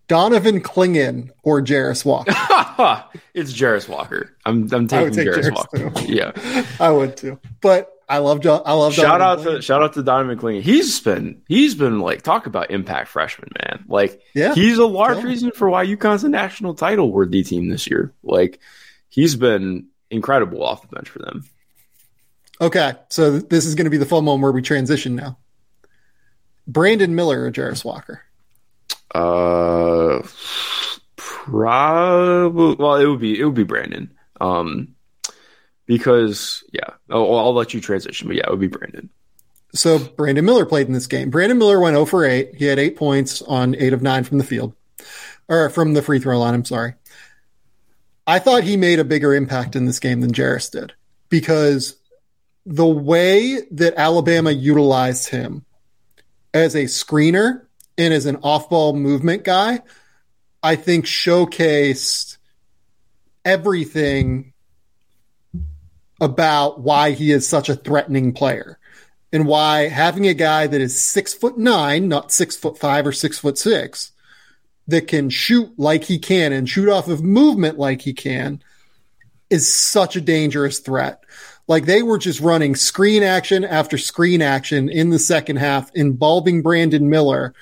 Donovan Clingan or Jarace Walker? it's Jarace Walker. I'm I'm taking Jarace, Walker. Too. Yeah, I would too. But I love John. I love shout Donovan out to shout out to Donovan Clingan. He's been he's been like talk about impact freshman man. Like yeah, he's a large reason for why UConn's a national title worthy team this year. Like he's been incredible off the bench for them. Okay, so this is going to be the fun moment where we transition now. Brandon Miller or Walker? Uh, probably. Well, it would be it would be Brandon. Um, because yeah, I'll, I'll let you transition, but yeah, it would be Brandon. So Brandon Miller played in this game. Brandon Miller went 0 for 8. He had eight points on eight of nine from the field, or from the free throw line. I'm sorry. I thought he made a bigger impact in this game than Jarace did because the way that Alabama utilized him as a screener and as an off ball movement guy, I think showcased everything about why he is such a threatening player and why having a guy that is six foot nine, not six foot five or six foot six, that can shoot like he can and shoot off of movement like he can is such a dangerous threat. Like they were just running screen action after screen action in the second half involving Brandon Miller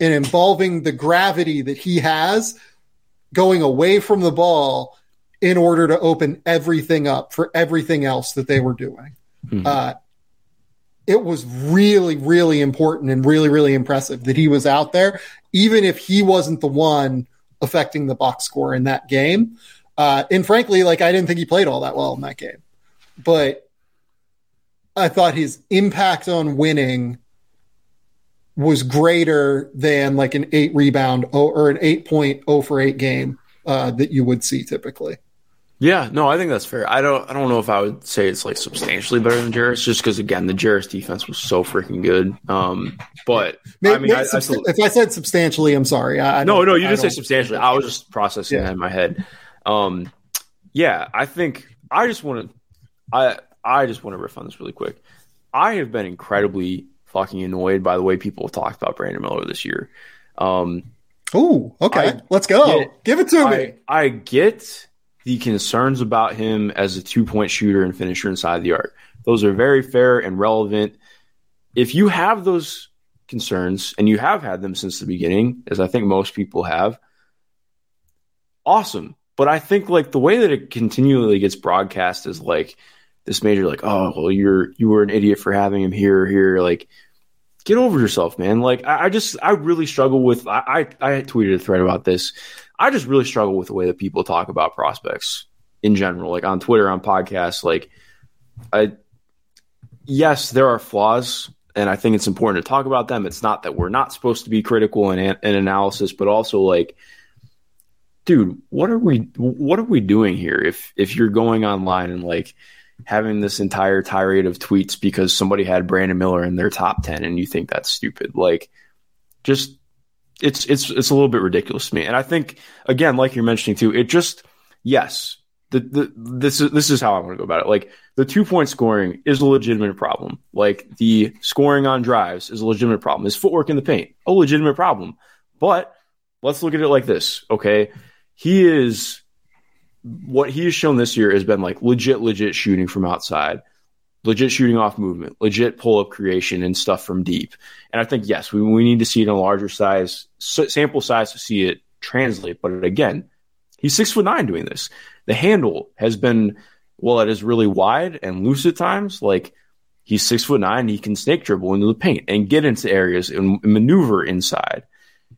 and involving the gravity that he has going away from the ball in order to open everything up for everything else that they were doing. Mm-hmm. Uh, it was really, really important and really, really impressive that he was out there, even if he wasn't the one affecting the box score in that game. Uh, and frankly, like I didn't think he played all that well in that game, but I thought his impact on winning was greater than like an eight rebound or an eight point oh for eight game uh, that you would see typically. Yeah, no, I think that's fair. I don't, I don't know if I would say it's like substantially better than Jarace, just because again, the Jarace defense was so freaking good. Um, but maybe, I mean, I, I still, if I said substantially, I'm sorry. I, no, no, you didn't say substantially. I was just processing yeah. that in my head. Um, yeah, I think I just want to, I, I just want to riff on this really quick. I have been incredibly fucking annoyed by the way people have talked about Brandon Miller this year. Um, oh, okay. I Let's go. Get, Give it to I, me. I get the concerns about him as a two point shooter and finisher inside the arc. Those are very fair and relevant. If you have those concerns, and you have had them since the beginning, as I think most people have, awesome. But I think like the way that it continually gets broadcast is like this major, like, oh, well, you're you were an idiot for having him here here. Like, get over yourself, man. Like I, I just I really struggle with I, I I tweeted a thread about this. I just really struggle with the way that people talk about prospects in general, like on Twitter, on podcasts. Like I yes, there are flaws, and I think it's important to talk about them. It's not that we're not supposed to be critical and an analysis, but also like dude, what are we what are we doing here if if you're going online and like having this entire tirade of tweets because somebody had Brandon Miller in their top 10 and you think that's stupid. Like just it's it's it's a little bit ridiculous to me. And I think again like you're mentioning too, it just yes, the, the this is this is how I want to go about it. Like the two point scoring is a legitimate problem. Like the scoring on drives is a legitimate problem. His footwork in the paint, a legitimate problem. But let's look at it like this, okay? He is what he has shown this year has been like legit, legit shooting from outside, legit shooting off movement, legit pull up creation and stuff from deep. And I think, yes, we, we need to see it in a larger size, sample size to see it translate. But again, he's six foot nine doing this. The handle has been, well, it is really wide and loose at times. Like he's six foot nine. He can snake dribble into the paint and get into areas and maneuver inside.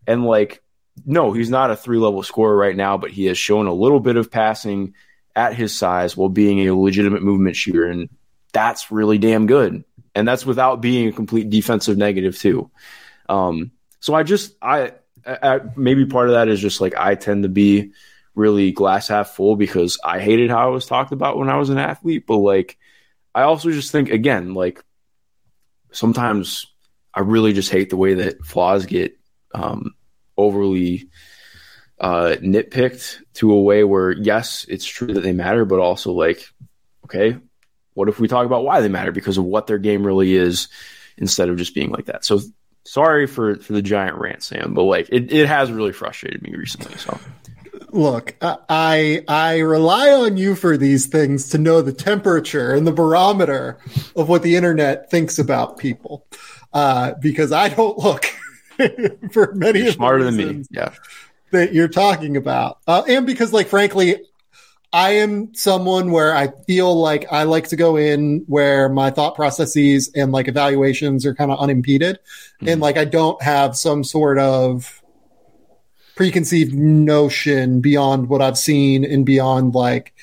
And like, no, he's not a three level scorer right now, but he has shown a little bit of passing at his size while being a legitimate movement shooter. And that's really damn good. And that's without being a complete defensive negative too. Um, so I just, I, I, maybe part of that is just like I tend to be really glass half full because I hated how I was talked about when I was an athlete. But like, I also just think again, like sometimes I really just hate the way that flaws get um, overly uh, nitpicked to a way where yes, it's true that they matter, but also like, okay, what if we talk about why they matter because of what their game really is instead of just being like that? So sorry for for the giant rant, Sam, but like it, it has really frustrated me recently. So look, I I rely on you for these things to know the temperature and the barometer of what the internet thinks about people, uh, because I don't look for many of you're smarter than me. Yeah, that you're talking about, uh, and because like frankly. I am someone where I feel like I like to go in where my thought processes and like evaluations are kind of unimpeded. Mm-hmm. And like I don't have some sort of preconceived notion beyond what I've seen and beyond like,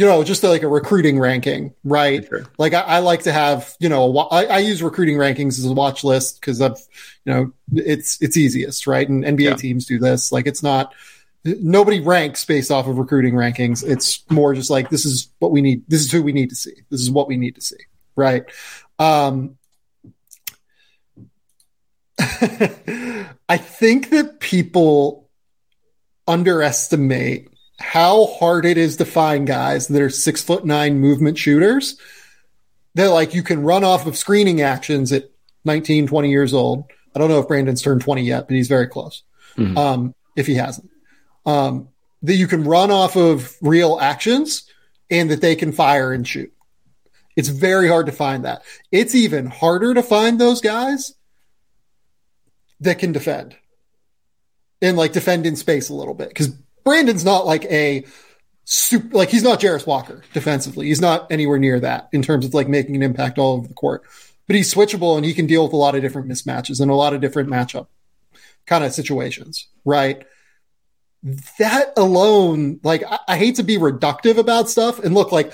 you know, just like a recruiting ranking, right? Sure. Like I, I, like to have, you know, I, I use recruiting rankings as a watch list because I've, you know, it's it's easiest, right? And NBA yeah. teams do this. Like it's not nobody ranks based off of recruiting rankings. It's more just like this is what we need. This is who we need to see. This is what we need to see, right? Um, I think that people underestimate how hard it is to find guys that are six foot nine movement shooters that like you can run off of screening actions at 19, 20 years old. I don't know if Brandon's turned 20 yet, but he's very close. Mm-hmm. Um, if he hasn't, um, that you can run off of real actions and that they can fire and shoot. It's very hard to find that. It's even harder to find those guys that can defend and like defend in space a little bit because Brandon's not like a super like he's not Jarace Walker defensively. He's not anywhere near that in terms of like making an impact all over the court. But he's switchable and he can deal with a lot of different mismatches and a lot of different matchup kind of situations, right? That alone, like I, I hate to be reductive about stuff and look like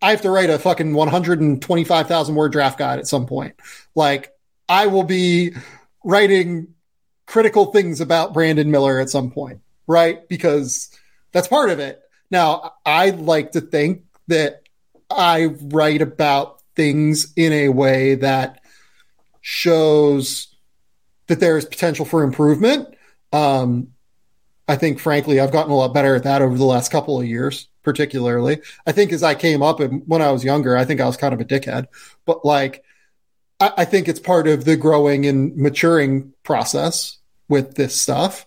I have to write a fucking 125,000 word draft guide at some point. Like I will be writing critical things about Brandon Miller at some point, right? Because that's part of it. Now, I like to think that I write about things in a way that shows that there is potential for improvement. Um, I think, frankly, I've gotten a lot better at that over the last couple of years, particularly. I think as I came up and when I was younger, I think I was kind of a dickhead, but like, I, I think it's part of the growing and maturing process with this stuff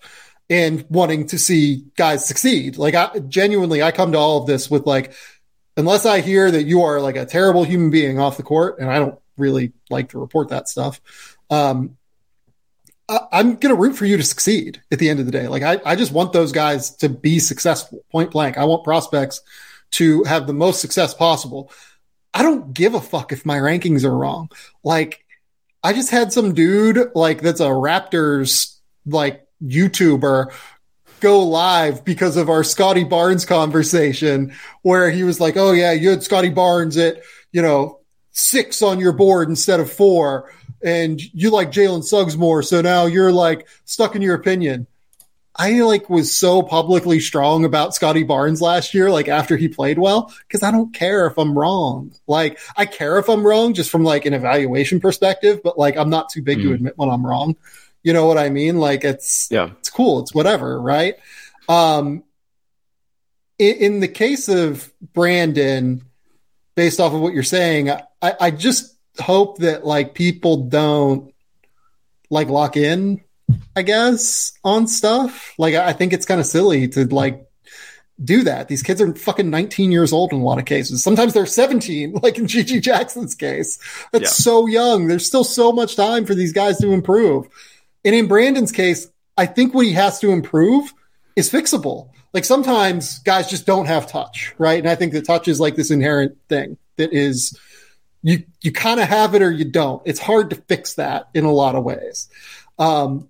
and wanting to see guys succeed. Like I genuinely, I come to all of this with like, unless I hear that you are like a terrible human being off the court, and I don't really like to report that stuff. Um, I, am going to root for you to succeed at the end of the day. Like I, I just want those guys to be successful point blank. I want prospects to have the most success possible. I don't give a fuck if my rankings are wrong. Like, I just had some dude like that's a Raptors like YouTuber go live because of our Scottie Barnes conversation where he was like, Oh yeah, you had Scottie Barnes at, you know, six on your board instead of four. And you like Jalen Suggs more. So now you're like stuck in your opinion. I like was so publicly strong about Scottie Barnes last year, like after he played well, because I don't care if I'm wrong. Like I care if I'm wrong just from like an evaluation perspective, but like I'm not too big mm. to admit when I'm wrong. You know what I mean? Like it's yeah, it's cool. It's whatever, right? Um, in, in the case of Brandon, based off of what you're saying, I, I just hope that like people don't like lock in I guess, on stuff. Like, I think it's kind of silly to like do that. These kids are fucking 19 years old in a lot of cases. Sometimes they're 17, like in GG Jackson's case. That's yeah. so young. There's still so much time for these guys to improve. And in Brandon's case, I think what he has to improve is fixable. Like sometimes guys just don't have touch, right? And I think that touch is like this inherent thing that is you you kind of have it or you don't. It's hard to fix that in a lot of ways. Um,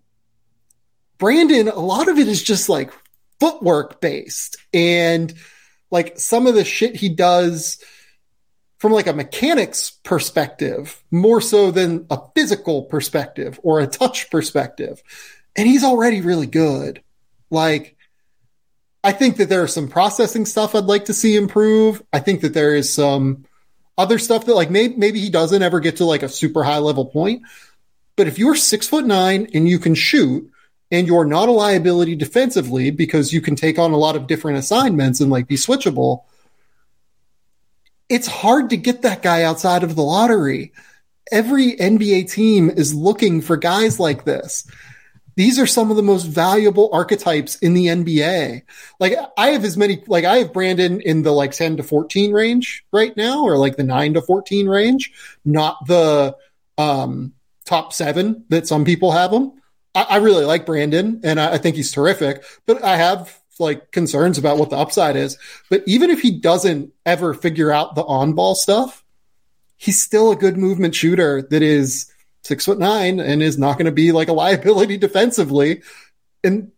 Brandon, a lot of it is just like footwork based and like some of the shit he does from like a mechanics perspective more so than a physical perspective or a touch perspective. And he's already really good. Like I think that there are some processing stuff I'd like to see improve. I think that there is some other stuff that like maybe maybe he doesn't ever get to like a super high level point. But if you're six foot nine and you can shoot and you're not a liability defensively because you can take on a lot of different assignments and like be switchable, it's hard to get that guy outside of the lottery. Every NBA team is looking for guys like this these are some of the most valuable archetypes in the NBA. Like I have as many, like I have Brandon in the like 10 to 14 range right now, or like the 9 to 14 range, not the um, top seven that some people have him. I, really like Brandon and I think he's terrific, but I have like concerns about what the upside is. But even if he doesn't ever figure out the on ball stuff, he's still a good movement shooter that is six foot nine and is not going to be like a liability defensively. And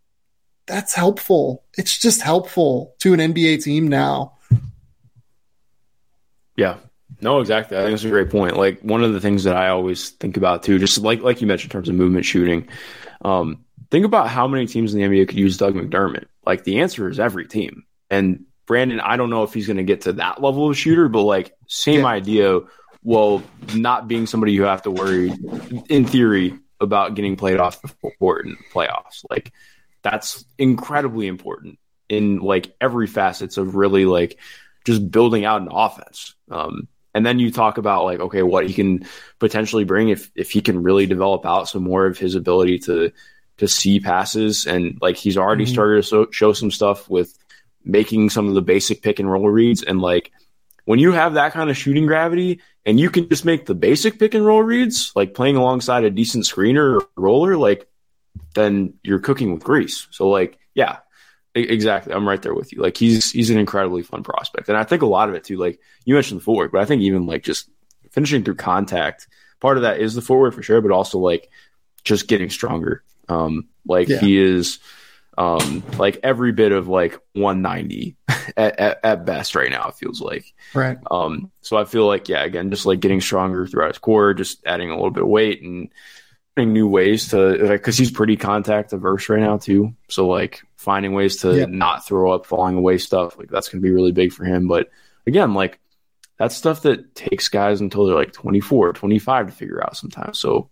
that's helpful. It's just helpful to an NBA team now. Yeah. No, exactly. I think that's a great point. Like one of the things that I always think about too, just like like you mentioned in terms of movement shooting, um, think about how many teams in the NBA could use Doug McDermott. Like the answer is every team. And Brandon, I don't know if he's going to get to that level of shooter, but like same yeah. idea well, not being somebody you have to worry, in theory, about getting played off the court in the playoffs. Like that's incredibly important in like every facets of really like just building out an offense. Um, and then you talk about like, okay, what he can potentially bring if if he can really develop out some more of his ability to to see passes, and like he's already mm-hmm. started to so, show some stuff with making some of the basic pick and roll reads, and like when you have that kind of shooting gravity and you can just make the basic pick and roll reads, like playing alongside a decent screener or roller, like then you're cooking with grease. So like, yeah, exactly. I'm right there with you. Like he's he's an incredibly fun prospect, and I think a lot of it too. Like you mentioned the footwork, but I think even like just finishing through contact, part of that is the footwork for sure, but also like just getting stronger. Um, like yeah. he is um, like every bit of like 190 at, at, at, best right now. It feels like right. Um, so I feel like yeah, again, just like getting stronger throughout his core, just adding a little bit of weight and finding new ways to because he's pretty contact averse right now too. So like finding ways to not throw up falling away stuff like that's gonna be really big for him. But again, like that's stuff that takes guys until they're like 24, 25 to figure out sometimes. So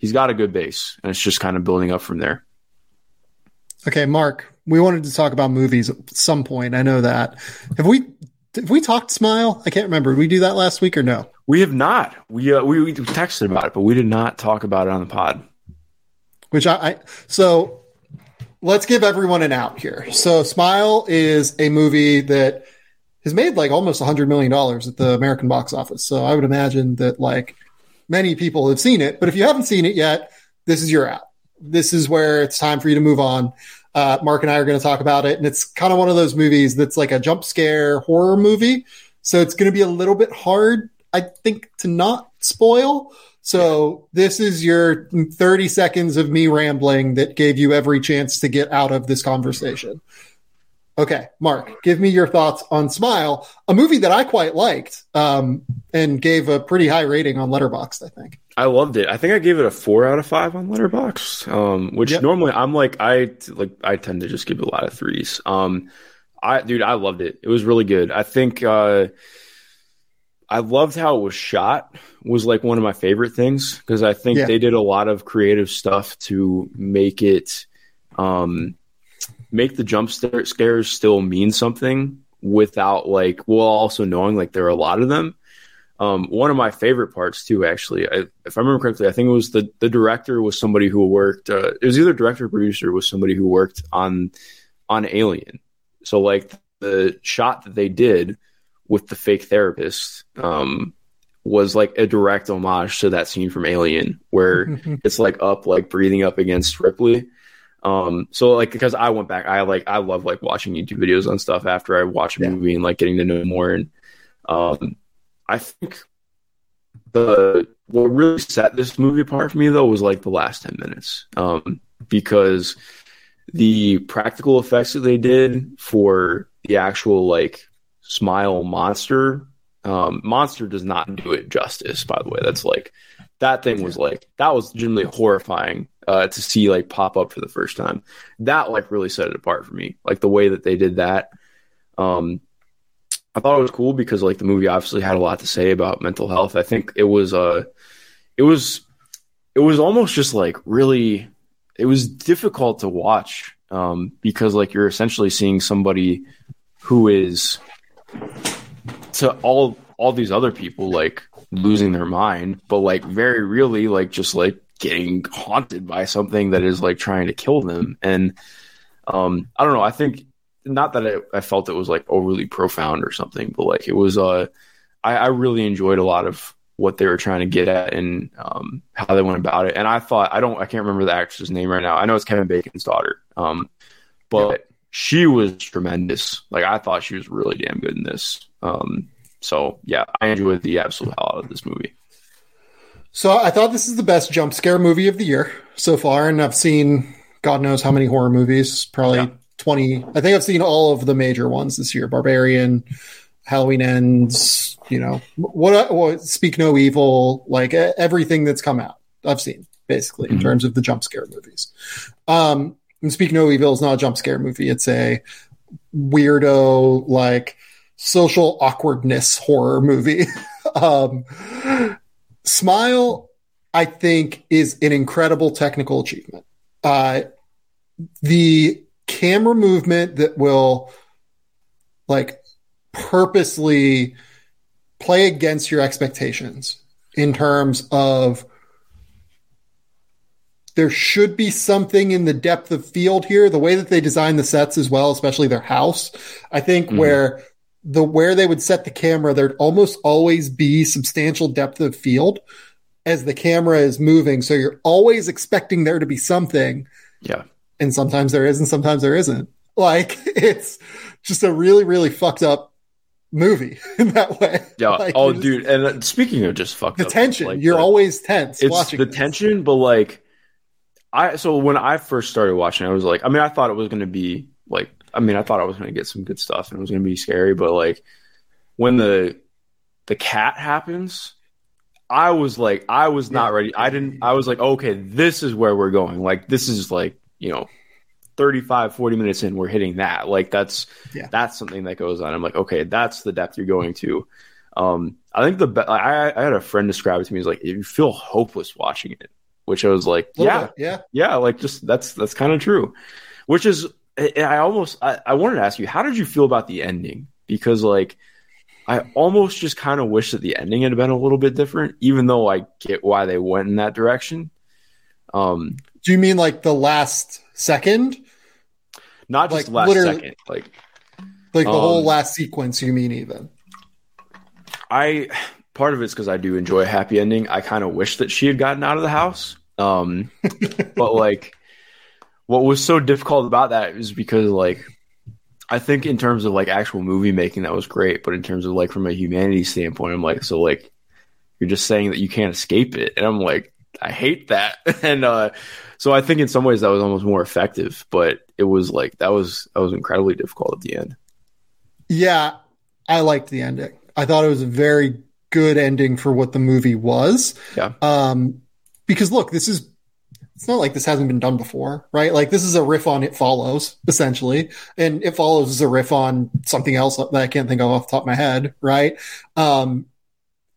he's got a good base and it's just kind of building up from there. Okay, Mark, we wanted to talk about movies at some point. I know that. Have we have we talked Smile? I can't remember. Did we do that last week or no? We have not. We uh, we, we texted about it, but we did not talk about it on the pod. Which I, I so let's give everyone an out here. So Smile is a movie that has made like almost a hundred million dollars at the American box office. So I would imagine that like many people have seen it, but if you haven't seen it yet, this is your app. this is where it's time for you to move on. Uh, Mark and I are going to talk about it, and it's kind of one of those movies that's like a jump scare horror movie. So it's going to be a little bit hard, I think, to not spoil. So this is your 30 seconds of me rambling that gave you every chance to get out of this conversation. Okay, Mark, give me your thoughts on Smile, a movie that I quite liked um, and gave a pretty high rating on Letterboxd. I think I loved it. I think I gave it a four out of five on Letterboxd, um, which yep. normally I'm like I like I tend to just give a lot of threes. Um, I dude, I loved it. It was really good. I think uh, I loved how it was shot. Was like one of my favorite things because I think yeah. they did a lot of creative stuff to make it. Um, make the jump scares still mean something without like while also knowing like there are a lot of them. Um, one of my favorite parts too, actually, I, if I remember correctly, I think it was the the director was somebody who worked. Uh, it was either director or producer was somebody who worked on on Alien. So like the shot that they did with the fake therapist um, was like a direct homage to that scene from Alien, where it's like up, like breathing up against Ripley, um, so like because I went back, I like I love like watching YouTube videos on stuff after I watch a yeah. movie and like getting to know more. And um, I think the what really set this movie apart for me though was like the last 10 minutes um, because the practical effects that they did for the actual like smile monster um, monster does not do it justice by the way that's like that thing was like that was genuinely horrifying uh, to see like pop up for the first time that like really set it apart for me like the way that they did that um I thought it was cool because like the movie obviously had a lot to say about mental health. I think it was uh it was it was almost just like really it was difficult to watch um because like you're essentially seeing somebody who is to all all these other people like losing their mind, but like very really like just like getting haunted by something that is like trying to kill them. And um I don't know, I think not that I, I, felt it was like overly profound or something, but like it was, uh, I, I really enjoyed a lot of what they were trying to get at and um, how they went about it. And I thought, I don't, I can't remember the actress's name right now. I know it's Kevin Bacon's daughter, um, but yeah. she was tremendous. Like I thought she was really damn good in this. Um, so yeah, I enjoyed the absolute hell out of this movie. So I thought this is the best jump scare movie of the year so far, and I've seen God knows how many horror movies, probably yeah. 20 i think i've seen all of the major ones this year. Barbarian halloween ends you know what, what speak no evil like everything that's come out i've seen basically mm-hmm. in terms of the jump scare movies. Um and speak no evil is not a jump scare movie. It's a weirdo like social awkwardness horror movie. Um smile i think is an incredible technical achievement uh the camera movement that will like purposely play against your expectations in terms of there should be something in the depth of field here the way that they design the sets as well especially their house i think mm-hmm. where the where they would set the camera there'd almost always be substantial depth of field as the camera is moving so you're always expecting there to be something yeah and sometimes there is and sometimes there isn't. Like it's just a really, really fucked up movie in that way. Yeah. Like, oh, dude. And uh, speaking of just fucked the up, tension, like you're the, always tense. It's the this. tension, but like, I so when I first started watching, I was like, I mean, I thought it was going to be like, I mean, I thought I was going to get some good stuff and it was going to be scary, but like when the the cat happens, I was like, I was not ready. I didn't. I was like, okay, this is where we're going. Like, this is like you know 35 40 minutes in we're hitting that like that's yeah. that's something that goes on i'm like okay that's the depth you're going to um i think the be- I, I had a friend describe it to me as like you feel hopeless watching it which i was like yeah yeah yeah like just that's that's kind of true which is i almost I, I wanted to ask you how did you feel about the ending because like I almost just kind of wish that the ending had been a little bit different, even though I get why they went in that direction. Um, Do you mean like the last second? Not just like, last second, like like the um, whole last sequence. You mean even? I part of it's because I do enjoy a happy ending. I kind of wish that she had gotten out of the house. Um, but like, what was so difficult about that is because like, I think in terms of like actual movie making, that was great. But in terms of like from a humanity standpoint, I'm like, so like, you're just saying that you can't escape it, and I'm like, I hate that. and uh, so I think in some ways that was almost more effective, but it was like that was that was incredibly difficult at the end. Yeah, I liked the ending. I thought it was a very good ending for what the movie was. Yeah. Um, because look, this is it's not like this hasn't been done before, right? Like this is a riff on It Follows, essentially. And It Follows is a riff on something else that I can't think of off the top of my head, right? Um,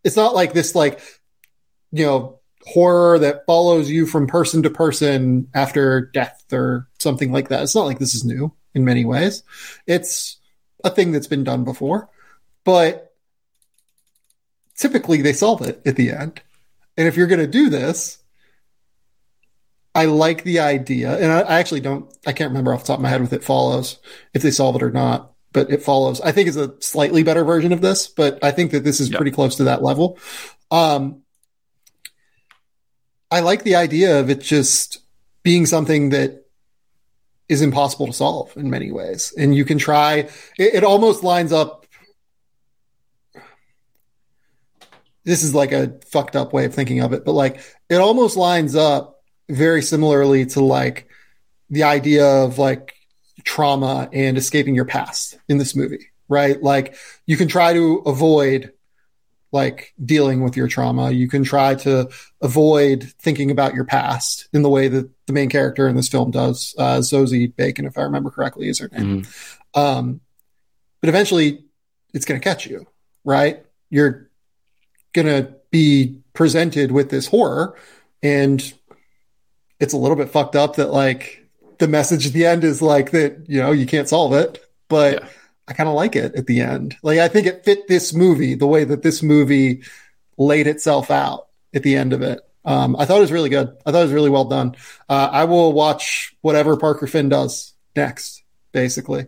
it's not like this, like, you know, horror that follows you from person to person after death or something like that. It's not like this is new in many ways. It's a thing that's been done before, but typically they solve it at the end. And if you're going to do this, I like the idea, and I, I, actually don't. I can't remember off the top of my head with it follows if they solve it or not. But it follows. I think is a slightly better version of this, but I think that this is yep. pretty close to that level. Um, I like the idea of it just being something that is impossible to solve in many ways. And you can try, it, it almost lines up. this is like a fucked up way of thinking of it, but like it almost lines up very similarly to like the idea of like trauma and escaping your past in this movie, right? Like you can try to avoid like dealing with your trauma. You can try to avoid thinking about your past in the way that the main character in this film does. Uh, Sosie Bacon, if I remember correctly, is her name. Mm-hmm. Um, but eventually it's going to catch you, right? You're going to be presented with this horror and it's a little bit fucked up that like the message at the end is like that, you know, you can't solve it, but yeah. I kind of like it at the end. Like I think it fit this movie the way that this movie laid itself out at the end of it. Um, I thought it was really good. I thought it was really well done. Uh, I will watch whatever Parker Finn does next, basically.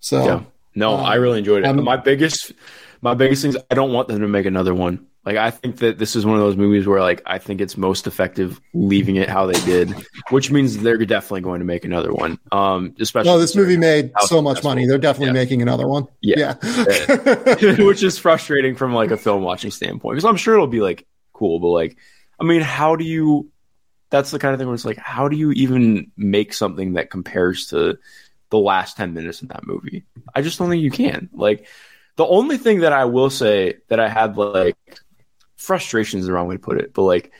So, yeah. no, um, I really enjoyed it. Um, my biggest, my biggest things, I don't want them to make another one. Like I think that this is one of those movies where like I think it's most effective leaving it how they did, which means they're definitely going to make another one. Um, especially no, this movie made so much money. They're definitely yeah. making another one. Yeah, yeah. which is frustrating from like a film watching standpoint because I'm sure it'll be like cool, but like, I mean, how do you? That's the kind of thing where it's like, how do you even make something that compares to the last ten minutes in that movie? I just don't think you can. Like, the only thing that I will say that I had like frustration is the wrong way to put it, but like,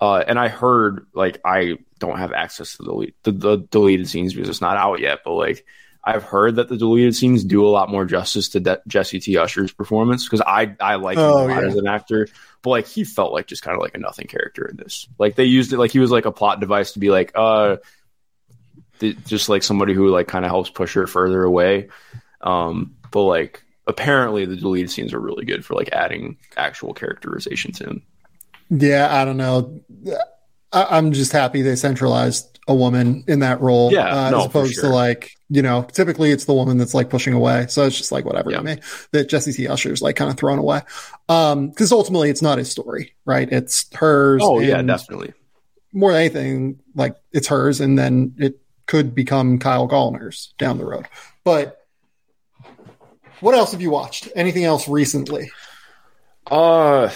uh, and I heard like I don't have access to the, the, the deleted scenes because it's not out yet, but like I've heard that the deleted scenes do a lot more justice to De- Jesse T. Usher's performance because I I like him oh, a lot yeah. as an actor, but like he felt like just kind of like a nothing character in this. Like they used it like he was like a plot device to be like uh, just like somebody who like kind of helps push her further away. Um, but like apparently the deleted scenes are really good for like adding actual characterization to him. Yeah, I don't know. I, am just happy they centralized a woman in that role, yeah, uh, no, as opposed sure. to like you know, typically it's the woman that's like pushing away. So it's just like whatever yeah. to me that Jesse T. Usher's like kind of thrown away. Um, because ultimately it's not his story, right? It's hers. Oh yeah, definitely. More than anything, like it's hers, and then it could become Kyle Gallner's down the road, but what else have you watched? Anything else recently? Uh,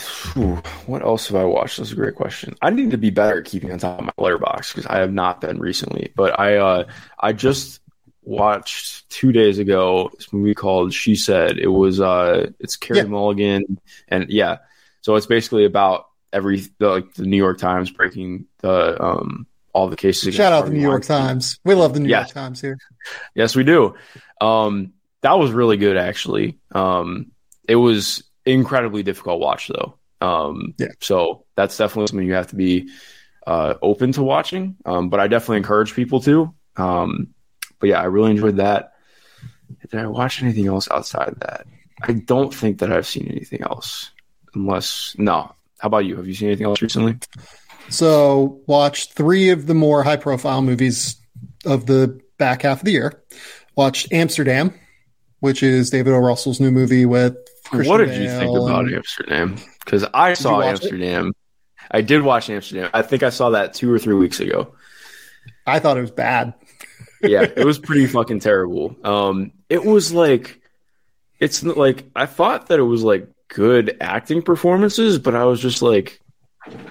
what else have I watched? That's a great question. I need to be better at keeping on top of my letterbox because I have not been recently. But I, uh, I just watched two days ago this movie called She Said. It was, uh, it's Carey yeah. Mulligan, and yeah, so it's basically about every the, like the New York Times breaking the um all the cases. Shout out the New York Times. We love the New York Times here. Yes, we do. Um, that was really good actually. Um, it was incredibly difficult watch though. Um, yeah. So that's definitely something you have to be uh, open to watching. Um, but I definitely encourage people to. Um, but yeah, I really enjoyed that. Did I watch anything else outside of that? I don't think that I've seen anything else. Unless no. How about you? Have you seen anything else recently? So watched three of the more high profile movies of the back half of the year. Watched Amsterdam, which is David O. Russell's new movie with. Christian what did Bale you think about and... Amsterdam? Because I did saw Amsterdam. It? I did watch Amsterdam. I think I saw that two or three weeks ago. I thought it was bad. yeah, it was pretty fucking terrible. Um, it was like, it's like I thought that it was like good acting performances, but I was just like,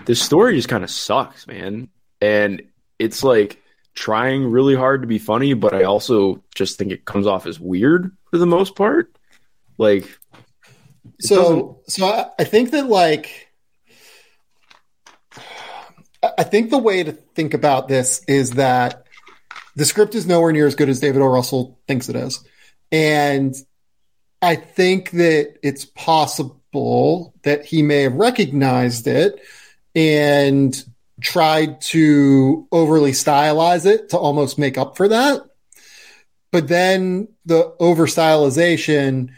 this story just kind of sucks, man. And it's like trying really hard to be funny, but I also just think it comes off as weird for the most part. Like, so, so I, I think that like, I think the way to think about this is that the script is nowhere near as good as David O. Russell thinks it is. And I think that it's possible that he may have recognized it and tried to overly stylize it to almost make up for that. But then the over stylization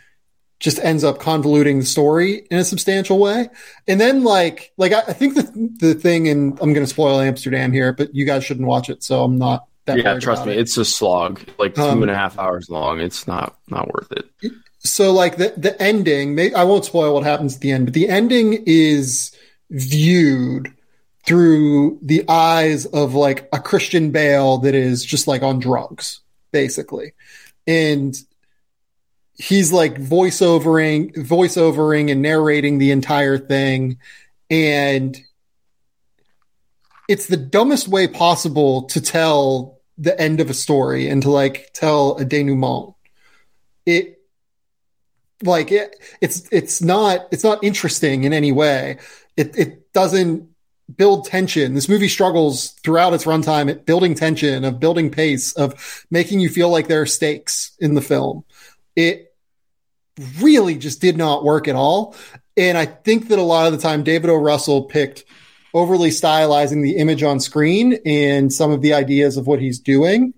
just ends up convoluting the story in a substantial way. And then like like I, I think the the thing and I'm gonna spoil Amsterdam here, but you guys shouldn't watch it, so I'm not that yeah, trust me, it. it's a slog, like two um, and a half hours long. It's not not worth it. So, like the the ending, I won't spoil what happens at the end, but the ending is viewed through the eyes of like a Christian Bale that is just like on drugs, basically. And he's like voiceovering, voiceovering and narrating the entire thing. And it's the dumbest way possible to tell the end of a story and to like tell a denouement. It like it, it's it's not it's not interesting in any way. It it doesn't build tension. This movie struggles throughout its runtime at building tension, of building pace, of making you feel like there are stakes in the film. It really just did not work at all. And I think that a lot of the time David O. Russell picked overly stylizing the image on screen and some of the ideas of what he's doing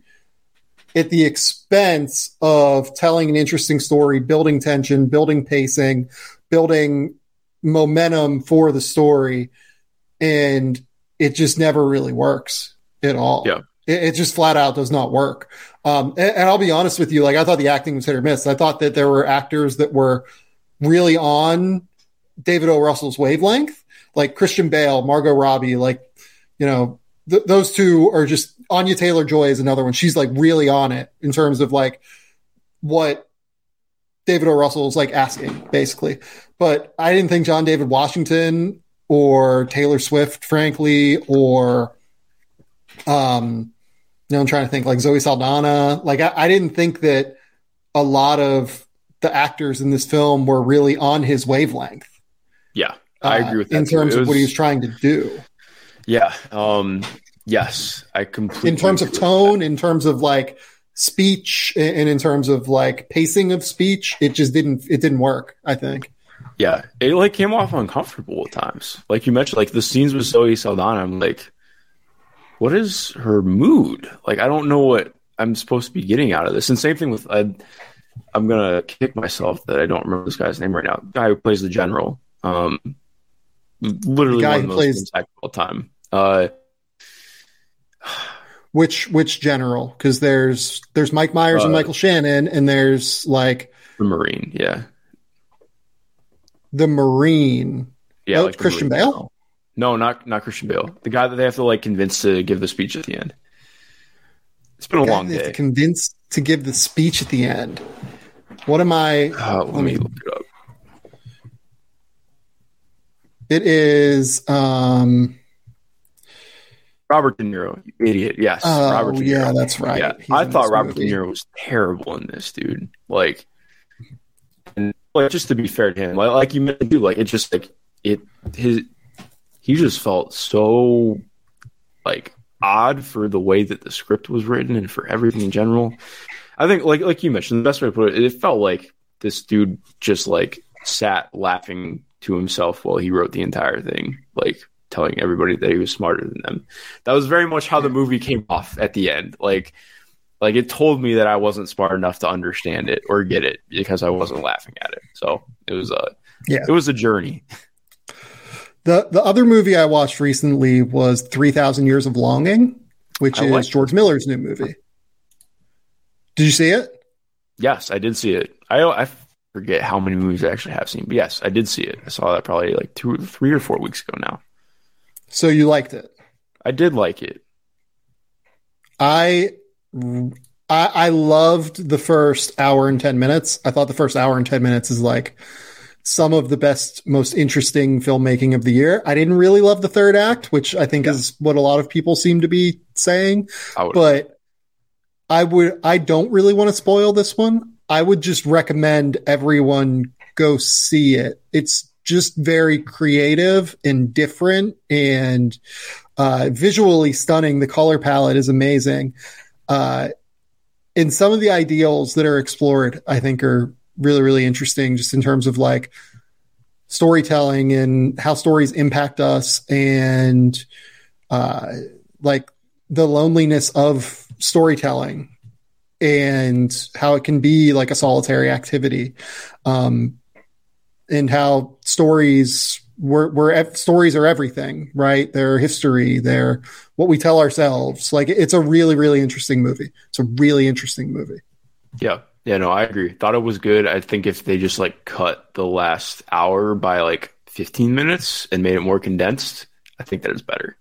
at the expense of telling an interesting story, building tension, building pacing, building momentum for the story. And it just never really works at all. Yeah. It, it just flat out does not work. Um, and, and I'll be honest with you, like I thought the acting was hit or miss. I thought that there were actors that were really on David O. Russell's wavelength, like Christian Bale, Margot Robbie, like, you know, th- those two are just Anya Taylor Joy is another one. She's like really on it in terms of like what David O. Russell is like asking, basically. But I didn't think John David Washington or Taylor Swift, frankly, or um, you know, I'm trying to think like Zoe Saldana. Like I, I didn't think that a lot of the actors in this film were really on his wavelength. Yeah, I agree with that. Uh, in terms too. of what he was trying to do. Yeah. Um, yes, I completely. In terms of tone, in terms of like speech, and in terms of like pacing of speech, it just didn't. It didn't work. I think. Yeah, it like came off uncomfortable at times. Like you mentioned, like the scenes with Zoe Saldana. I'm like, what is her mood? Like I don't know what I'm supposed to be getting out of this. And same thing with I, I'm gonna kick myself that I don't remember this guy's name right now. The guy who plays the general. Um, literally The guy one who plays- all time. Uh, Which which general? Because there's there's Mike Myers and Uh, Michael Shannon, and there's like the Marine. Yeah. The Marine. Yeah, Oh, like Christian Marine Bale? No, not not Christian Bale. The guy that they have to like convince to give the speech at the end. It's been a long they have day. to convince to give the speech at the end. What am I? Uh, let me look it up. It is. um Robert De Niro, you idiot. Yes, Oh, Robert De Niro. yeah, that's right. Yeah, He's I thought Robert movie. De Niro was terrible in this, dude. Like, like just to be fair to him, like, you mentioned, like it just like it his he just felt so like odd for the way that the script was written and for everything in general. I think like like you mentioned, the best way to put it, it felt like this dude just like sat laughing to himself while he wrote the entire thing, like telling everybody that he was smarter than them. That was very much how the movie came off at the end. Like like it told me that I wasn't smart enough to understand it or get it because I wasn't laughing at it. So it was a Yeah. it was a journey. The the other movie I watched recently was Three Thousand Years of Longing, which I is George Miller's new movie. Did you see it? Yes, I did see it. I I forget how many movies I actually have seen, but yes, I did see it. I saw that probably like two, three or four weeks ago now. So you liked it? I did like it. I I, I loved the first hour and 10 minutes. I thought the first hour and 10 minutes is like some of the best, most interesting filmmaking of the year. I didn't really love the third act, which I think is what a lot of people seem to be saying, I but I would, I don't really want to spoil this one. I would just recommend everyone go see it. It's just very creative and different and uh, visually stunning. The color palette is amazing. Uh, and some of the ideals that are explored, I think, are really, really interesting just in terms of like storytelling and how stories impact us and uh, like the loneliness of storytelling and how it can be like a solitary activity. Um, and how stories we're, we're stories are everything, right? They're history. They're what we tell ourselves. Like it's a really, really interesting movie. It's a really interesting movie. yeah, yeah, no, I agree. Thought it was good. I think if they just like cut the last hour by like 15 minutes and made it more condensed, I think that is better.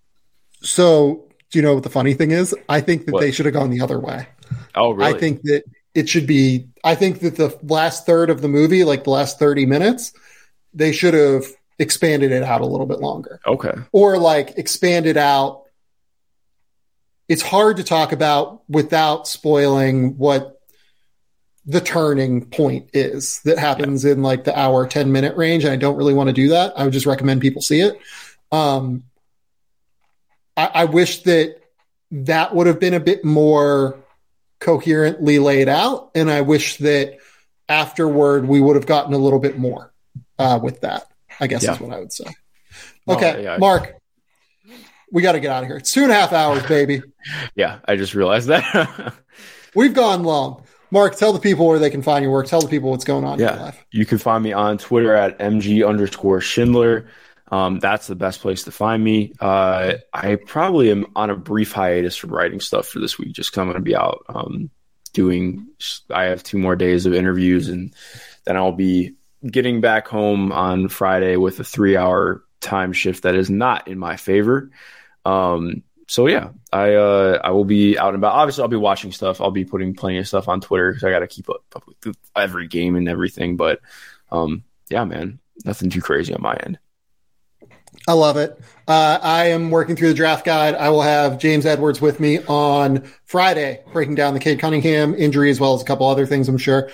So, do you know what the funny thing is? I think that What? they should have gone the other way. Oh, really? I think that it should be. I think that the last third of the movie, like the last thirty minutes, they should have expanded it out a little bit longer. Okay. Or like expanded out. It's hard to talk about without spoiling what the turning point is that happens yeah. in like the hour 10 minute range. And I don't really want to do that. I would just recommend people see it. Um, I, I wish that that would have been a bit more coherently laid out. And I wish that afterward we would have gotten a little bit more uh, with that, I guess yeah. is what I would say. Okay, oh, yeah. Mark, we got to get out of here. It's two and a half hours, baby. yeah, I just realized that. We've gone long. Mark, tell the people where they can find your work. Tell the people what's going on yeah. in your life. You can find me on Twitter at mg underscore Schindler. Um, that's the best place to find me. Uh, I probably am on a brief hiatus from writing stuff for this week, just because I'm going to be out um, doing. I have two more days of interviews, and then I'll be getting back home on Friday with a three-hour time shift that is not in my favor. Um, so yeah, I uh, I will be out and about. Obviously, I'll be watching stuff. I'll be putting plenty of stuff on Twitter because I got to keep up, up, with every game and everything. But um, yeah, man, nothing too crazy on my end. I love it. Uh, I am working through the draft guide. I will have James Edwards with me on Friday, breaking down the Cade Cunningham injury as well as a couple other things, I'm sure.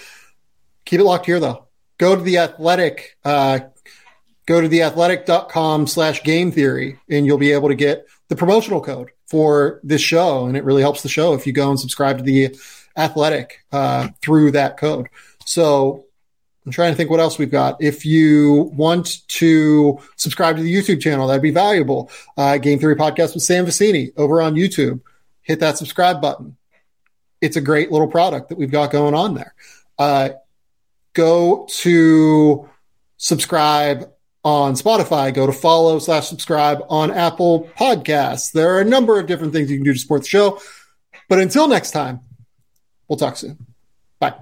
Keep it locked here, though. Go to the athletic, uh, go to theathletic.com slash game theory, and you'll be able to get the promotional code for this show. And it really helps the show if you go and subscribe to the athletic uh, through that code. So I'm trying to think what else we've got. If you want to subscribe to the YouTube channel, that'd be valuable. Uh, Game Theory Podcast with Sam Vecenie over on YouTube. Hit that subscribe button. It's a great little product that we've got going on there. Uh, go to subscribe on Spotify. Go to follow slash subscribe on Apple Podcasts. There are a number of different things you can do to support the show. But until next time, we'll talk soon. Bye.